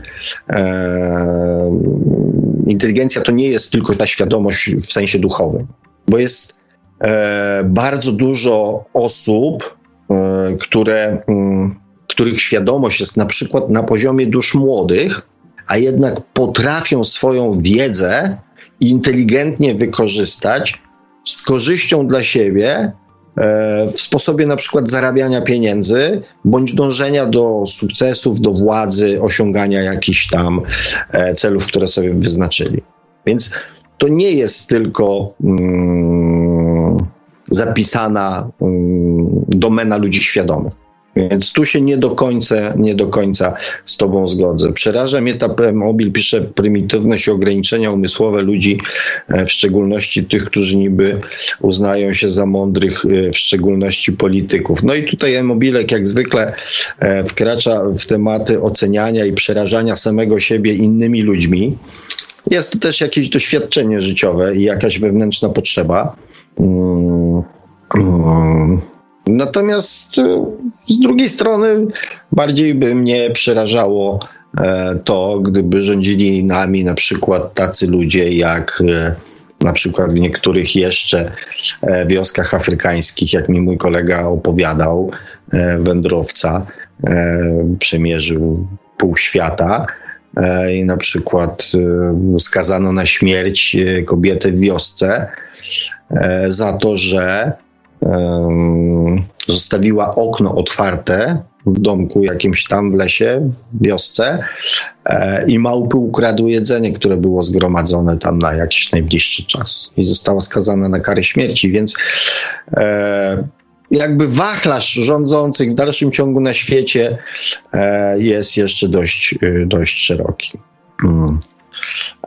Inteligencja to nie jest tylko ta świadomość w sensie duchowym, bo jest e, bardzo dużo osób, e, które, mm, których świadomość jest na przykład na poziomie dusz młodych, a jednak potrafią swoją wiedzę inteligentnie wykorzystać z korzyścią dla siebie w sposobie na przykład zarabiania pieniędzy, bądź dążenia do sukcesów, do władzy, osiągania jakichś tam e, celów, które sobie wyznaczyli. Więc to nie jest tylko mm, zapisana mm, domena ludzi świadomych. Więc tu się nie do końca, nie do końca z tobą zgodzę. Przeraża mnie ta mobil, pisze prymitywność i ograniczenia umysłowe ludzi, e, w szczególności tych, którzy niby uznają się za mądrych, e, w szczególności polityków. No i tutaj mobilek jak zwykle e, wkracza w tematy oceniania i przerażania samego siebie innymi ludźmi. Jest to też jakieś doświadczenie życiowe i jakaś wewnętrzna potrzeba. Hmm. Hmm. Natomiast e, z drugiej strony bardziej by mnie przerażało e, to, gdyby rządzili nami na przykład tacy ludzie jak e, na przykład w niektórych jeszcze wioskach afrykańskich, jak mi mój kolega opowiadał, wędrowca, przemierzył pół świata i na przykład skazano na śmierć kobietę w wiosce za to, że zostawiła okno otwarte w domku jakimś tam w lesie, w wiosce e, i małpy ukradły jedzenie, które było zgromadzone tam na jakiś najbliższy czas i została skazana na karę śmierci, więc e, jakby wachlarz rządzących w dalszym ciągu na świecie e, jest jeszcze dość, dość szeroki. Mm.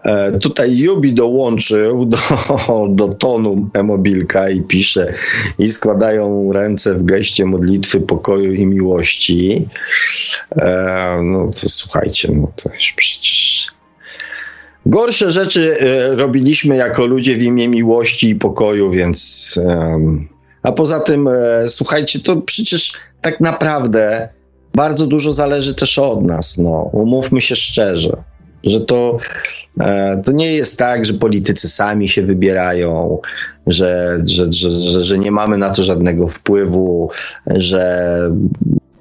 E, tutaj Jubi dołączył do, do tonu e-mobilka i pisze i składają ręce w geście modlitwy pokoju i miłości. E, no to słuchajcie, no to już przecież... Gorsze rzeczy e, robiliśmy jako ludzie w imię miłości i pokoju, więc... A poza tym, słuchajcie, to przecież tak naprawdę bardzo dużo zależy też od nas, no. Umówmy się szczerze że to, e, to nie jest tak, że politycy sami się wybierają, że, że, że, że, nie mamy na to żadnego wpływu, że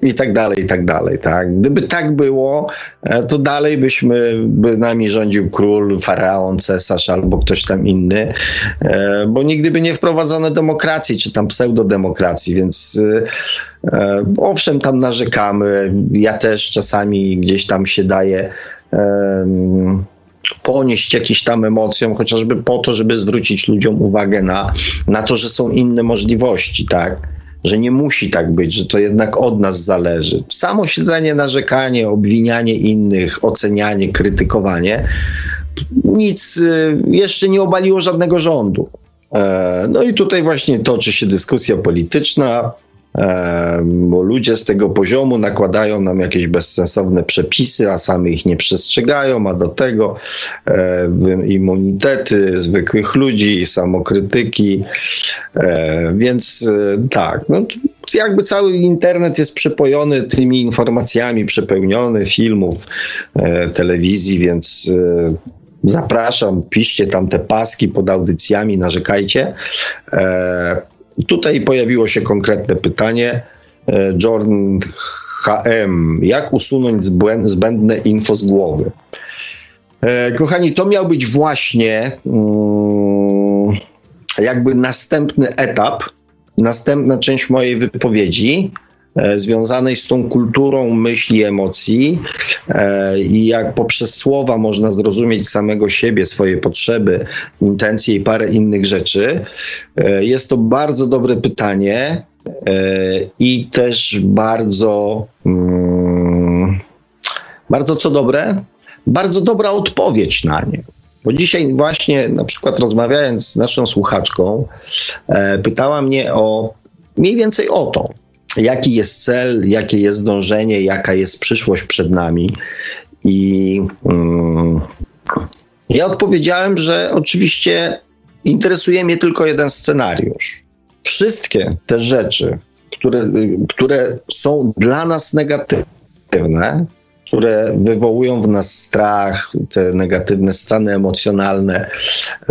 i tak dalej, i tak dalej, tak? Gdyby tak było, e, to dalej byśmy, by nami rządził król, faraon, cesarz albo ktoś tam inny, e, bo nigdy by nie wprowadzono demokracji, czy tam pseudodemokracji, więc owszem, tam narzekamy, ja też czasami gdzieś tam się daję ponieść jakieś tam emocjom, chociażby po to, żeby zwrócić ludziom uwagę na, na to, że są inne możliwości, tak? Że nie musi tak być, że to jednak od nas zależy. Samo siedzenie, narzekanie, obwinianie innych, ocenianie, krytykowanie, nic y, jeszcze nie obaliło żadnego rządu. E, no i tutaj właśnie toczy się dyskusja polityczna bo ludzie z tego poziomu nakładają nam jakieś bezsensowne przepisy, a sami ich nie przestrzegają, a do tego e, immunitety zwykłych ludzi, samokrytyki, e, więc e, tak, no, jakby cały internet jest przepojony tymi informacjami, przepełniony filmów, telewizji, więc zapraszam, piszcie tam te paski pod audycjami, narzekajcie. Tutaj pojawiło się konkretne pytanie. E, Jordan HM. Jak usunąć zbędne info z głowy? E, kochani, to miał być właśnie mm, jakby następny etap, następna część mojej wypowiedzi związanej z tą kulturą myśli, emocji e, i jak poprzez słowa można zrozumieć samego siebie, swoje potrzeby, intencje i parę innych rzeczy. Jest to bardzo dobre pytanie i też bardzo, mm, bardzo co dobre, bardzo dobra odpowiedź na nie. Bo dzisiaj właśnie na przykład rozmawiając z naszą słuchaczką, e, pytała mnie o mniej więcej o to, jaki jest cel, jakie jest dążenie, jaka jest przyszłość przed nami. I mm, ja odpowiedziałem, że oczywiście interesuje mnie tylko jeden scenariusz. Wszystkie te rzeczy, które, które są dla nas negatywne, które wywołują w nas strach, te negatywne stany emocjonalne,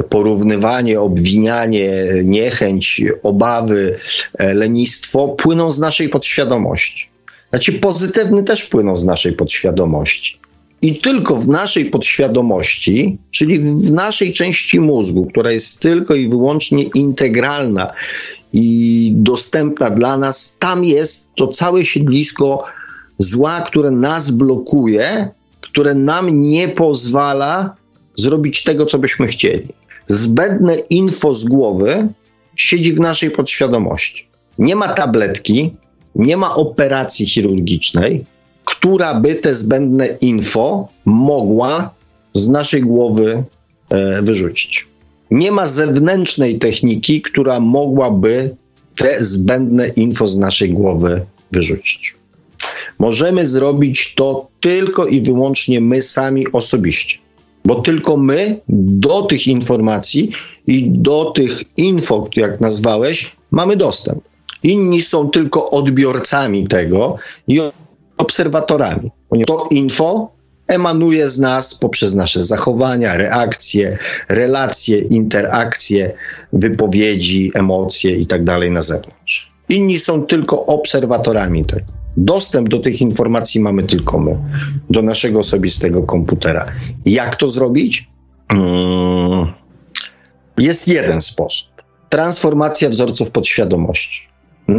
porównywanie, obwinianie, niechęć, obawy, e, lenistwo, płyną z naszej podświadomości. Znaczy, pozytywny też płyną z naszej podświadomości. I tylko w naszej podświadomości, czyli w naszej części mózgu, która jest tylko i wyłącznie integralna i dostępna dla nas, tam jest to całe siedlisko zła, które nas blokuje, które nam nie pozwala zrobić tego, co byśmy chcieli. Zbędne info z głowy siedzi w naszej podświadomości. Nie ma tabletki, nie ma operacji chirurgicznej, która by te zbędne info mogła z naszej głowy e, wyrzucić. Nie ma zewnętrznej techniki, która mogłaby te zbędne info z naszej głowy wyrzucić. Możemy zrobić to tylko i wyłącznie my sami osobiście, bo tylko my do tych informacji i do tych info, jak nazwałeś, mamy dostęp. Inni są tylko odbiorcami tego i obserwatorami. To info emanuje z nas poprzez nasze zachowania, reakcje, relacje, interakcje, wypowiedzi, emocje itd. Tak na zewnątrz. Inni są tylko obserwatorami tego. Dostęp do tych informacji mamy tylko my, do naszego osobistego komputera. Jak to zrobić? Hmm. Jest jeden sposób. Transformacja wzorców podświadomości.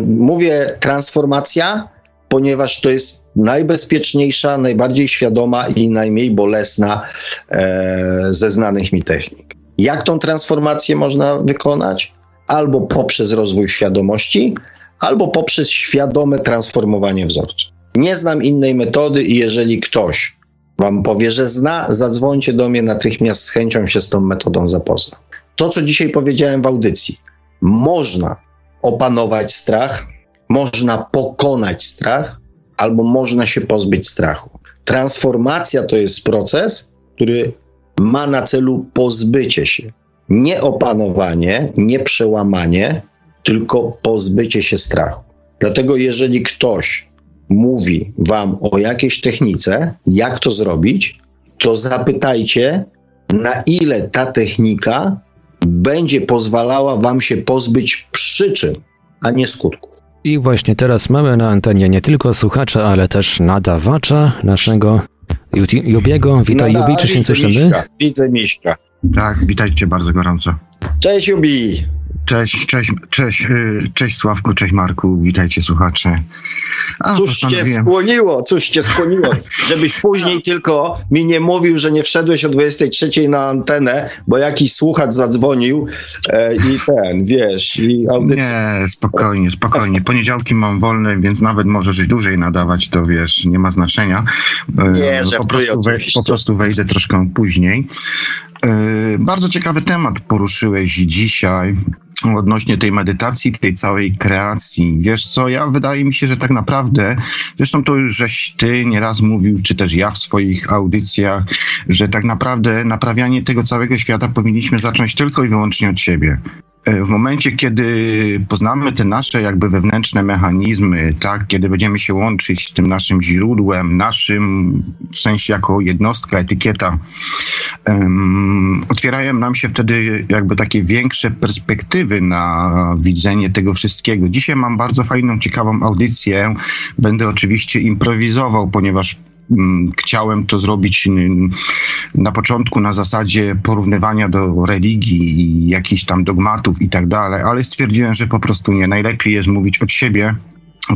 Mówię transformacja, ponieważ to jest najbezpieczniejsza, najbardziej świadoma i najmniej bolesna e, ze znanych mi technik. Jak tą transformację można wykonać? Albo poprzez rozwój świadomości, albo poprzez świadome transformowanie wzorców. Nie znam innej metody i jeżeli ktoś wam powie, że zna, zadzwońcie do mnie natychmiast z chęcią się z tą metodą zapozna. To, co dzisiaj powiedziałem w audycji, można opanować strach, można pokonać strach, albo można się pozbyć strachu. Transformacja to jest proces, który ma na celu pozbycie się. Nie opanowanie, nie przełamanie, tylko pozbycie się strachu. Dlatego, jeżeli ktoś mówi Wam o jakiejś technice, jak to zrobić, to zapytajcie, na ile ta technika będzie pozwalała Wam się pozbyć przyczyn, a nie skutków. I właśnie teraz mamy na antenie nie tylko słuchacza, ale też nadawacza naszego Jubiego. Witaj Nada, Jubi, czy się słyszymy? Miśka, widzę Miśka. Tak, witajcie bardzo gorąco. Cześć Jubi. Cześć, cześć, cześć, y, cześć Sławku, cześć Marku, witajcie słuchacze. A, cóż cię skłoniło, cóż cię skłoniło, żebyś później tylko mi nie mówił, że nie wszedłeś o 23 na antenę, bo jakiś słuchacz zadzwonił e, i ten, wiesz, i audycja... Nie, spokojnie, spokojnie. Poniedziałki mam wolne, więc nawet możesz dłużej nadawać, to wiesz, nie ma znaczenia. E, nie, że po, prostu po prostu wejdę troszkę później. E, bardzo ciekawy temat poruszyłeś dzisiaj odnośnie tej medytacji, tej całej kreacji. Wiesz co, ja wydaje mi się, że tak naprawdę, zresztą to już żeś ty nieraz mówił, czy też ja w swoich audycjach, że tak naprawdę naprawianie tego całego świata powinniśmy zacząć tylko i wyłącznie od siebie. E, w momencie, kiedy poznamy te nasze jakby wewnętrzne mechanizmy, tak, kiedy będziemy się łączyć z tym naszym źródłem, naszym w sensie jako jednostka, etykieta, um, otwierają nam się wtedy jakby takie większe perspektywy na widzenie tego wszystkiego. Dzisiaj mam bardzo fajną, ciekawą audycję. Będę oczywiście improwizował, ponieważ chciałem to zrobić mm, na początku na zasadzie porównywania do religii i jakichś tam dogmatów i tak dalej, ale stwierdziłem, że po prostu nie. Najlepiej jest mówić od siebie,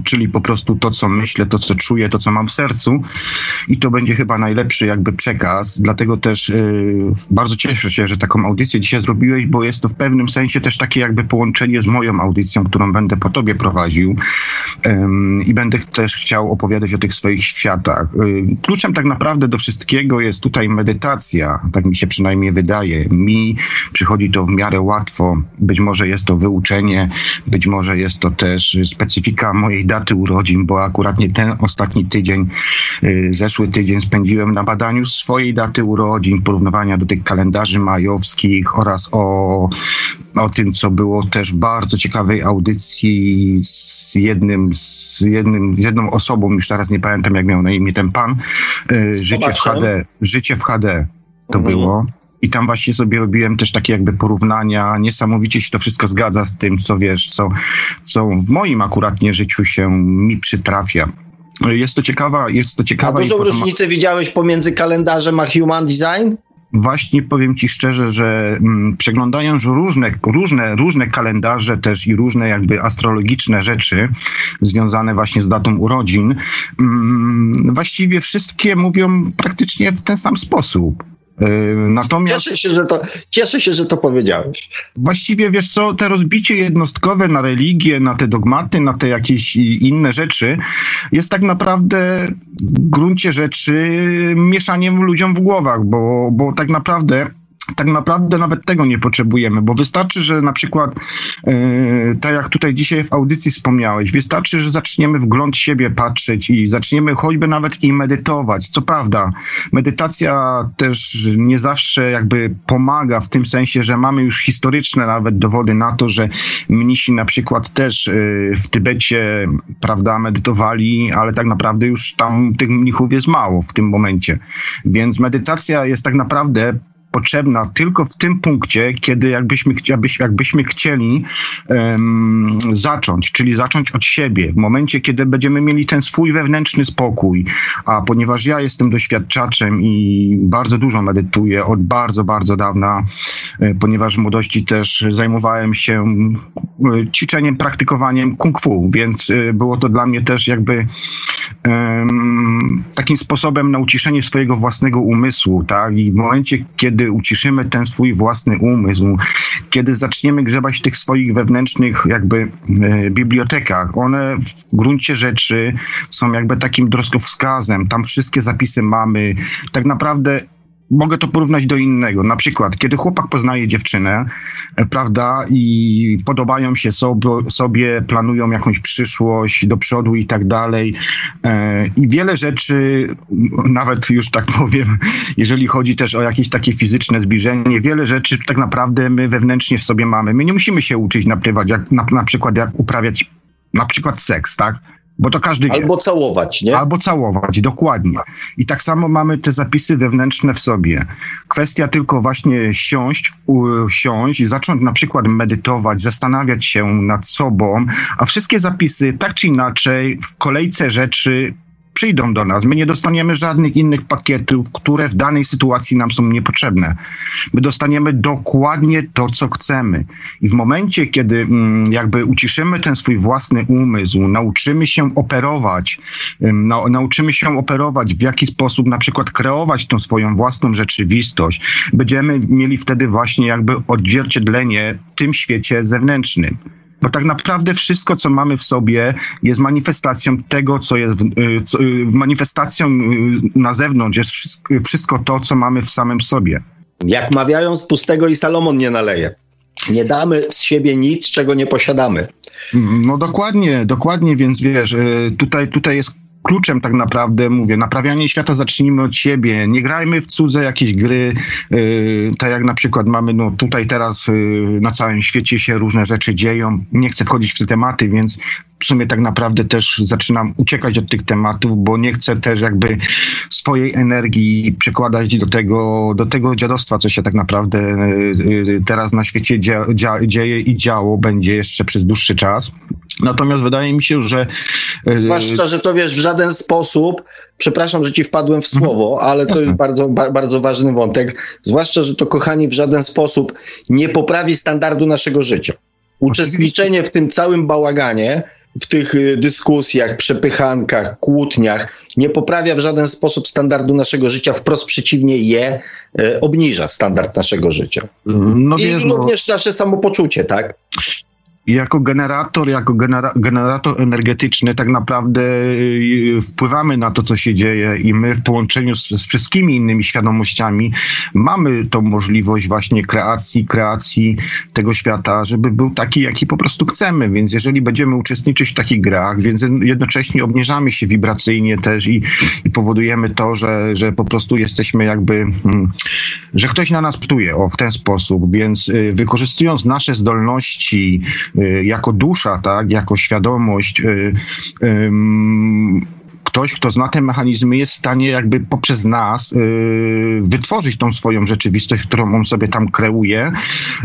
czyli po prostu to, co myślę, to, co czuję, to, co mam w sercu. I to będzie chyba najlepszy jakby przekaz, dlatego też yy, bardzo cieszę się, że taką audycję dzisiaj zrobiłeś, bo jest to w pewnym sensie też takie jakby połączenie z moją audycją, którą będę po tobie prowadził. I będę też chciał opowiadać o tych swoich światach. Yy, kluczem tak naprawdę do wszystkiego jest tutaj medytacja, tak mi się przynajmniej wydaje. Mi przychodzi to w miarę łatwo, być może jest to wyuczenie, być może jest to też specyfika mojej daty urodzin, bo akurat nie ten ostatni tydzień, y, zeszły tydzień spędziłem na badaniu swojej daty urodzin, porównywania do tych kalendarzy majowskich oraz o, o tym, co było też w bardzo ciekawej audycji z jednym, z jednym, z jedną osobą, już teraz nie pamiętam jak miał na imię ten pan, y, Życie w HD, Życie w HD to mhm. było. I tam właśnie sobie robiłem też takie jakby porównania. Niesamowicie się to wszystko zgadza z tym, co wiesz, co, co w moim akuratnie życiu się mi przytrafia. Jest to ciekawa, jest to ciekawa A dużą różnicę widziałeś pomiędzy kalendarzem a Human Design? Właśnie powiem ci szczerze, że mm, przeglądając różne, różne, różne kalendarze też i różne jakby astrologiczne rzeczy związane właśnie z datą urodzin, mm, właściwie wszystkie mówią praktycznie w ten sam sposób. Yy, natomiast. Cieszę się, że to, cieszę się, że to powiedziałeś. Właściwie wiesz co, te rozbicie jednostkowe na religię, na te dogmaty, na te jakieś inne rzeczy jest tak naprawdę w gruncie rzeczy mieszaniem ludziom w głowach, bo, bo tak naprawdę tak naprawdę nawet tego nie potrzebujemy, bo wystarczy, że na przykład, yy, tak jak tutaj dzisiaj w audycji wspomniałeś, wystarczy, że zaczniemy w gląd siebie patrzeć i zaczniemy choćby nawet i medytować. Co prawda, medytacja też nie zawsze jakby pomaga w tym sensie, że mamy już historyczne nawet dowody na to, że mnisi na przykład też yy, w Tybecie, prawda, medytowali, ale tak naprawdę już tam tych mnichów jest mało w tym momencie. Więc medytacja jest tak naprawdę potrzebna tylko w tym punkcie, kiedy jakbyśmy, jakbyśmy chcieli um, zacząć, czyli zacząć od siebie, w momencie, kiedy będziemy mieli ten swój wewnętrzny spokój. A ponieważ ja jestem doświadczaczem i bardzo dużo medytuję od bardzo, bardzo dawna, e, ponieważ w młodości też zajmowałem się ćwiczeniem, praktykowaniem kung fu, więc e, było to dla mnie też jakby um, takim sposobem na uciszenie swojego własnego umysłu, tak? I w momencie, kiedy kiedy uciszymy ten swój własny umysł, kiedy zaczniemy grzebać w tych swoich wewnętrznych jakby e, bibliotekach, one w gruncie rzeczy są jakby takim droskowskazem, tam wszystkie zapisy mamy, tak naprawdę mogę to porównać do innego. Na przykład, kiedy chłopak poznaje dziewczynę, e, prawda, i podobają się sobie, planują jakąś przyszłość do przodu i tak dalej. E, I wiele rzeczy, nawet już tak powiem, jeżeli chodzi też o jakieś takie fizyczne zbliżenie, wiele rzeczy tak naprawdę my wewnętrznie w sobie mamy. My nie musimy się uczyć jak, na, na przykład jak uprawiać na przykład seks, tak? Bo to każdy Albo wie. całować, nie? Albo całować, dokładnie. I tak samo mamy te zapisy wewnętrzne w sobie. Kwestia tylko właśnie siąść, siąść i zacząć na przykład medytować, zastanawiać się nad sobą, a wszystkie zapisy tak czy inaczej w kolejce rzeczy przyjdą do nas. My nie dostaniemy żadnych innych pakietów, które w danej sytuacji nam są niepotrzebne. My dostaniemy dokładnie to, co chcemy. I w momencie, kiedy mm, jakby uciszymy ten swój własny umysł, nauczymy się operować, na, nauczymy się operować, w jaki sposób na przykład kreować tą swoją własną rzeczywistość, będziemy mieli wtedy właśnie jakby odzwierciedlenie w tym świecie zewnętrznym. Bo tak naprawdę wszystko, co mamy w sobie, jest manifestacją tego, co jest, y, co, y, manifestacją y, na zewnątrz, jest wszystko, wszystko to, co mamy w samym sobie. Jak mawiają z pustego i Salomon nie naleje. Nie damy z siebie nic, czego nie posiadamy. No dokładnie, dokładnie, więc wiesz, tutaj, tutaj jest kluczem tak naprawdę, mówię, naprawianie świata zacznijmy od siebie, nie grajmy w cudze jakieś gry, yy, tak jak na przykład mamy, no tutaj teraz yy, na całym świecie się różne rzeczy dzieją, nie chcę wchodzić w te tematy, więc w sumie tak naprawdę też zaczynam uciekać od tych tematów, bo nie chcę też jakby swojej energii przekładać do tego, do tego dziadostwa, co się tak naprawdę yy, teraz na świecie dzieje, dzieje i działo będzie jeszcze przez dłuższy czas. Natomiast wydaje mi się, że. E, Zwłaszcza, że to wiesz, w żaden sposób, przepraszam, że ci wpadłem w słowo, mhm. ale to jest bardzo, ba, bardzo ważny wątek. Zwłaszcza, że to kochani w żaden sposób nie poprawi standardu naszego życia. Uczestniczenie w tym całym bałaganie, w tych y, dyskusjach, przepychankach, kłótniach nie poprawia w żaden sposób standardu naszego życia, wprost przeciwnie je e, obniża standard naszego życia. No, I wiesz, no- również no... nasze samopoczucie, tak? Jako generator, jako genera generator energetyczny tak naprawdę y, wpływamy na to, co się dzieje i my w połączeniu z, z, wszystkimi innymi świadomościami mamy tą możliwość właśnie kreacji, kreacji tego świata, żeby był taki, jaki po prostu chcemy, więc jeżeli będziemy uczestniczyć w takich grach, więc jednocześnie obniżamy się wibracyjnie też i, i powodujemy to, że, że po prostu jesteśmy jakby, hmm, że ktoś na nas ptuje, o, w ten sposób, więc y, wykorzystując nasze zdolności, jako dusza, tak, jako świadomość, y, ktoś, kto zna te mechanizmy, jest w stanie jakby poprzez nas yy, wytworzyć tą swoją rzeczywistość, którą on sobie tam kreuje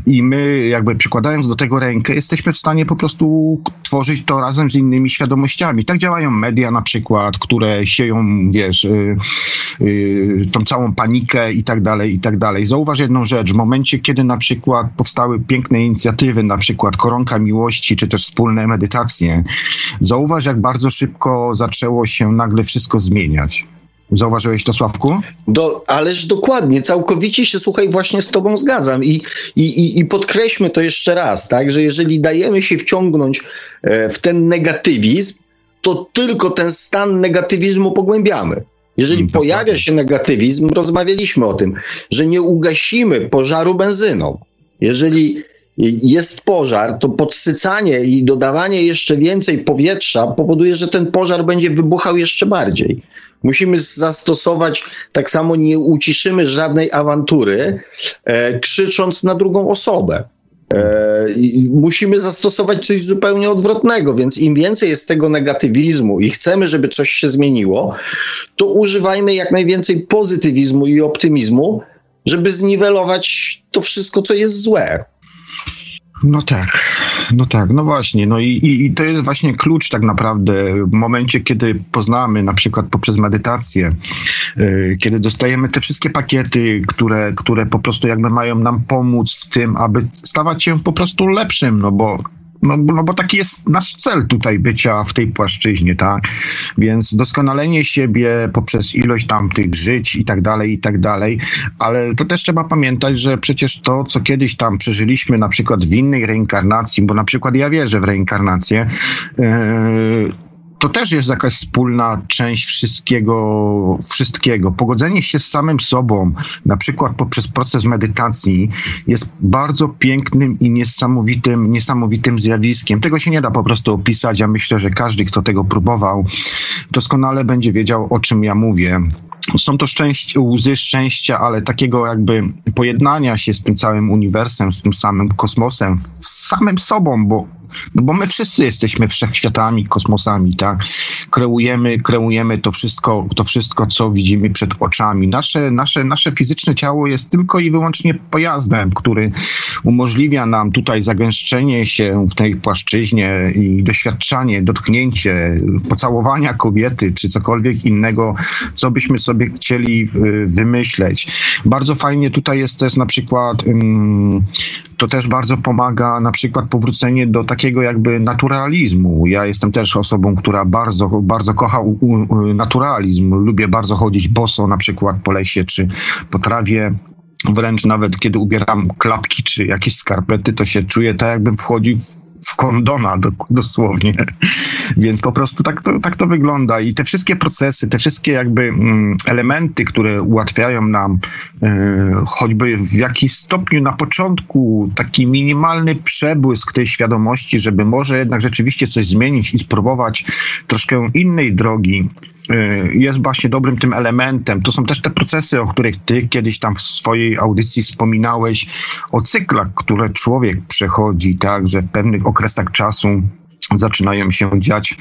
i my jakby przykładając do tego rękę, jesteśmy w stanie po prostu tworzyć to razem z innymi świadomościami. Tak działają media na przykład, które sieją, wiesz, yy, yy, tą całą panikę i tak dalej, i tak dalej. Zauważ jedną rzecz, w momencie, kiedy na przykład powstały piękne inicjatywy, na przykład Koronka Miłości, czy też wspólne medytacje, zauważ, jak bardzo szybko zaczęło się nagle wszystko zmieniać. Zauważyłeś to, Sławku? Do, ależ dokładnie, całkowicie się, słuchaj, właśnie z tobą zgadzam i, i, i podkreślmy to jeszcze raz, tak, że jeżeli dajemy się wciągnąć e, w ten negatywizm, to tylko ten stan negatywizmu pogłębiamy. Jeżeli hmm, pojawia się negatywizm, rozmawialiśmy o tym, że nie ugasimy pożaru benzyną. Jeżeli jest pożar, to podsycanie i dodawanie jeszcze więcej powietrza powoduje, że ten pożar będzie wybuchał jeszcze bardziej. Musimy zastosować, tak samo nie uciszymy żadnej awantury, e, krzycząc na drugą osobę. E, musimy zastosować coś zupełnie odwrotnego, więc im więcej jest tego negatywizmu i chcemy, żeby coś się zmieniło, to używajmy jak najwięcej pozytywizmu i optymizmu, żeby zniwelować to wszystko, co jest złe. No tak, no tak, no właśnie. No i, i, to jest właśnie klucz tak naprawdę w momencie, kiedy poznamy na przykład poprzez medytację, yy, kiedy dostajemy te wszystkie pakiety, które, które po prostu jakby mają nam pomóc w tym, aby stawać się po prostu lepszym, no bo no, no bo taki jest nasz cel tutaj bycia w tej płaszczyźnie, tak? Więc doskonalenie siebie poprzez ilość tam tych żyć i tak dalej, i tak dalej, ale to też trzeba pamiętać, że przecież to, co kiedyś tam przeżyliśmy na przykład w innej reinkarnacji, bo na przykład ja wierzę w reinkarnację, yy, to też jest jakaś wspólna część wszystkiego, wszystkiego. Pogodzenie się z samym sobą, na przykład poprzez proces medytacji, jest bardzo pięknym i niesamowitym, niesamowitym zjawiskiem. Tego się nie da po prostu opisać. Ja myślę, że każdy, kto tego próbował, doskonale będzie wiedział, o czym ja mówię są to szczęście, łzy szczęścia, ale takiego jakby pojednania się z tym całym uniwersem, z tym samym kosmosem, z samym sobą, bo no bo my wszyscy jesteśmy wszechświatami, kosmosami, tak? Kreujemy, kreujemy to wszystko, to wszystko, co widzimy przed oczami. Nasze, nasze, nasze fizyczne ciało jest tylko i wyłącznie pojazdem, który umożliwia nam tutaj zagęszczenie się w tej płaszczyźnie i doświadczanie, dotknięcie, pocałowania kobiety, czy cokolwiek innego, co byśmy sobie chcieli y, wymyśleć. Bardzo fajnie tutaj jest też na przykład, to też bardzo pomaga na przykład powrócenie do takiego jakby naturalizmu. Ja jestem też osobą, która bardzo, bardzo kocha naturalizm. Lubię bardzo chodzić boso na przykład po lesie czy po trawie wręcz nawet kiedy ubieram klapki czy jakieś skarpety, to się czuję tak, jakbym wchodził w kondona do, dosłownie. Więc po prostu tak to, tak to wygląda i te wszystkie procesy, te wszystkie jakby mm, elementy, które ułatwiają nam choćby w jakiś stopniu na początku taki minimalny przebłysk tej świadomości, żeby może jednak rzeczywiście coś zmienić i spróbować troszkę innej drogi, jest właśnie dobrym tym elementem. To są też te procesy, o których ty kiedyś tam w swojej audycji wspominałeś, o cyklach, które człowiek przechodzi, tak, że w pewnych okresach czasu zaczynają się dziać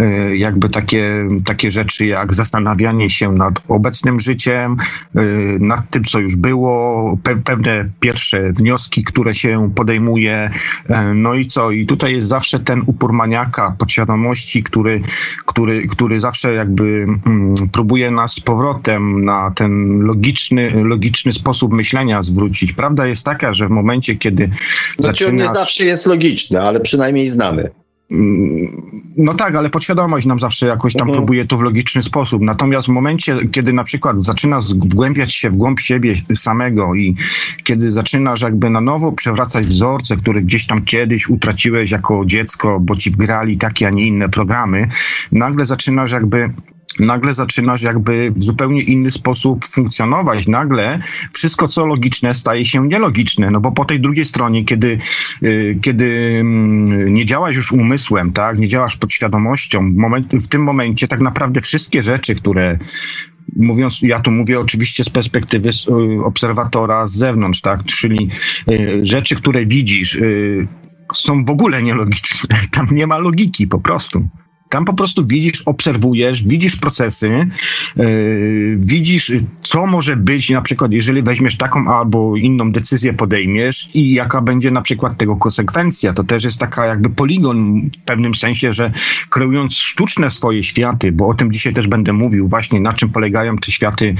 y, jakby takie, takie rzeczy jak zastanawianie się nad obecnym życiem, y, nad tym, co już było, pe pewne pierwsze wnioski, które się podejmuje. Y, no i co? I tutaj jest zawsze ten upór maniaka podświadomości, który, który, który zawsze jakby mm, próbuje nas z powrotem na ten logiczny, logiczny sposób myślenia zwrócić. Prawda jest taka, że w momencie, kiedy znaczy, zaczynasz... nie zawsze jest logiczny, ale przynajmniej znamy. Mm, no tak, ale podświadomość nam zawsze jakoś tam mhm. próbuje to w logiczny sposób. Natomiast w momencie, kiedy na przykład zaczynasz wgłębiać się w głąb siebie samego i kiedy zaczynasz jakby na nowo przewracać wzorce, które gdzieś tam kiedyś utraciłeś jako dziecko, bo ci wgrali takie, a nie inne programy, nagle zaczynasz jakby nagle zaczynasz jakby w zupełnie inny sposób funkcjonować. Nagle wszystko, co logiczne, staje się nielogiczne, no bo po tej drugiej stronie, kiedy, y, kiedy mm, nie działasz już umysłem, tak, nie działasz podświadomością, moment, w tym momencie tak naprawdę wszystkie rzeczy, które mówiąc, ja tu mówię oczywiście z perspektywy y, obserwatora z zewnątrz, tak, czyli y, rzeczy, które widzisz, są w ogóle nielogiczne. Tam nie ma logiki po prostu. Tam po prostu widzisz, obserwujesz, widzisz procesy, yy, widzisz, co może być, na przykład, jeżeli weźmiesz taką albo inną decyzję podejmiesz i jaka będzie na przykład tego konsekwencja. To też jest taka jakby poligon w pewnym sensie, że kreując sztuczne swoje światy, bo o tym dzisiaj też będę mówił, właśnie na czym polegają te światy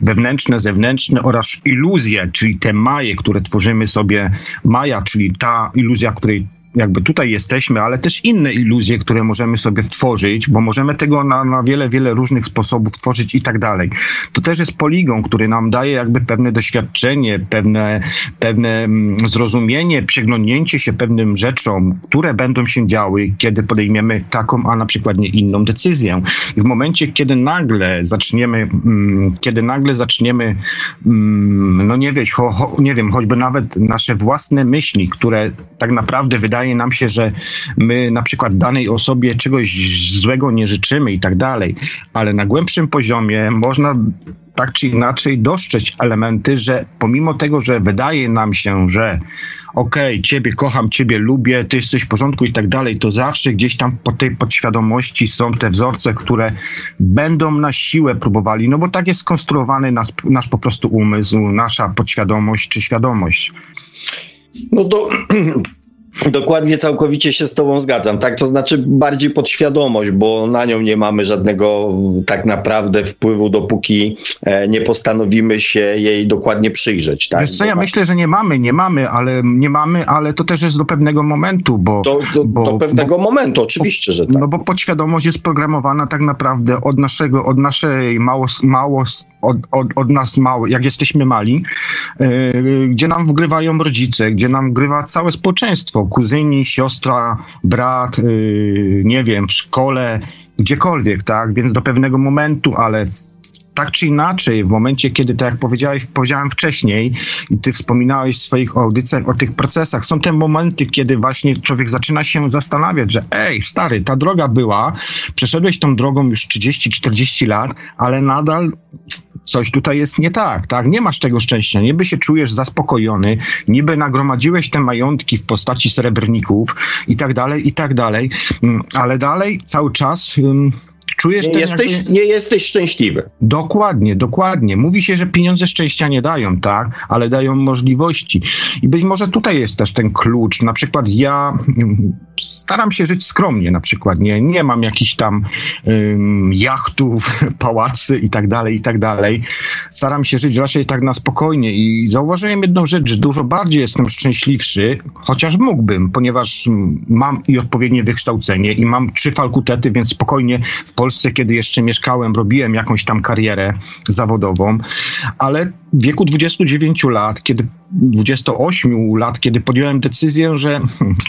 wewnętrzne, zewnętrzne oraz iluzje, czyli te maje, które tworzymy sobie, maja, czyli ta iluzja, której jakby tutaj jesteśmy, ale też inne iluzje, które możemy sobie tworzyć, bo możemy tego na, na wiele, wiele różnych sposobów tworzyć i tak dalej. To też jest poligon, który nam daje jakby pewne doświadczenie, pewne, pewne mm, zrozumienie, przeglądnięcie się pewnym rzeczom, które będą się działy, kiedy podejmiemy taką, a na przykład nie inną decyzję. I w momencie, kiedy nagle zaczniemy, mm, kiedy nagle zaczniemy, mm, no nie, wiesz, ho, ho, nie wiem, choćby nawet nasze własne myśli, które tak naprawdę wydają wydaje nam się, że my na przykład danej osobie czegoś złego nie życzymy i tak dalej, ale na głębszym poziomie można tak czy inaczej dostrzec elementy, że pomimo tego, że wydaje nam się, że okej, okay, ciebie kocham, ciebie lubię, ty jesteś w porządku i tak dalej, to zawsze gdzieś tam po tej podświadomości są te wzorce, które będą na siłę próbowali, no bo tak jest skonstruowany nasz, nasz po prostu umysł, nasza podświadomość czy świadomość. No to Dokładnie, całkowicie się z Tobą zgadzam. Tak, to znaczy bardziej podświadomość, bo na nią nie mamy żadnego tak naprawdę wpływu, dopóki e, nie postanowimy się jej dokładnie przyjrzeć. Tak? Wiesz co, ja myślę, że nie mamy, nie mamy, ale nie mamy, ale to też jest do pewnego momentu, bo... Do, do, bo, do pewnego bo, momentu, oczywiście, że tak. No bo podświadomość jest programowana tak naprawdę od naszego, od naszej mało, mało od, od, od nas mało, jak jesteśmy mali, yy, gdzie nam wgrywają rodzice, gdzie nam wgrywa całe społeczeństwo, kuzyni, siostra, brat, yy, nie wiem, w szkole, gdziekolwiek, tak? Więc do pewnego momentu, ale tak czy inaczej, w momencie, kiedy, tak jak powiedziałeś, powiedziałem wcześniej i ty wspominałeś w swoich audycjach o tych procesach, są te momenty, kiedy właśnie człowiek zaczyna się zastanawiać, że ej, stary, ta droga była, przeszedłeś tą drogą już 30-40 lat, ale nadal coś tutaj jest nie tak, tak? Nie masz tego szczęścia, niby się czujesz zaspokojony, niby nagromadziłeś te majątki w postaci srebrników i tak dalej, i tak dalej, mm, ale dalej cały czas... Czujesz nie, jesteś, jakby... nie jesteś szczęśliwy. Dokładnie, dokładnie. Mówi się, że pieniądze szczęścia nie dają, tak, ale dają możliwości. I być może tutaj jest też ten klucz. Na przykład ja mm, staram się żyć skromnie, na przykład. Nie, nie mam jakichś tam um, jachtów, pałacy i tak dalej, i tak dalej. Staram się żyć raczej tak na spokojnie i zauważyłem jedną rzecz, że dużo bardziej jestem szczęśliwszy, chociaż mógłbym, ponieważ mam i odpowiednie wykształcenie i mam trzy fakultety, więc spokojnie w Polsce, kiedy jeszcze mieszkałem, robiłem jakąś tam karierę zawodową, ale w wieku 29 lat, kiedy 28 lat, kiedy podjąłem decyzję, że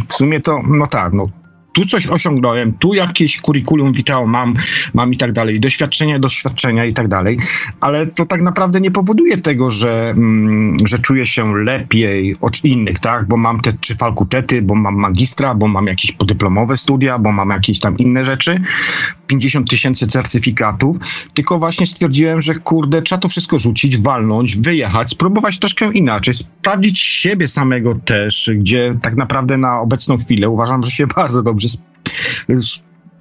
w sumie to, no tak, no tu coś osiągnąłem, tu jakieś kurikulum vitae mam, mam i tak dalej, doświadczenia, doświadczenia i tak dalej, ale to tak naprawdę nie powoduje tego, że, mm, że czuję się lepiej od innych, tak, bo mam te trzy fakultety, bo mam magistra, bo mam jakieś podyplomowe studia, bo mam jakieś tam inne rzeczy, 50 tysięcy certyfikatów, tylko właśnie stwierdziłem, że kurde, trzeba to wszystko rzucić, walnąć, wyjechać, spróbować troszkę inaczej, sprawdzić siebie samego też, gdzie tak naprawdę na obecną chwilę uważam, że się bardzo dobrze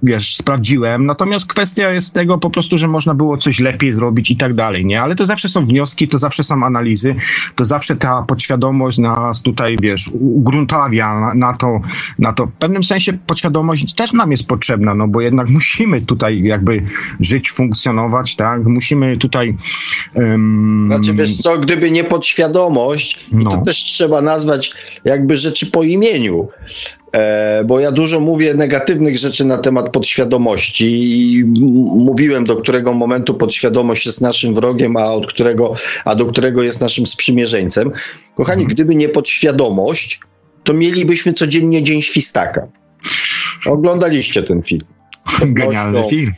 wiesz, sprawdziłem. Natomiast kwestia jest tego po prostu, że można było coś lepiej zrobić i tak dalej, nie? Ale to zawsze są wnioski, to zawsze są analizy, to zawsze ta podświadomość nas tutaj, wiesz, ugruntawia na, na to, na to. W pewnym sensie podświadomość też nam jest potrzebna, no bo jednak musimy tutaj jakby żyć, funkcjonować, tak? Musimy tutaj... Um... Znaczy, wiesz co, gdyby nie podświadomość, no. to też trzeba nazwać jakby rzeczy po imieniu. E, bo ja dużo mówię negatywnych rzeczy na temat podświadomości i mówiłem, do którego momentu podświadomość jest naszym wrogiem, a, od którego, a do którego jest naszym sprzymierzeńcem. Kochani, mhm. gdyby nie podświadomość, to mielibyśmy codziennie Dzień Świstaka. Oglądaliście ten film. Genialny film.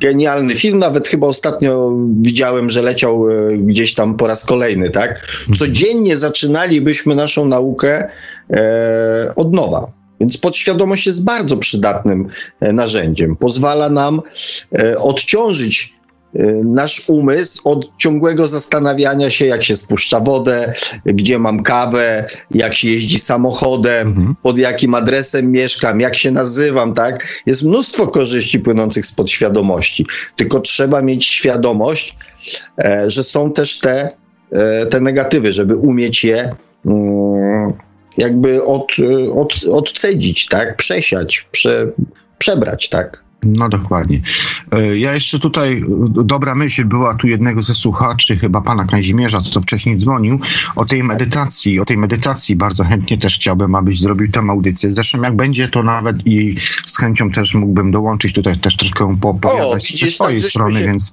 Genialny film, nawet chyba ostatnio widziałem, że leciał e, gdzieś tam po raz kolejny, tak? Mhm. Codziennie zaczynalibyśmy naszą naukę e, od nowa. Więc podświadomość jest bardzo przydatnym e, narzędziem. Pozwala nam e, odciążyć e, nasz umysł od ciągłego zastanawiania się, jak się spuszcza wodę, gdzie mam kawę, jak się jeździ samochodem, mhm. pod jakim adresem mieszkam, jak się nazywam, tak? Jest mnóstwo korzyści płynących z podświadomości. Tylko trzeba mieć świadomość, że są też te, te negatywy, żeby umieć je mm, jakby od, od, odcedzić, tak? Przesiać, prze, przebrać, tak? No dokładnie. E, ja jeszcze tutaj, e, dobra myśl była tu jednego ze słuchaczy, chyba pana Kazimierza, co wcześniej dzwonił, o tej medytacji. O tej medytacji bardzo chętnie też chciałbym, abyś zrobił tę audycję. Zresztą jak będzie, to nawet i z chęcią też mógłbym dołączyć tutaj też troszkę poopowiadać ze swojej tak, strony, się, więc...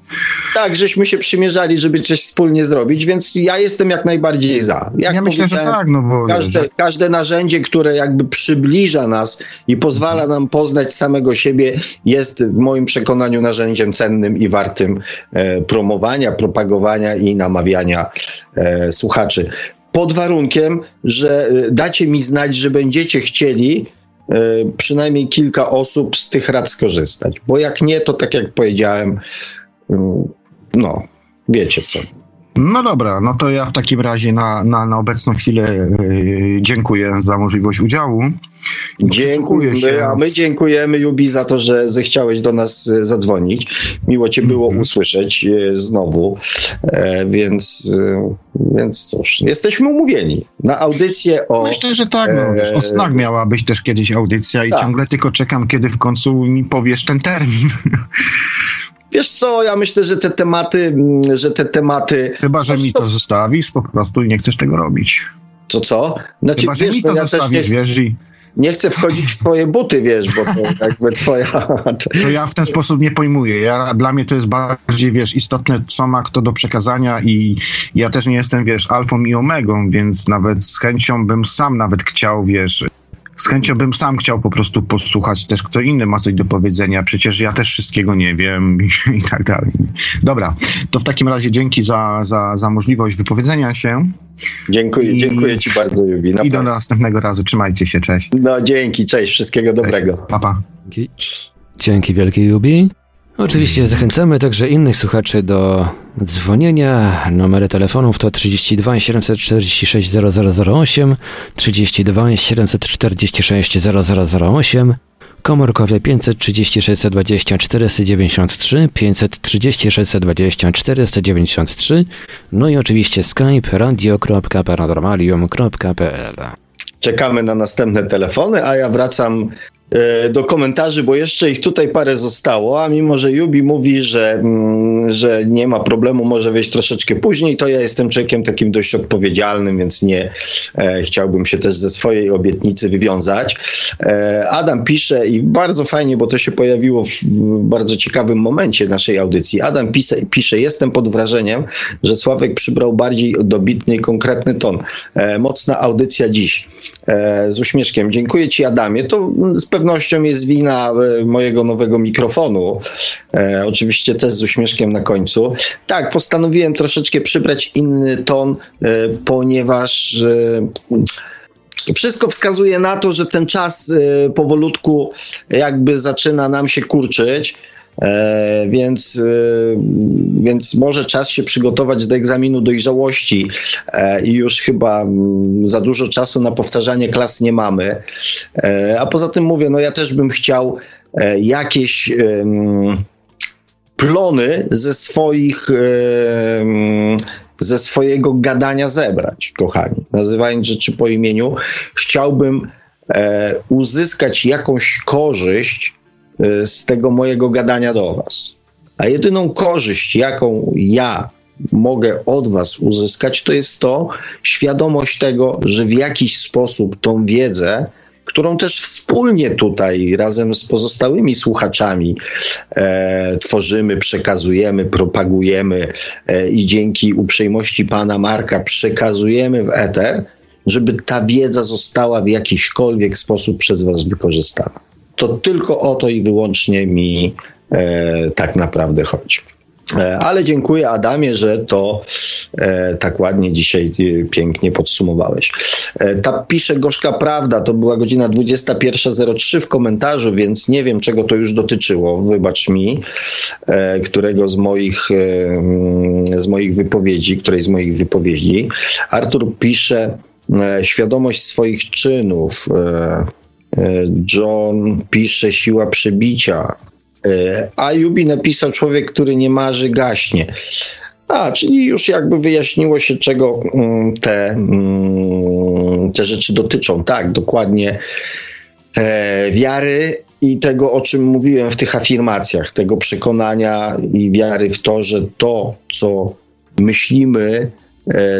Tak, żeśmy się przymierzali, żeby coś wspólnie zrobić, więc ja jestem jak najbardziej za. Jak ja myślę, że tak, no bo... Każde, że... każde narzędzie, które jakby przybliża nas i pozwala nam poznać samego siebie, jest jest w moim przekonaniu narzędziem cennym i wartym e, promowania, propagowania i namawiania e, słuchaczy. Pod warunkiem, że e, dacie mi znać, że będziecie chcieli przynajmniej kilka osób z tych rad skorzystać. Bo jak nie, to tak jak powiedziałem, mm, no, wiecie co. No dobra, no to ja w takim razie na, na, na obecną chwilę yy, dziękuję za możliwość udziału. Dziękujemy, a my dziękujemy Jubi za to, że zechciałeś do nas e, zadzwonić. Miło cię było -hmm. usłyszeć e, znowu, e, więc, e, więc cóż, jesteśmy umówieni na audycję o... Myślę, że tak, no wiesz, to znak miała być też kiedyś audycja i tak. ciągle tylko czekam, kiedy w końcu mi powiesz ten termin. Wiesz co, ja myślę, że te tematy, mm, że te tematy... Chyba, że mi to zostawisz po prostu i nie chcesz tego robić. Co, co? Znaczy, Chyba, wiesz, że mi to ja zostawisz, nie, wiesz, i... Nie chcę wchodzić w twoje buty, wiesz, bo to jakby twoja... To ja w ten sposób nie pojmuję. Ja, dla mnie to jest bardziej, wiesz, istotne, co ma kto do przekazania i ja też nie jestem, wiesz, alfą i omegą, więc nawet z chęcią bym sam nawet chciał, wiesz, z chęcią bym sam chciał po prostu posłuchać też, kto inny ma coś do powiedzenia. Przecież ja też wszystkiego nie wiem i, i tak dalej. Dobra, to w takim razie dzięki za, za, za możliwość wypowiedzenia się. Dziękuję, I, dziękuję Ci bardzo, Jubi. I do następnego razu. Trzymajcie się, cześć. No dzięki, cześć, wszystkiego cześć. dobrego. Papa. Dzięki. Dzięki wielkie, Jubi. Oczywiście zachęcamy także innych słuchaczy do dzwonienia. Numery telefonów to 32 746 0008, 32 746 0008, komórkowie 536 20 493, 536 20 493, no i oczywiście skype radio.paranormalium.pl. Czekamy na następne telefony, a ja wracam do komentarzy, bo jeszcze ich tutaj parę zostało, a mimo, że Jubi mówi, że, mm, że nie ma problemu, może wejść troszeczkę później, to ja jestem człowiekiem takim dość odpowiedzialnym, więc nie e, chciałbym się też ze swojej obietnicy wywiązać. E, Adam pisze i bardzo fajnie, bo to się pojawiło w, w bardzo ciekawym momencie naszej audycji. Adam pisze, pisze, jestem pod wrażeniem, że Sławek przybrał bardziej dobitny i konkretny ton. E, mocna audycja dziś. E, z uśmieszkiem. Dziękuję Ci Adamie. To z pewnością jest wina e, mojego nowego mikrofonu. E, oczywiście też z uśmieszkiem na końcu. Tak, postanowiłem troszeczkę przybrać inny ton, e, ponieważ e, wszystko wskazuje na to, że ten czas e, powolutku jakby zaczyna nam się kurczyć. E, więc, e, więc może czas się przygotować do egzaminu dojrzałości e, i już chyba mm, za dużo czasu na powtarzanie klas nie mamy. E, a poza tym mówię, no ja też bym chciał e, jakieś em, plony ze swoich em, ze swojego gadania zebrać, kochani. Nazywając rzeczy po imieniu, chciałbym e, uzyskać jakąś korzyść e, z tego mojego gadania do Was. A jedyną korzyść, jaką ja mogę od Was uzyskać, to jest to świadomość tego, że w jakiś sposób tą wiedzę, którą też wspólnie tutaj razem z pozostałymi słuchaczami e, tworzymy, przekazujemy, propagujemy e, i dzięki uprzejmości pana Marka przekazujemy w eter, żeby ta wiedza została w jakiśkolwiek sposób przez was wykorzystana. To tylko o to i wyłącznie mi e, tak naprawdę chodzi. E, Ale dziękuję Adamie, że to e, tak ładnie dzisiaj e, pięknie podsumowałeś. E, ta pisze gorzka prawda, to była godzina 21.03 w komentarzu, więc nie wiem czego to już dotyczyło, wybacz mi, e, którego z moich, e, mm, z moich wypowiedzi, której z moich wypowiedzi. Artur pisze świadomość swoich czynów. E, John pisze siła przebicia. E, A Jubi napisał człowiek, który nie marzy, gaśnie. A, czyli już jakby wyjaśniło się, czego mm, te, mm, te rzeczy dotyczą. Tak, dokładnie e, wiary i tego, o czym mówiłem w tych afirmacjach, tego przekonania i wiary w to, że to, co myślimy,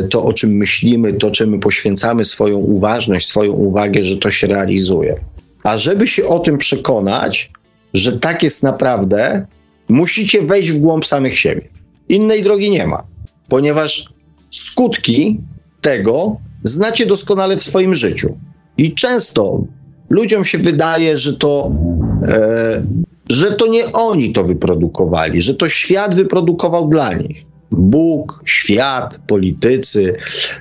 to, o czym myślimy, to, czemu poświęcamy swoją uważność, swoją uwagę, że to się realizuje. A żeby się o tym przekonać, że tak jest naprawdę, musicie wejść w głąb samych siebie. Innej drogi nie ma, ponieważ skutki tego znacie doskonale w swoim życiu. I często ludziom się wydaje, że to, e, że to nie oni to wyprodukowali, że to świat wyprodukował dla nich. Bóg, świat, politycy,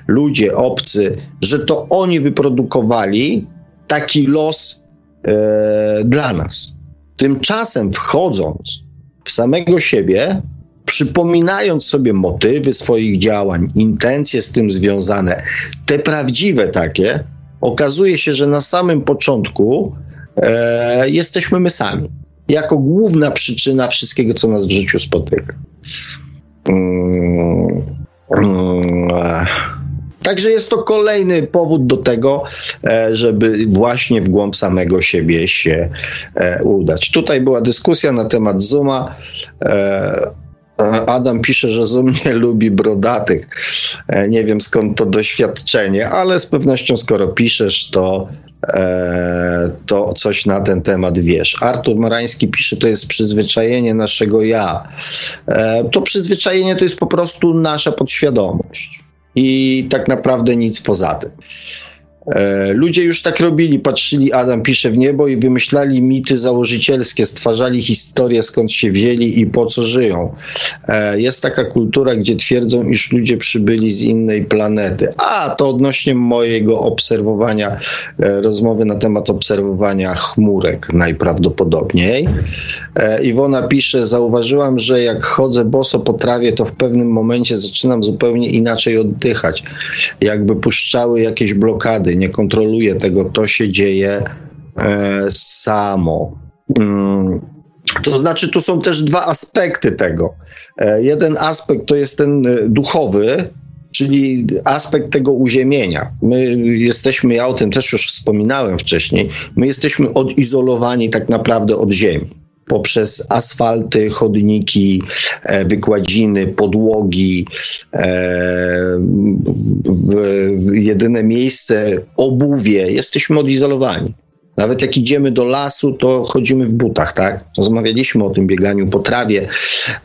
ludzie obcy, że to oni wyprodukowali taki los e, dla nas. Tymczasem wchodząc w samego siebie, przypominając sobie motywy swoich działań, intencje z tym związane, te prawdziwe takie, okazuje się, że na samym początku e, jesteśmy my sami. Jako główna przyczyna wszystkiego, co nas w życiu spotyka. E. Także jest to kolejny powód do tego, e, żeby właśnie w głąb samego siebie się e, udać. Tutaj była dyskusja na temat Zooma. Adam pisze, że Zoom lubi brodatych. E, Nie wiem skąd to doświadczenie, ale z pewnością skoro piszesz, to, e, to coś na ten temat wiesz. Artur Marański pisze, to jest przyzwyczajenie naszego ja. E, To przyzwyczajenie to jest po prostu nasza podświadomość. I tak naprawdę nic poza tym. E, Ludzie już tak robili, patrzyli, Adam pisze w niebo i wymyślali mity założycielskie, stwarzali historię, skąd się wzięli i po co żyją. E, Jest taka kultura, gdzie twierdzą, iż ludzie przybyli z innej planety. A, to odnośnie mojego obserwowania, e, rozmowy na temat obserwowania chmurek najprawdopodobniej. Iwona pisze, zauważyłam, że jak chodzę boso po trawie, to w pewnym momencie zaczynam zupełnie inaczej oddychać. Jakby puszczały jakieś blokady. Nie kontroluję tego, to się dzieje e, samo. Mm. To znaczy, tu są też dwa aspekty tego. E, Jeden aspekt to jest ten e, duchowy, czyli aspekt tego uziemienia. My jesteśmy, ja o tym też już wspominałem wcześniej, my jesteśmy odizolowani tak naprawdę od ziemi. Poprzez asfalty, chodniki, e, wykładziny, podłogi, e, jedyne miejsce, obuwie, jesteśmy odizolowani. Nawet jak idziemy do lasu, to chodzimy w butach, tak? Rozmawialiśmy o tym bieganiu po trawie.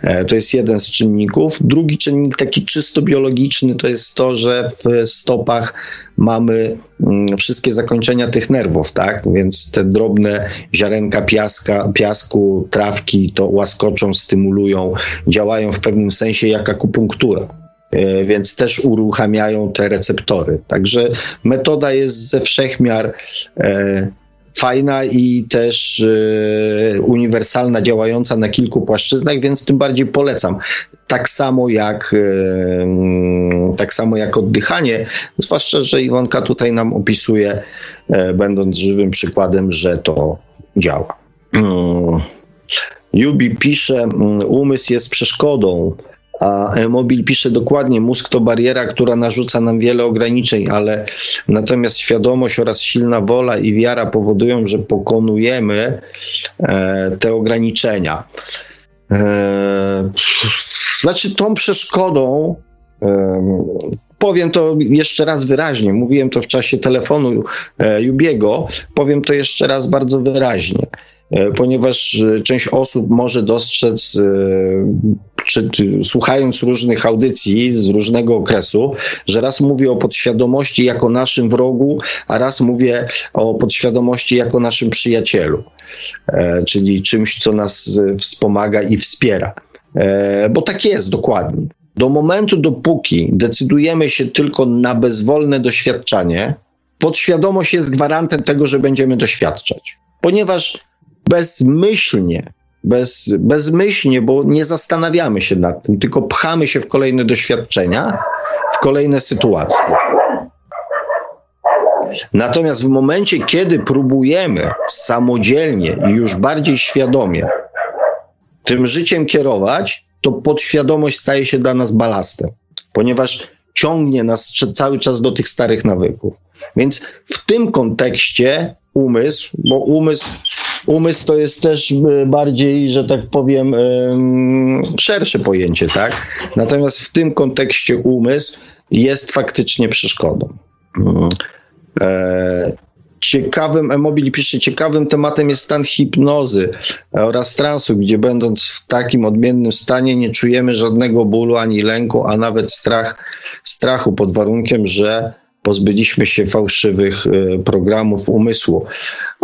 E, to jest jeden z czynników. Drugi czynnik, taki czysto biologiczny, to jest to, że w stopach mamy mm, wszystkie zakończenia tych nerwów, tak? Więc te drobne ziarenka piaska, piasku, trawki to łaskoczą, stymulują, działają w pewnym sensie jak akupunktura e, więc też uruchamiają te receptory. Także metoda jest ze wszechmiar e, fajna i też e, uniwersalna, działająca na kilku płaszczyznach, więc tym bardziej polecam. Tak samo jak e, tak samo jak oddychanie, zwłaszcza, że Iwonka tutaj nam opisuje, e, będąc żywym przykładem, że to działa. Mm. Jubi pisze, mm, umysł jest przeszkodą a Mobil pisze dokładnie, mózg to bariera, która narzuca nam wiele ograniczeń, ale natomiast świadomość oraz silna wola i wiara powodują, że pokonujemy e, te ograniczenia. E, znaczy, tą przeszkodą, e, powiem to jeszcze raz wyraźnie, mówiłem to w czasie telefonu Jubiego, powiem to jeszcze raz bardzo wyraźnie. E, ponieważ e, część osób może dostrzec, e, czy, czy, słuchając różnych audycji z różnego okresu, że raz mówię o podświadomości jako naszym wrogu, a raz mówię o podświadomości jako naszym przyjacielu, czyli czymś, co nas wspomaga i wspiera. Bo tak jest dokładnie. Do momentu, dopóki decydujemy się tylko na bezwolne doświadczanie, podświadomość jest gwarantem tego, że będziemy doświadczać. Ponieważ bezmyślnie, bez, bezmyślnie, bo nie zastanawiamy się nad tym, tylko pchamy się w kolejne doświadczenia, w kolejne sytuacje. Natomiast w momencie, kiedy próbujemy samodzielnie i już bardziej świadomie tym życiem kierować, to podświadomość staje się dla nas balastem, ponieważ ciągnie nas cały czas do tych starych nawyków. Więc w tym kontekście umysł, bo umysł, umysł to jest też e, bardziej, że tak powiem, szersze pojęcie, tak? Natomiast w tym kontekście umysł jest faktycznie przeszkodą. Ciekawym, Emobil pisze, ciekawym tematem jest stan hipnozy oraz transu, gdzie będąc w takim odmiennym stanie nie czujemy żadnego bólu ani lęku, a nawet strach, strachu pod warunkiem, że pozbyliśmy się fałszywych e, programów umysłu.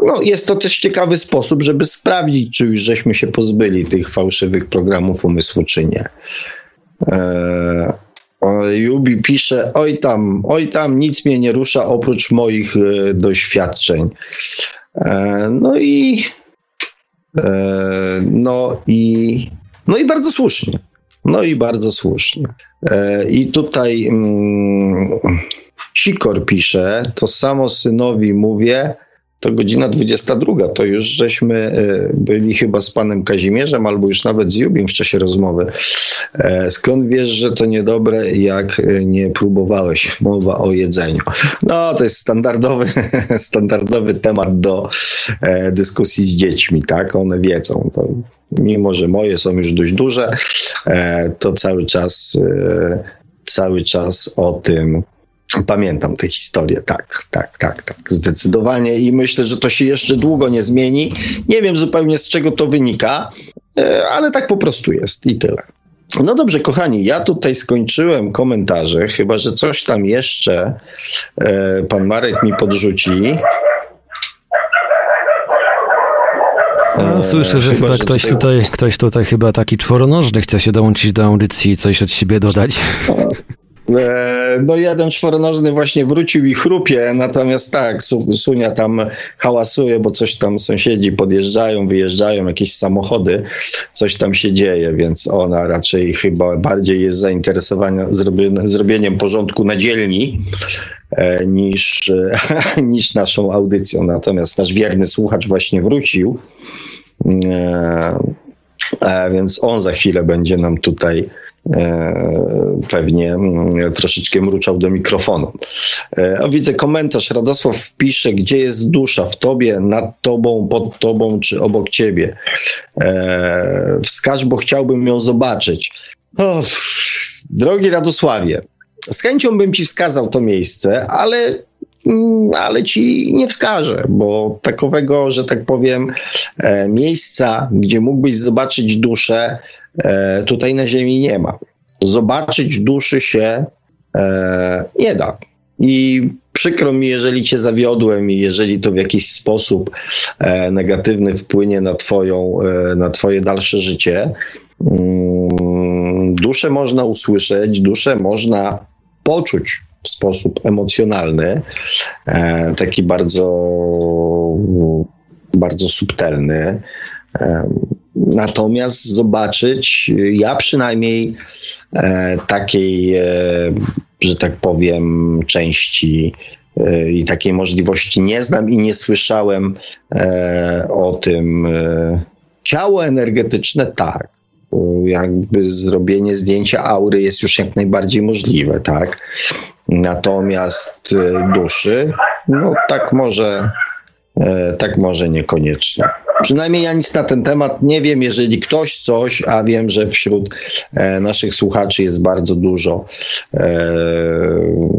No, jest to też ciekawy sposób, żeby sprawdzić, czy już żeśmy się pozbyli tych fałszywych programów umysłu, czy nie. Eee, Jubi pisze, oj tam, oj tam, nic mnie nie rusza oprócz moich e, doświadczeń. E, no i e, no i no i bardzo słusznie. No i bardzo słusznie. E, I tutaj mm, Sikor pisze, to samo synowi mówię, to godzina 22, to już żeśmy e, byli chyba z panem Kazimierzem, albo już nawet z Jubim w czasie rozmowy. E, skąd wiesz, że to niedobre, jak e, nie próbowałeś? Mowa o jedzeniu. No, to jest standardowy, standardowy temat do dyskusji z dziećmi, tak? One wiedzą. To, mimo, że moje są już dość duże, to cały czas, cały czas o tym Pamiętam tę historię, tak, tak, tak, tak, zdecydowanie i myślę, że to się jeszcze długo nie zmieni. Nie wiem zupełnie z czego to wynika, e, ale tak po prostu jest i tyle. No dobrze, kochani, ja tutaj skończyłem komentarze, chyba że coś tam jeszcze e, pan Marek mi podrzuci. No, słyszę, że chyba, chyba że ktoś, tutaj... tutaj... ktoś tutaj chyba taki czworonożny chce się dołączyć do audycji i coś od siebie dodać. E, no jeden czworonożny właśnie wrócił i chrupie, natomiast tak, Sunia tam hałasuje, bo coś tam sąsiedzi podjeżdżają, wyjeżdżają, jakieś samochody, coś tam się dzieje, więc ona raczej chyba bardziej jest zainteresowana zrobieniem porządku na dzielni e, niż, niż naszą audycją. Natomiast nasz wierny słuchacz właśnie wrócił, e, więc on za chwilę będzie nam tutaj pewnie mm, troszeczkę mruczał do mikrofonu. E, o, widzę komentarz. Radosław pisze, gdzie jest dusza? W tobie, nad tobą, pod tobą czy obok ciebie? E, wskaż, bo chciałbym ją zobaczyć. O, drogi Radosławie, z chęcią bym ci wskazał to miejsce, ale mm, ale ci nie wskażę, bo takowego, że tak powiem, e, miejsca, gdzie mógłbyś zobaczyć duszę, e, tutaj na Ziemi nie ma. Zobaczyć duszy się e, nie da. I przykro mi, jeżeli cię zawiodłem i jeżeli to w jakiś sposób e, negatywny wpłynie na, twoją, e, na twoje dalsze życie. Mm, duszę można usłyszeć, duszę można poczuć w sposób emocjonalny, e, taki bardzo, bardzo subtelny. Natomiast zobaczyć, ja przynajmniej e, takiej, e, że tak powiem, części e, i takiej możliwości nie znam i nie słyszałem o tym. Ciało energetyczne tak jakby zrobienie zdjęcia aury jest już jak najbardziej możliwe, tak? Natomiast duszy, no tak może, tak może niekoniecznie. Przynajmniej ja nic na ten temat nie wiem. Jeżeli ktoś coś, a wiem, że wśród e, naszych słuchaczy jest bardzo dużo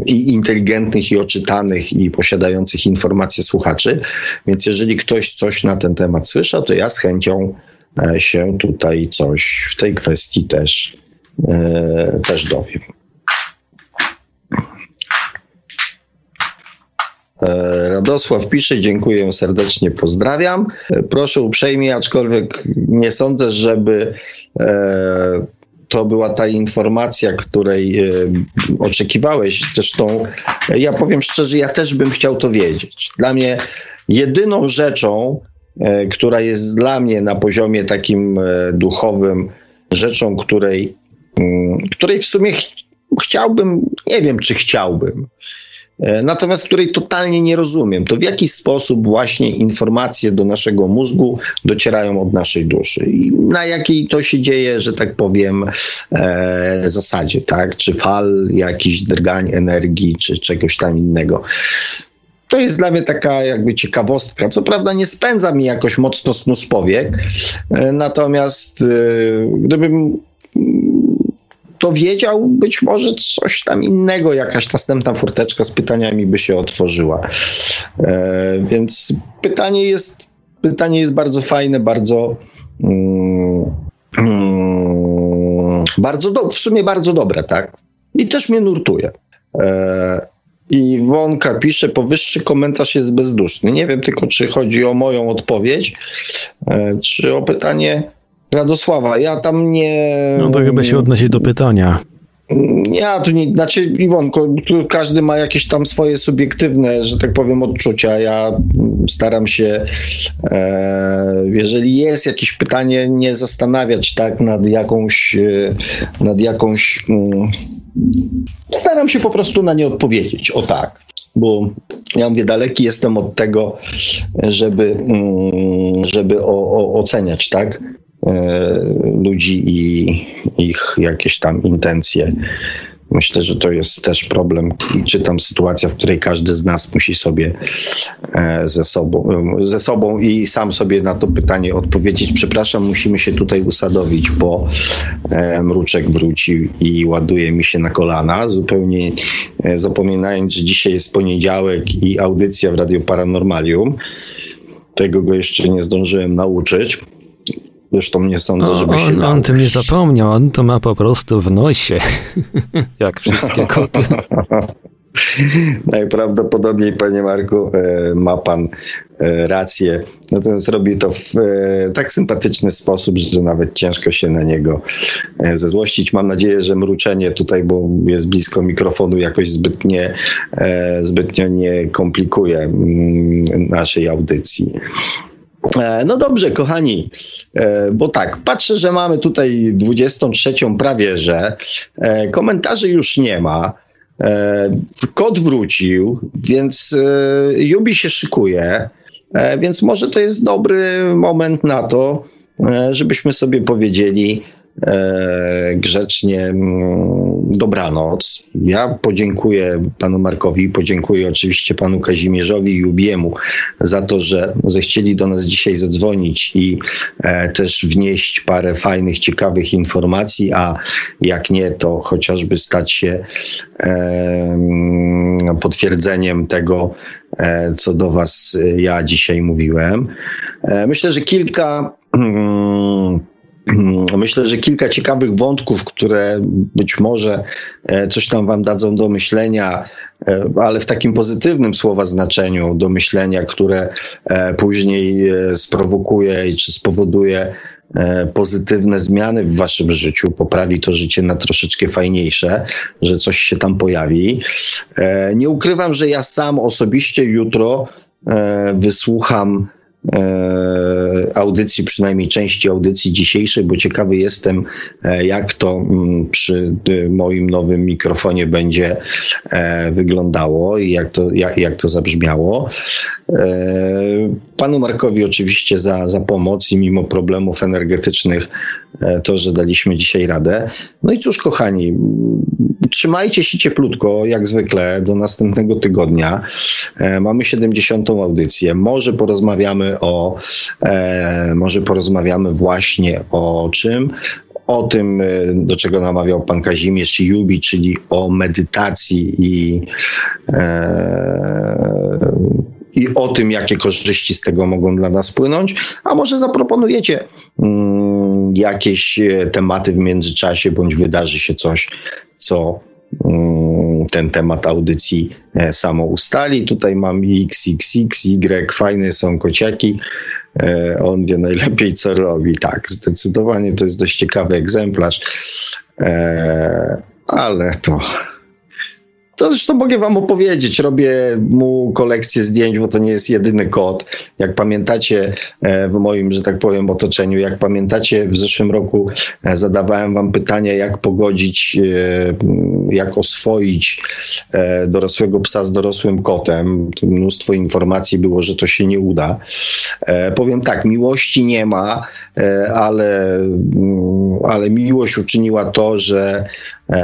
i inteligentnych, i oczytanych, i posiadających informacje słuchaczy, więc jeżeli ktoś coś na ten temat słyszał, to ja z chęcią E, się tutaj coś w tej kwestii też, e, też dowiem. Radosław pisze, dziękuję serdecznie, pozdrawiam. Proszę uprzejmie, aczkolwiek nie sądzę, żeby to była ta informacja, której oczekiwałeś. Zresztą ja powiem szczerze, ja też bym chciał to wiedzieć. Dla mnie jedyną rzeczą, E, która jest dla mnie na poziomie takim e, duchowym rzeczą, której, mm, której w sumie ch chciałbym, nie wiem czy chciałbym, e, natomiast której totalnie nie rozumiem, to w jaki sposób właśnie informacje do naszego mózgu docierają od naszej duszy i na jakiej to się dzieje, że tak powiem, e, zasadzie, tak? Czy fal, jakichś drgań energii, czy czegoś tam innego. To jest dla mnie taka jakby ciekawostka. Co prawda nie spędza mi jakoś mocno snu z powiek, e, natomiast e, gdybym to wiedział, być może coś tam innego, jakaś następna furteczka z pytaniami by się otworzyła. E, więc pytanie jest, pytanie jest bardzo fajne, bardzo. Mm, mm, bardzo do, w sumie bardzo dobre, tak? I też mnie nurtuje. I Wonka pisze, powyższy komentarz jest bezduszny. Nie wiem tylko, czy chodzi o moją odpowiedź, e, czy o pytanie Radosława. Ja tam nie... No to chyba się odnosi do pytania. Ja tu nie, znaczy Iwonko, tu każdy ma jakieś tam swoje subiektywne, że tak powiem, odczucia. Ja staram się, e, jeżeli jest jakieś pytanie, nie zastanawiać tak nad jakąś, e, nad jakąś, mm, staram się po prostu na nie odpowiedzieć, o tak. Bo ja mówię, daleki jestem od tego, żeby, mm, żeby o, o, oceniać, tak? E, ludzi i ich jakieś tam intencje. Myślę, że to jest też problem, czy tam sytuacja, w której każdy z nas musi sobie e, ze sobą, ze sobą i sam sobie na to pytanie odpowiedzieć. Przepraszam, musimy się tutaj usadowić, bo e, mruczek wrócił i ładuje mi się na kolana, zupełnie zapominając, że dzisiaj jest poniedziałek i audycja w Radio Paranormalium. Tego go jeszcze nie zdążyłem nauczyć. Zresztą nie sądzę, żeby się on, on tym nie zapomniał, on to ma po prostu w nosie, jak wszystkie koty. Najprawdopodobniej, panie Marku, e, ma pan e, rację. Natomiast robi to w e, tak sympatyczny sposób, że nawet ciężko się na niego zezłościć. Mam nadzieję, że mruczenie tutaj, bo jest blisko mikrofonu, jakoś zbytnie, zbytnio nie komplikuje mm, naszej audycji. E, no dobrze, kochani, e, bo tak, patrzę, że mamy tutaj 23 prawie, że e, komentarzy już nie ma. Kod wrócił, więc Jubi się szykuje, więc może to jest dobry moment na to, żebyśmy sobie powiedzieli, grzecznie mm, dobranoc. Ja podziękuję panu Markowi, podziękuję oczywiście panu Kazimierzowi Jubiemu za to, że zechcieli do nas dzisiaj zadzwonić i e, też wnieść parę fajnych, ciekawych informacji, a jak nie, to chociażby stać się e, potwierdzeniem tego, co do Was ja dzisiaj mówiłem. Myślę, że kilka. Hmm, Myślę, że kilka ciekawych wątków, które być może coś tam Wam dadzą do myślenia, ale w takim pozytywnym słowa znaczeniu do myślenia, które później sprowokuje czy spowoduje E, pozytywne zmiany w waszym życiu, poprawi to życie na troszeczkę fajniejsze, że coś się tam pojawi. E, nie ukrywam, że ja sam osobiście jutro e, wysłucham E, audycji, przynajmniej części audycji dzisiejszej, bo ciekawy jestem, e, jak to mm, przy y, moim nowym mikrofonie będzie e, wyglądało i jak to, jak, jak to zabrzmiało. Panu Markowi oczywiście za, za pomoc i mimo problemów energetycznych to, że daliśmy dzisiaj radę. No i cóż, kochani, trzymajcie się cieplutko, jak zwykle, do następnego tygodnia. Mamy 70. audycję. Może porozmawiamy o, e, może porozmawiamy właśnie o czym? o tym, e, do czego namawiał pan Kazimierz Jubi, czyli o medytacji i, e, i o tym, jakie korzyści z tego mogą dla nas płynąć, a może zaproponujecie mm, jakieś e, tematy w międzyczasie, bądź wydarzy się coś, co mm, ten temat audycji e, samo ustali. Tutaj mam XXX, Y, fajne są kociaki. E, on wie najlepiej, co robi. Tak, zdecydowanie to jest dość ciekawy egzemplarz, ale to to zresztą mogę wam opowiedzieć. Robię mu kolekcję zdjęć, bo to nie jest jedyny kot. Jak pamiętacie e, w moim, że tak powiem, otoczeniu, jak pamiętacie w zeszłym roku e, zadawałem wam pytanie, jak pogodzić, e, jak oswoić dorosłego psa z dorosłym kotem. Mnóstwo informacji było, że to się nie uda. Powiem tak, miłości nie ma, ale, mm, ale miłość uczyniła to, że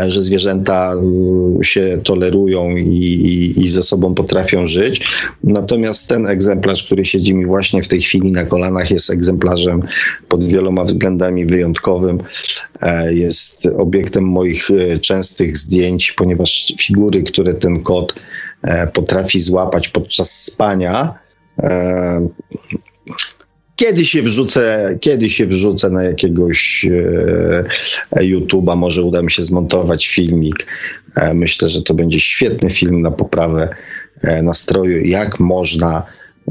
że zwierzęta e, się tolerują i, i, i ze sobą potrafią żyć. Natomiast ten egzemplarz, który siedzi mi właśnie w tej chwili na kolanach, jest egzemplarzem pod wieloma względami wyjątkowym. E, jest obiektem moich częstych zdjęć, ponieważ figury, które ten kot potrafi złapać podczas spania, kiedy się wrzucę, kiedy się wrzucę na jakiegoś e, YouTube'a, może uda mi się zmontować filmik. E, myślę, że to będzie świetny film na poprawę e, nastroju, jak można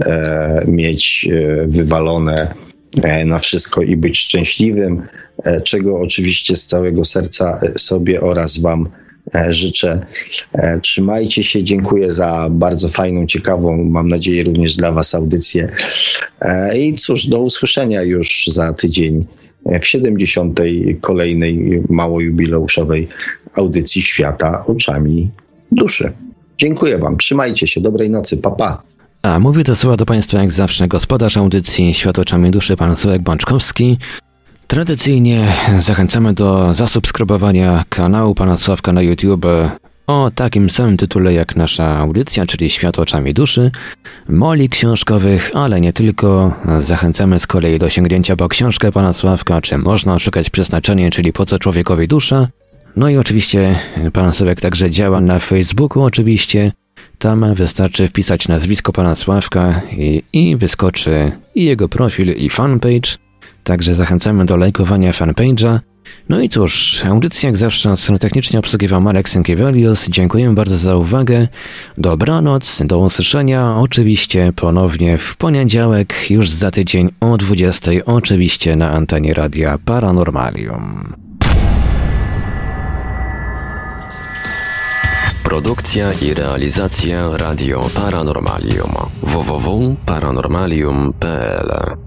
e, mieć e, wywalone e, na wszystko i być szczęśliwym, czego oczywiście z całego serca sobie oraz Wam życzę. E, trzymajcie się, dziękuję za bardzo fajną, ciekawą, mam nadzieję również dla Was audycję. E, I cóż, do usłyszenia już za tydzień w 70. kolejnej mało jubileuszowej audycji Świata oczami duszy. Dziękuję Wam, trzymajcie się, dobrej nocy, papa. Pa. A mówię to słowa do Państwa jak zawsze gospodarz audycji Świat oczami duszy, pan Sławek Bączkowski. Tradycyjnie zachęcamy do zasubskrybowania kanału Pana Sławka na YouTube o takim samym tytule jak nasza audycja, czyli Świat oczami duszy, moli książkowych, ale nie tylko. Zachęcamy z kolei do sięgnięcia po książkę Pana Sławka, czy można szukać przeznaczenie, czyli po co człowiekowi dusza. No i oczywiście Pan Sławek także działa na Facebooku oczywiście. Tam wystarczy wpisać nazwisko Pana Sławka i, i wyskoczy i jego profil i fanpage. Także zachęcamy do lajkowania fanpage'a. No i cóż, audycja jak zawsze technicznie obsługiwał Marek Sękiewelius. Dziękuję bardzo za uwagę. Dobranoc, do usłyszenia oczywiście ponownie w poniedziałek, już za tydzień o 20, oczywiście na antenie radia Paranormalium. Produkcja i realizacja Radio Paranormalium www.paranormalium.pl